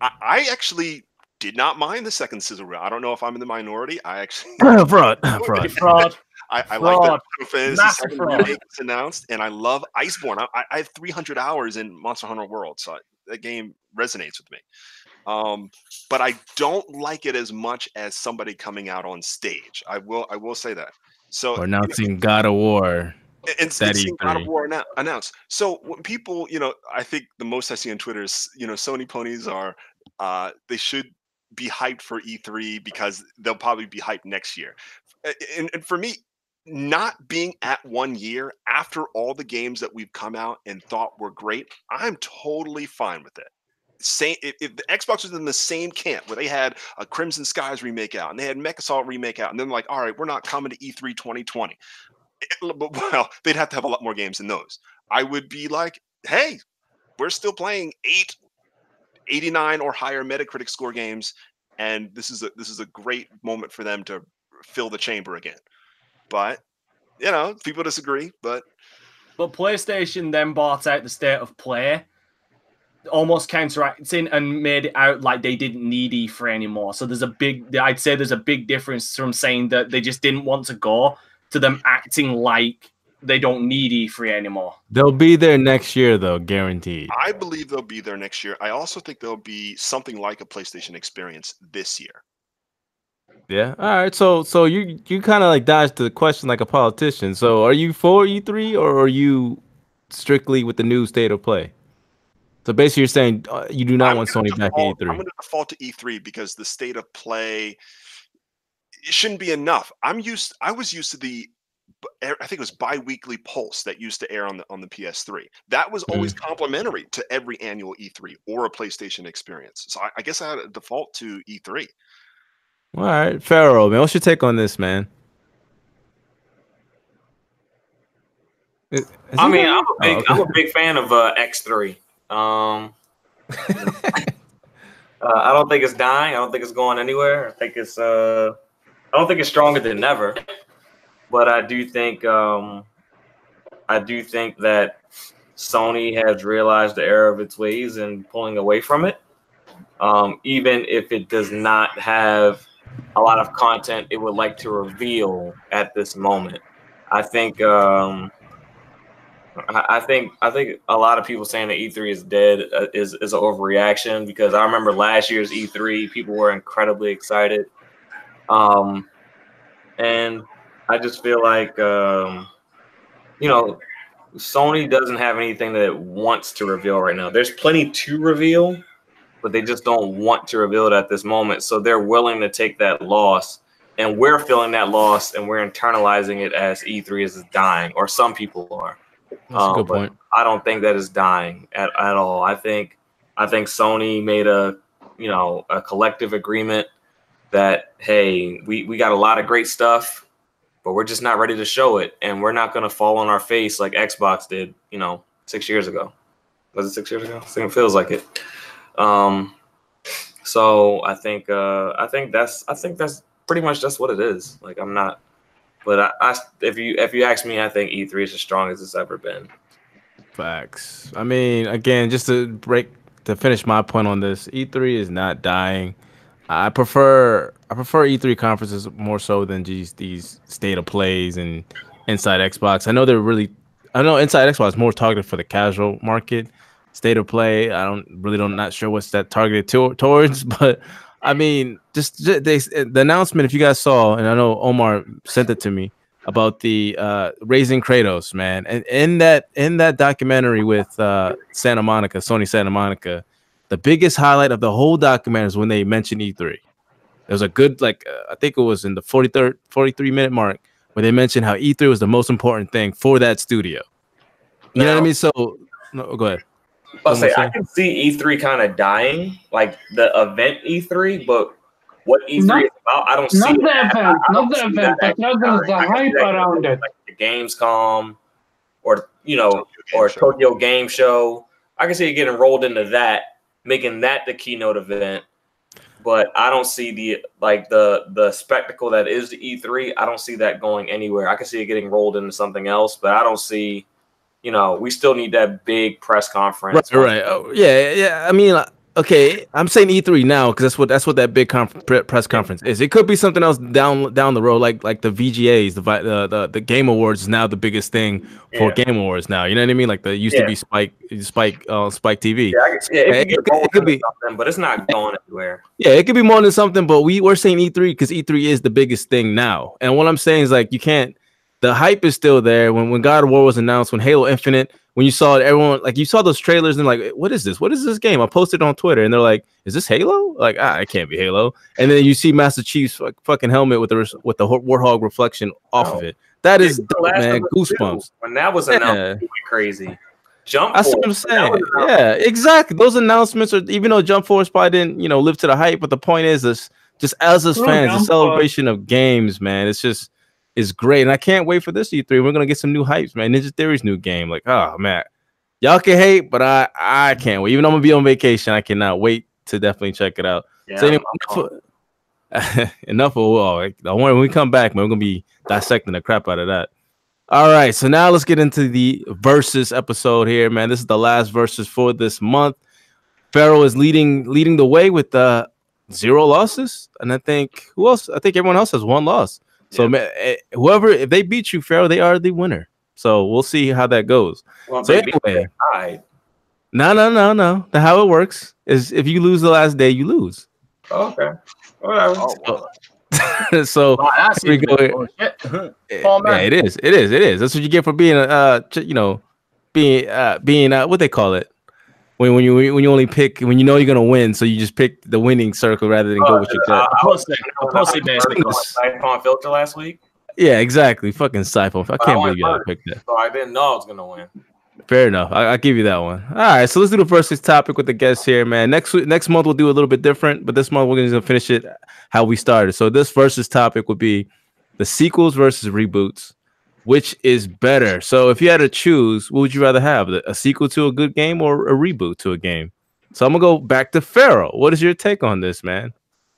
I actually did not mind the second sizzle reel. I don't know if I'm in the minority. I actually fraud, fraud. Fraud. I, I like that Fraud. Final Fantasy Massive VII fraud. remake was announced, and I love Iceborne. I, I- I have 300 hours in Monster Hunter World, so that game resonates with me. Um, but I don't like it as much as somebody coming out on stage. I will I will say that. So announcing God of War. and and seeing God of War annou- announced. So when people, you know, I think the most I see on Twitter is, you know, Sony ponies are, uh, they should be hyped for E3 because they'll probably be hyped next year. And, and for me, not being at one year after all the games that we've come out and thought were great, I'm totally fine with it. Same if, if the Xbox was in the same camp where they had a Crimson Skies remake out and they had Mech Assault remake out, and then like, all right, we're not coming to E E3 2020. It- eh, but well, they'd have to have a lot more games than those. I would be like, hey, we're still playing eight 89 or higher Metacritic score games, and this is a this is a great moment for them to fill the chamber again. But you know, people disagree, but But PlayStation then bought out the state of play, almost counteracting and made it out like they didn't need E3 anymore. So there's a big, I'd say there's a big difference from saying that they just didn't want to go to them acting like they don't need E3 anymore. They'll be there next year, though, guaranteed. I believe they'll be there next year. I also think there'll be something like a PlayStation experience this year. Yeah. All right. So, so you you kind of like dodged the question like a politician. So, are you for E3 or are you strictly with the new state of play? So basically, you're saying uh, you do not I'm want gonna Sony back E3. I'm going to default to E3 because the state of play it shouldn't be enough. I'm used. I was used to the. I think it was bi-weekly pulse that used to air on the on the PS3. That was always Mm-hmm. complimentary to every annual E3 or a PlayStation experience. So I, I guess I had a default to E E3. All right, Pharaoh, man, what's your take on this, man? Is- is I mean. I'm a Oh, big, okay. I'm a big fan of uh, E3. Um, uh, I don't think it's dying. I don't think it's going anywhere. I think it's, uh, I don't think it's stronger than ever. But I do think, um, I do think that Sony has realized the error of its ways and pulling away from it. Um, even if it does not have a lot of content it would like to reveal at this moment. I think. Um, I think I think a lot of people saying that E3 is dead uh, is is an overreaction because I remember last year's E3 people were incredibly excited, um, and I just feel like um, you know Sony doesn't have anything that it wants to reveal right now. There's plenty to reveal, but they just don't want to reveal it at this moment. So they're willing to take that loss, and we're feeling that loss, and we're internalizing it as E3 is dying, or some people are. That's a Uh, good point. I don't think that is dying at, at all. I think I think Sony made a you know a collective agreement that hey we we got a lot of great stuff, but we're just not ready to show it, and we're not going to fall on our face like Xbox did you know six years ago. Was it six years ago? It feels like it. Um, so I think uh, I think that's I think that's pretty much that's what it is. Like I'm not, but I, I if you if you ask me, I think E3 is as strong as it's ever been. Facts. I mean, again, just to break to finish my point on this, E3 is not dying. I prefer I prefer E3 conferences more so than these these state of plays and inside Xbox. I know they're really I know inside Xbox is more targeted for the casual market. State of play, I don't really don't not sure what's that targeted to, towards, but I mean, just, ju- they the announcement if you guys saw, and I know Omar sent it to me about the uh raising Kratos, man. And in that in that documentary with uh Santa Monica, Sony Santa Monica, the biggest highlight of the whole documentary is when they mentioned E3. There was a good like uh, I think it was in the 43rd 43 minute mark where they mentioned how E3 was the most important thing for that studio. You know what I mean? So no, go ahead. I'll say I can see E3 kind of dying, like the event E3, but what E3 Not- is about, I don't see. Not the that. event, I don't not the event, but rather the I hype around it. Like the Gamescom, or you know, Tokyo or Show. Tokyo Game Show. I can see it getting rolled into that, making that the keynote event. But I don't see the like the the spectacle that is the E3. I don't see that going anywhere. I can see it getting rolled into something else, but I don't see. You know, we still need that big press conference. Right, right. Oh, yeah, yeah. I mean, okay. I'm saying E3 now because that's what that's what that big conf- press conference is. It could be something else down down the road, like like the VGAs, the the the, the Game Awards is now the biggest thing for Yeah. Game Awards now. You know what I mean? Like the used to be Spike Spike uh, Spike TV. Yeah. Yeah, It, it could get could- rolled it could be- something, but it's not going anywhere. Yeah, it could be more than something, but we we're saying E3 because E3 is the biggest thing now. And what I'm saying is like you can't. The hype is still there. When when God of War was announced, when Halo Infinite, when you saw it, everyone like you saw those trailers and like, what is this? What is this game? I posted on Twitter and they're like, is this Halo? Like, ah, it can't be Halo. And then you see Master Chief's fuck- fucking helmet with the with the War- Warthog reflection off of Oh. it. That is dope, Last man. of Us 2, Goosebumps. When that was announced, Yeah. it went crazy. Jump. That's what I'm Force, saying. Yeah, exactly. Those announcements are even though Jump Force probably didn't, you know, live to the hype, but the point is this just as us fans, the celebration of games, man. It's just it's great. And I can't wait for this E3. We're gonna get some new hypes, man. Ninja Theory's new game. Like, oh man. Y'all can hate, but I I can't wait. Even though I'm gonna be on vacation, I cannot wait to definitely check it out. Yeah, so anyway, enough of, enough of well, like, when we come back, man, we're gonna be dissecting the crap out of that. All right, so now let's get into the versus episode here, man. This is the last versus for this month. Pharaoh is leading leading the way with uh, zero losses, and I think who else? I think everyone else has one loss. So man, eh, whoever if they beat you, Pharaoh, they are the winner. So we'll see how that goes. Well, So anyway, no, no, no, no. The how it works is if you lose the last day, you lose. Okay. Whatever. Oh, wow. so Oh, Here we go. Eh, yeah, it is. It is. It is. That's what you get for being a, uh, you know, being, uh, being, uh, what they call it when when you when you only pick when you know you're gonna win, so you just pick the winning circle rather than go with your Uh, gut. I was Pussy. saying, Pussy, I basically. was filter last week, Yeah, exactly. Fucking siphon. I I can't went believe y'all first. picked that. so I didn't know I was gonna win. Fair enough. I, I'll give you that one. All right, so let's do the first topic with the guests here, man. Next week, next month we'll do a little bit different, but this month we're gonna finish it how we started. So this versus topic would be the sequels versus reboots. Which is better? So if you had to choose, what would you rather have? A sequel to a good game or a reboot to a game? So I'm gonna go back to Pharaoh. What is your take on this, man?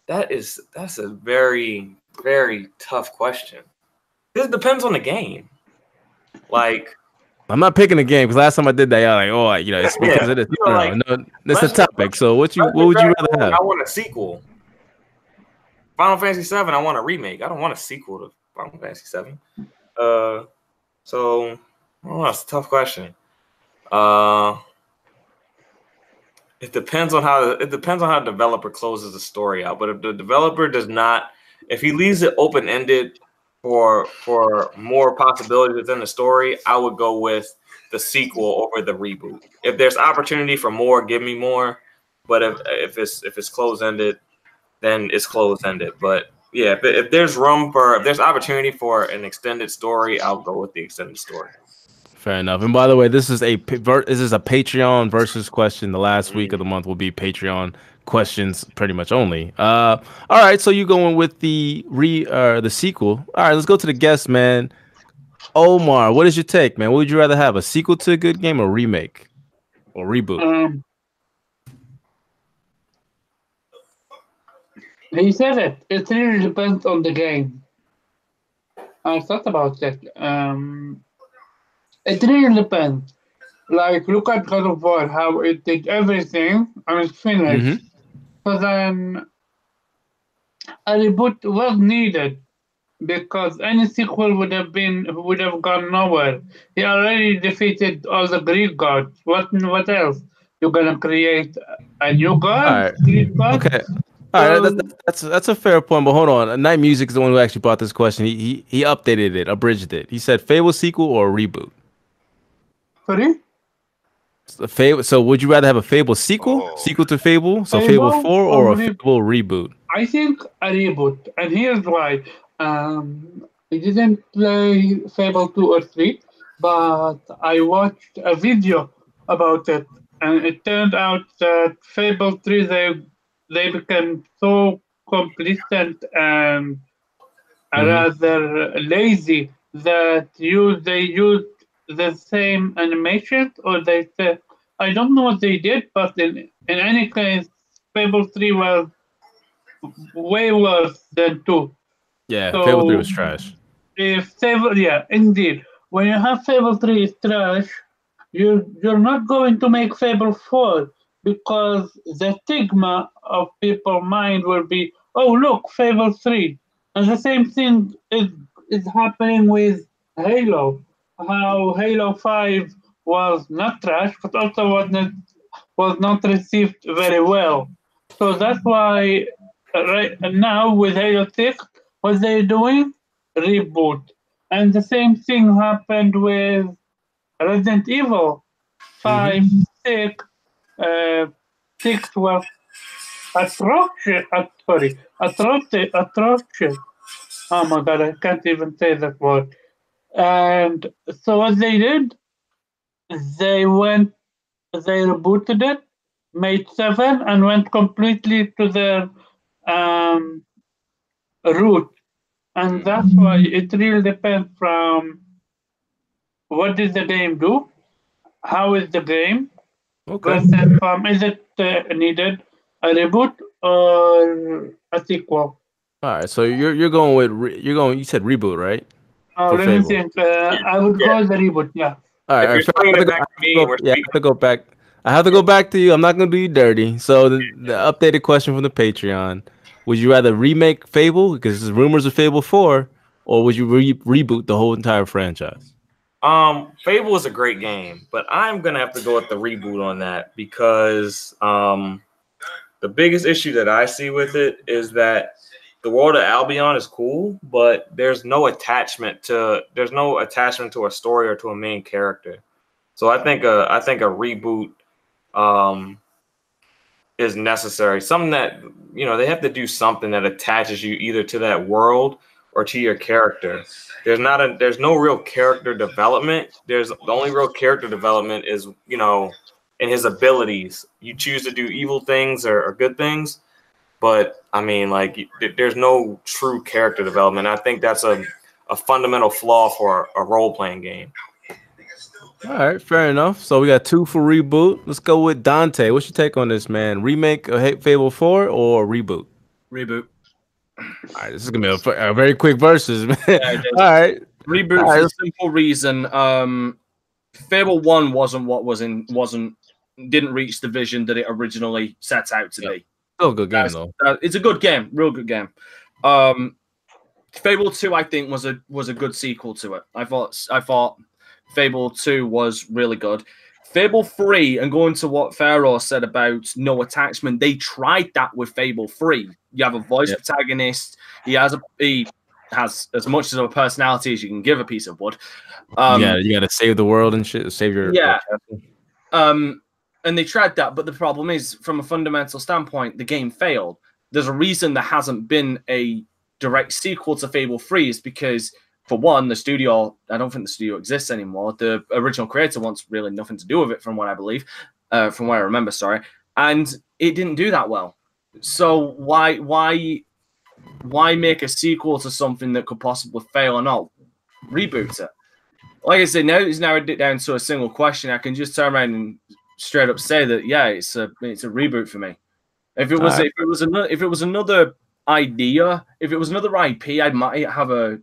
That is that's a very very tough question. This depends on the game. Like I'm not picking a game because last time I did that, y'all like, oh, you know, it's Yeah, because of this. you No, know, no, like, no, that's the let's- topic. So what you what would you rather have? I want a sequel. Final Fantasy VII. I want a remake. I don't want a sequel to Final Fantasy VII. Uh, so oh, that's a tough question. Uh, it depends on how it depends on how the developer closes the story out. But if the developer does not, if he leaves it open ended for for more possibilities within the story, I would go with the sequel over the reboot. If there's opportunity for more, give me more. But if if it's if it's closed ended, then it's closed ended. But yeah, if, if there's room for if there's opportunity for an extended story, I'll go with the extended story. Fair enough. And by the way, this is a this is a Patreon versus question. The last week of the month will be Patreon questions, pretty much only. Uh, all right. So you going with the re uh the sequel? All right. Let's go to the guest, man. Omar, what is your take, man? What would you rather have, a sequel to a good game or remake or reboot? Um, he said it. It really depends on the game. I thought about it. Um, it really depends. Like, look at God of War, how it did everything and it's finished. Mhm. So then, a reboot was needed because any sequel would have been would have gone nowhere. He already defeated all the Greek gods. What what else? You're gonna create a new god? Alright. Greek god? Okay. All right, Um, that's, that's that's a fair point, but hold on. Night Music is the one who actually brought this question. He he, he updated it, abridged it. He said Fable sequel or reboot. Sorry? So, Fable, so would you rather have a Fable sequel, Oh. sequel to Fable, so Fable, Fable four, or or a Fable reboot? I think a reboot, and here's why. Um, I didn't play Fable 2 or 3, but I watched a video about it, and it turned out that Fable 3 they they became so complacent and Mhm. rather lazy that you they used the same animation or they said I don't know what they did, but in in any case, Fable 3 was way worse than 2 Yeah, Fable three was trash. if Fable, yeah, indeed, when you have Fable 3 is trash, you you're not going to make Fable 4 because the stigma of people's mind will be, oh look, Fable 3. And the same thing is is happening with Halo. How Halo 5 was not trash, but also was not was not received very well. So that's why right now with Halo 6, what they're doing reboot. And the same thing happened with Resident Evil 5, mm-hmm. 6, uh, 6 was atrocious, uh, sorry, atrocious, atrocious. Oh my god, I can't even say that word. And so what they did, they went, they rebooted it, made seven, and went completely to their um, root, and that's why it really depends from what does the game do, how is the game, Okay. versus from is it uh, needed a reboot or a sequel. All right. So you're you're going with re- you're going. You said reboot, right? Uh, For let me Fable. think. Uh, I would go with the reboot. Yeah. All right. If you're right, so I have to go- back I to have me, to go- yeah, I have to go back. I have to go back to you. I'm not gonna do you dirty. So the, the updated question from the Patreon: Would you rather remake Fable because there's rumors of Fable Four, or would you re- reboot the whole entire franchise? Um, Fable is a great game, but I'm gonna have to go with the reboot on that because um, the biggest issue that I see with it is that the world of Albion is cool, but there's no attachment to there's no attachment to a story or to a main character. So I think a I think a reboot um, is necessary. Something that you know they have to do something that attaches you either to that world or to your character. There's not a there's no real character development. There's the only real character development is you know in his abilities. You choose to do evil things or, or good things, but I mean like there's no true character development. I think that's a a fundamental flaw for a role playing game. All right, fair enough. So we got two for reboot. Let's go with Dante. What's your take on this, man? Remake of Fable Four or reboot? Reboot. All right, this is gonna be a very quick versus. Yeah. All right, Reboot All for the simple reason. Um, Fable One wasn't what was in wasn't didn't reach the vision that it originally set out to be. still a good game That's- though. Uh, it's a good game, real good game. Um, Fable Two, I think, was a was a good sequel to it. I thought I thought Fable Two was really good. Fable Three, and going to what Pharaoh said about no attachment, they tried that with Fable Three. You have a voice Yep. protagonist. He has a he has as much of a personality as you can give a piece of wood. Um, you gotta you gotta save the world and shit. Save your Yeah. um, and they tried that, but the problem is, from a fundamental standpoint, the game failed. There's a reason there hasn't been a direct sequel to Fable 3 is because, for one, the studio, I don't think the studio exists anymore. The original creator wants really nothing to do with it, from what I believe, uh, from what I remember, sorry. And it didn't do that well. So why, why, why make a sequel to something that could possibly fail or not? Reboot it like I said, now it's narrowed it down to a single question. I can just turn around and straight up say that yeah, it's a it's a reboot for me. If it was if it was another if it was another idea, if it was another IP, I might have a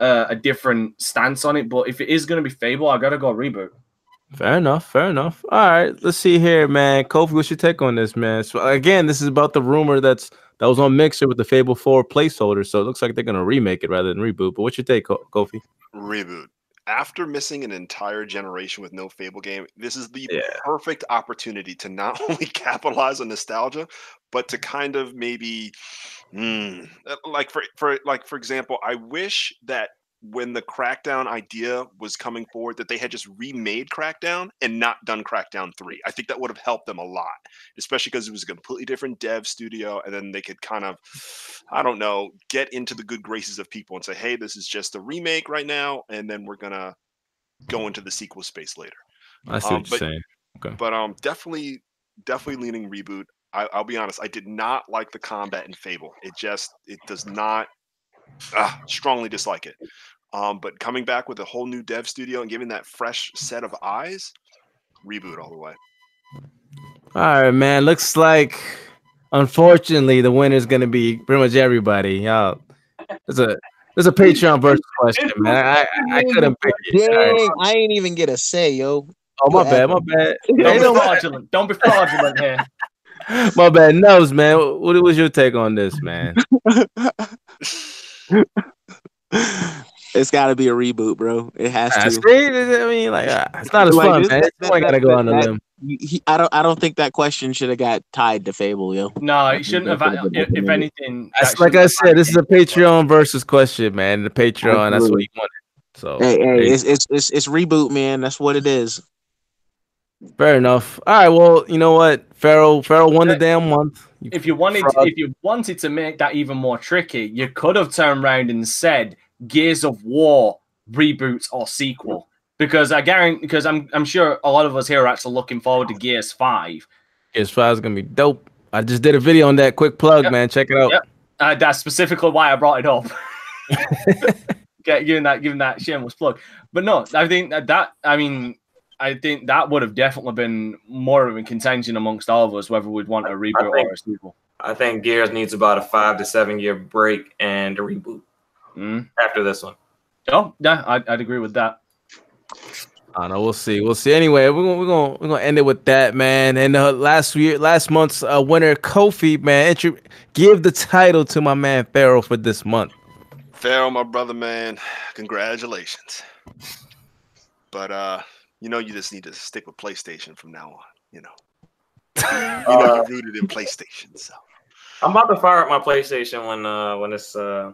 uh, a different stance on it. But if it is going to be Fable, I gotta go reboot. Fair enough. Fair enough. All right. Let's see here, man. Kofi, what's your take on this, man? So again, this is about the rumor that's that was on Mixer with the Fable Four placeholder. So it looks like they're gonna remake it rather than reboot. But what's your take, Kofi? Reboot. After missing an entire generation with no Fable game, this is the Yeah. perfect opportunity to not only capitalize on nostalgia, but to kind of maybe, mm, like for for like for example, I wish that when the Crackdown idea was coming forward, that they had just remade Crackdown and not done Crackdown Three. I think that would have helped them a lot, especially because it was a completely different dev studio, and then they could kind of, I don't know, get into the good graces of people and say, "Hey, this is just a remake right now, and then we're gonna go into the sequel space later." I see Um, what you're but- saying. But um, definitely, definitely leaning reboot. I, I'll be honest, I did not like the combat in Fable. It just, it does not. Ah, strongly dislike it. Um, but coming back with a whole new dev studio and giving that fresh set of eyes, reboot all the way. All right, man. Looks like unfortunately the winner is gonna be pretty much everybody. Y'all, there's a there's a Patreon versus question, man. I I, I couldn't pick it. Dang, I ain't even get a say, yo. Oh my bad, my bad. Don't be fraudulent. Don't be fraudulent here. my bad. Nose, man. What was your take on this, man? it's got to be a reboot, bro. It has Ah, to. see, I mean, like, ah, it's not as Like, fun, this- man. that- You ain't gotta go on a that- limb. He- he- I don't. I don't think that question should have got tied to Fable, yo. No, it shouldn't have. That could've If, if anything, That's like I said. This is a Patreon versus question, man. The Patreon. That's what Absolutely. he wanted. So Hey, hey, hey, it's, it's it's it's reboot, man. That's what it is. fair enough. All right. Well, you know what? Pharaoh. Pharaoh won the damn month. You if you wanted fraud. if you wanted to make that even more tricky, you could have turned around and said Gears of War reboot or sequel. because I guarantee because I'm I'm sure a lot of us here are actually looking forward to Gears Five. Gears Five is gonna be dope. I just did a video on that. Quick plug, Yep. man. Check it out. Yep. Uh, that's specifically why I brought it up. Get giving that giving that shameless plug. But no, I think that, that I mean I think that would have definitely been more of a contention amongst all of us whether we'd want a reboot think- or a sequel. I think Gears needs about a five to seven year break and a reboot Mm. after this one. Oh, yeah, I'd, I'd agree with that. I don't know. We'll see. We'll see. Anyway, we're gonna we're gonna we're gonna end it with that, man. And uh, last year, last month's uh, winner, Kofi, man, intro- give the title to my man Pharaoh for this month. Pharaoh, my brother, man, congratulations. But uh, you know, you just need to stick with PlayStation from now on. You know, you know, Uh, you're rooted in PlayStation. So I'm about to fire up my PlayStation when uh when this uh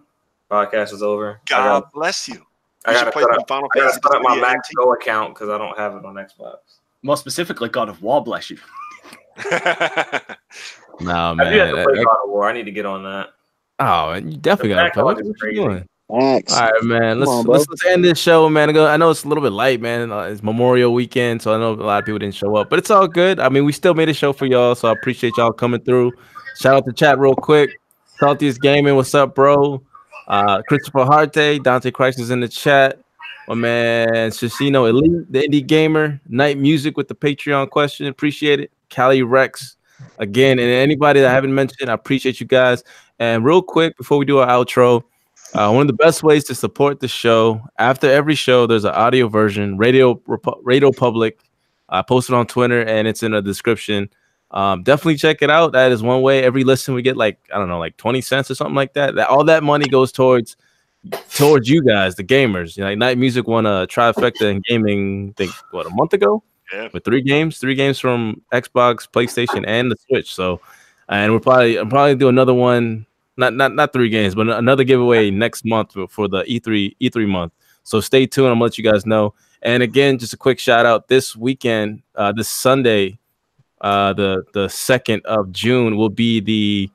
podcast is over. God gotta, bless you. I gotta should play set some up, Final I gotta set up my 3 Max Go account because I don't have it on Xbox. More specifically, God of War, bless you. no Nah, I do have man. to play God of War. I need to get on that. oh, man, you definitely gotta back play. What, line what you doing? Thanks. All right, man. Let's on, let's, let's end this show, man. I I know it's a little bit light, man. Uh, It's Memorial Weekend, so I know a lot of people didn't show up, but it's all good. I mean, we still made a show for y'all, so I appreciate y'all coming through. Shout out to chat real quick. Saltiest Gaming, what's up, bro? Uh, Christopher Harte, Dante Crisis is in the chat. My man Shishino Elite, the indie gamer, Night Music with the Patreon question. Appreciate it. Cali Rex again, and anybody that I haven't mentioned, I appreciate you guys. And real quick, before we do our outro, uh, one of the best ways to support the show after every show, there's an audio version, Radio Repu- Radio Public. I posted on Twitter and it's in the description. Um, definitely check it out. That is one way. Every listen, we get like I don't know, like twenty cents or something like that. That all that money goes towards towards you guys, the gamers. You know, like Night Music won a trifecta in gaming. I think what a month ago yeah. with three games, three games from Xbox, PlayStation, and the Switch. So, and we're probably I'm probably do another one, not not not three games, but another giveaway next month for- the E E3 E3 month. So stay tuned. I'm gonna let you guys know. And again, just a quick shout out this weekend, uh, this Sunday, uh, the the second of June will be the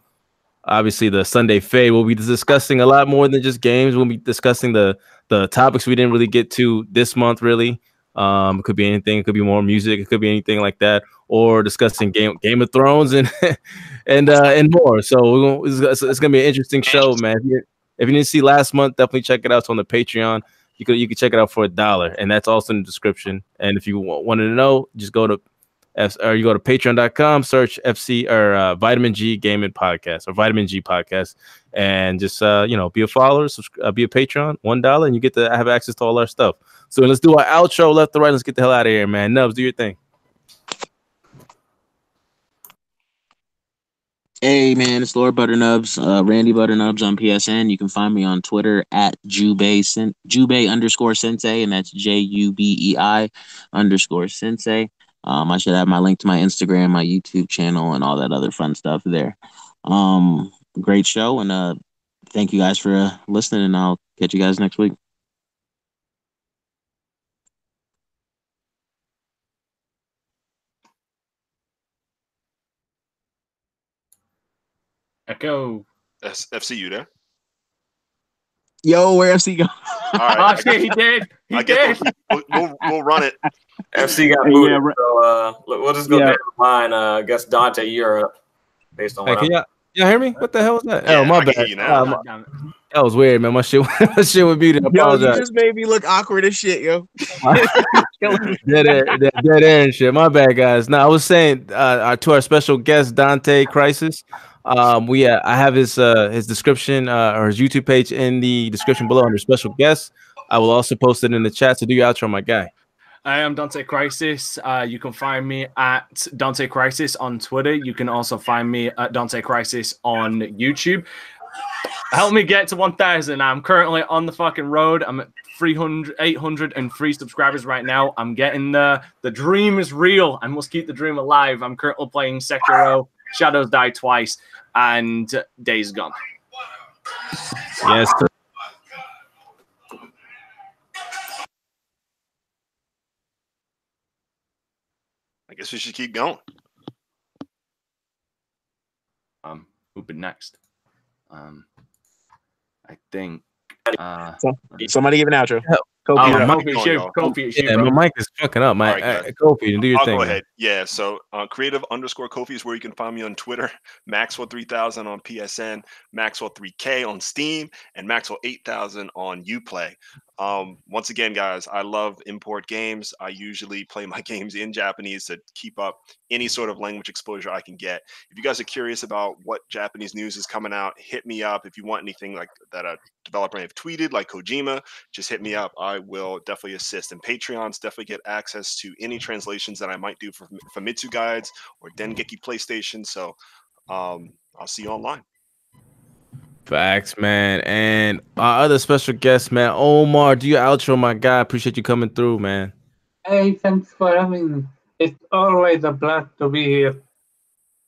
obviously the Sunday fade. We'll be discussing a lot more than just games. We'll be discussing the the topics we didn't really get to this month, really. Um, it could be anything. It could be more music. It could be anything like that, or discussing Game Game of Thrones and and uh, and more. So we're gonna, it's, it's gonna be an interesting show, man. If you, didn't see last month, definitely check it out. It's on the Patreon. You could you can check it out for a dollar, and that's also in the description. And if you wa- wanted to know, just go to or you go to patreon.com, search FC or uh, Vitamin G Gaming Podcast or Vitamin G Podcast, and just uh, you know be a follower, uh, be a patron, one dollar, and you get to have access to all our stuff. So let's do our outro left to right. Let's get the hell out of here, man. Nubs, do your thing. Hey man, it's Lord Butternubs, uh, Randy Butternubs on PSN. You can find me on Twitter at Jubei Sen- Jubei underscore Sensei, and that's J U B E I underscore Sensei. Um, I should have my link to my Instagram, my YouTube channel, and all that other fun stuff there. Um, great show, and uh, thank you guys for uh, listening. And I'll catch you guys next week. Echo. S- FC, you there? Yo, where FC go? All right. Oh shit, he did. He I did. guess we'll, we'll, we'll run it. FC got Yeah, booted, right. so uh, look, we'll just go Yeah. down the line. Uh, I guess Dante, you're up based on Hey, what can y'all, y'all hear me? What the hell was that? Yeah, oh, my I bad. hear you now. Uh, my- God damn it. that was weird, man. My shit, my shit was muted. I Yo, you apologize. just made me look awkward as shit, yo. dead air, dead, dead air and shit. My bad, guys. No, I was saying uh, uh, to our special guest Dante Crisis. Um, we uh, I have his uh, his description uh, or his YouTube page in the description below under special guest. I will also post it in the chat. So do your outro, my guy. I am Dante Crisis. Uh, you can find me at Dante Crisis on Twitter. You can also find me at Dante Crisis on YouTube. Help me get to 1,000. I'm currently on the fucking road. I'm at 300, 803 subscribers right now. I'm getting there. The dream is real. I must keep the dream alive. I'm currently playing Sekiro, Shadows Die Twice, and Days Gone. Yes. Guess we should keep going. Um, whooping next. Um, I think. Uh, Somebody give an outro. Kofi, Oh, my- Kofi, shoot, Kofi, shoot, Yeah, bro. my mic is fucking up. My All right, uh. Kofi, do your I'll thing. go ahead. Yeah. So uh, creative underscore Kofi is where you can find me on Twitter. Maxwell three thousand on PSN, Maxwell three K on Steam, and Maxwell eight thousand on UPlay. Um, once again, guys, I love import games. I usually play my games in Japanese to keep up any sort of language exposure I can get. If you guys are curious about what Japanese news is coming out, hit me up. If you want anything like that a developer may have tweeted, like Kojima, just hit me up. I will definitely assist. And Patreons definitely get access to any translations that I might do for Famitsu guides or Dengeki PlayStation. So um, I'll see you online. Facts, man. And our other special guest, man, Omar, do your outro, my guy. Appreciate you coming through, man. Hey, thanks for having me. It's always a blast to be here.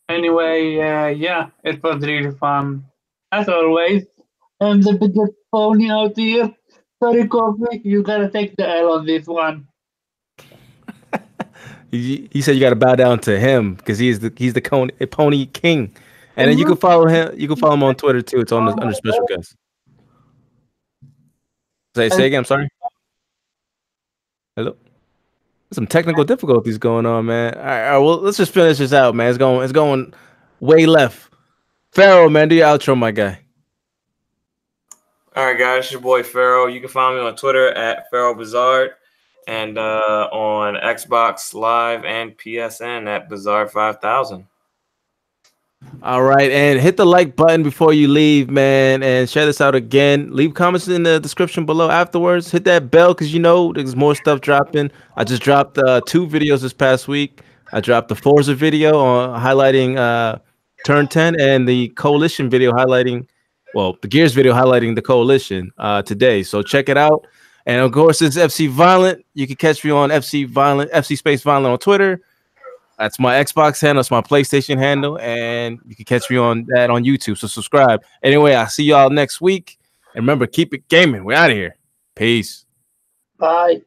Anyway, uh, yeah, it was really fun. As always, I'm the biggest pony out here. Sorry, Kofi, you gotta take the L on this one. He, he said you got to bow down to him because he's the he's the pony king. And then you can follow him. You can follow him on Twitter too. It's on the under special guest. Say say again. I'm sorry. Hello. Some technical difficulties going on, man. All right, all right, well, let's just finish this out, man. It's going, it's going way left. Pharaoh, man, do your outro, my guy. All right, guys, it's your boy Pharaoh. You can find me on Twitter at Pharaoh Bizarre and uh, on Xbox Live and PSN at Bizarre 5000. All right, and hit the like button before you leave, man, and share this out again. Leave comments in the description below afterwards. Hit that bell because you know there's more stuff dropping. I just dropped uh, two videos this past week. I dropped the Forza video on highlighting uh, Turn 10 and the Coalition video highlighting, well, the Gears video highlighting the Coalition uh, today. So check it out. And of course, it's FC Violent. You can catch me on FC Violent, FC Space Violent on Twitter. That's my Xbox handle. That's my PlayStation handle, and you can catch me on that on YouTube. So subscribe. Anyway, I'll see y'all next week. And remember, keep it gaming. We're out of here. Peace. Bye.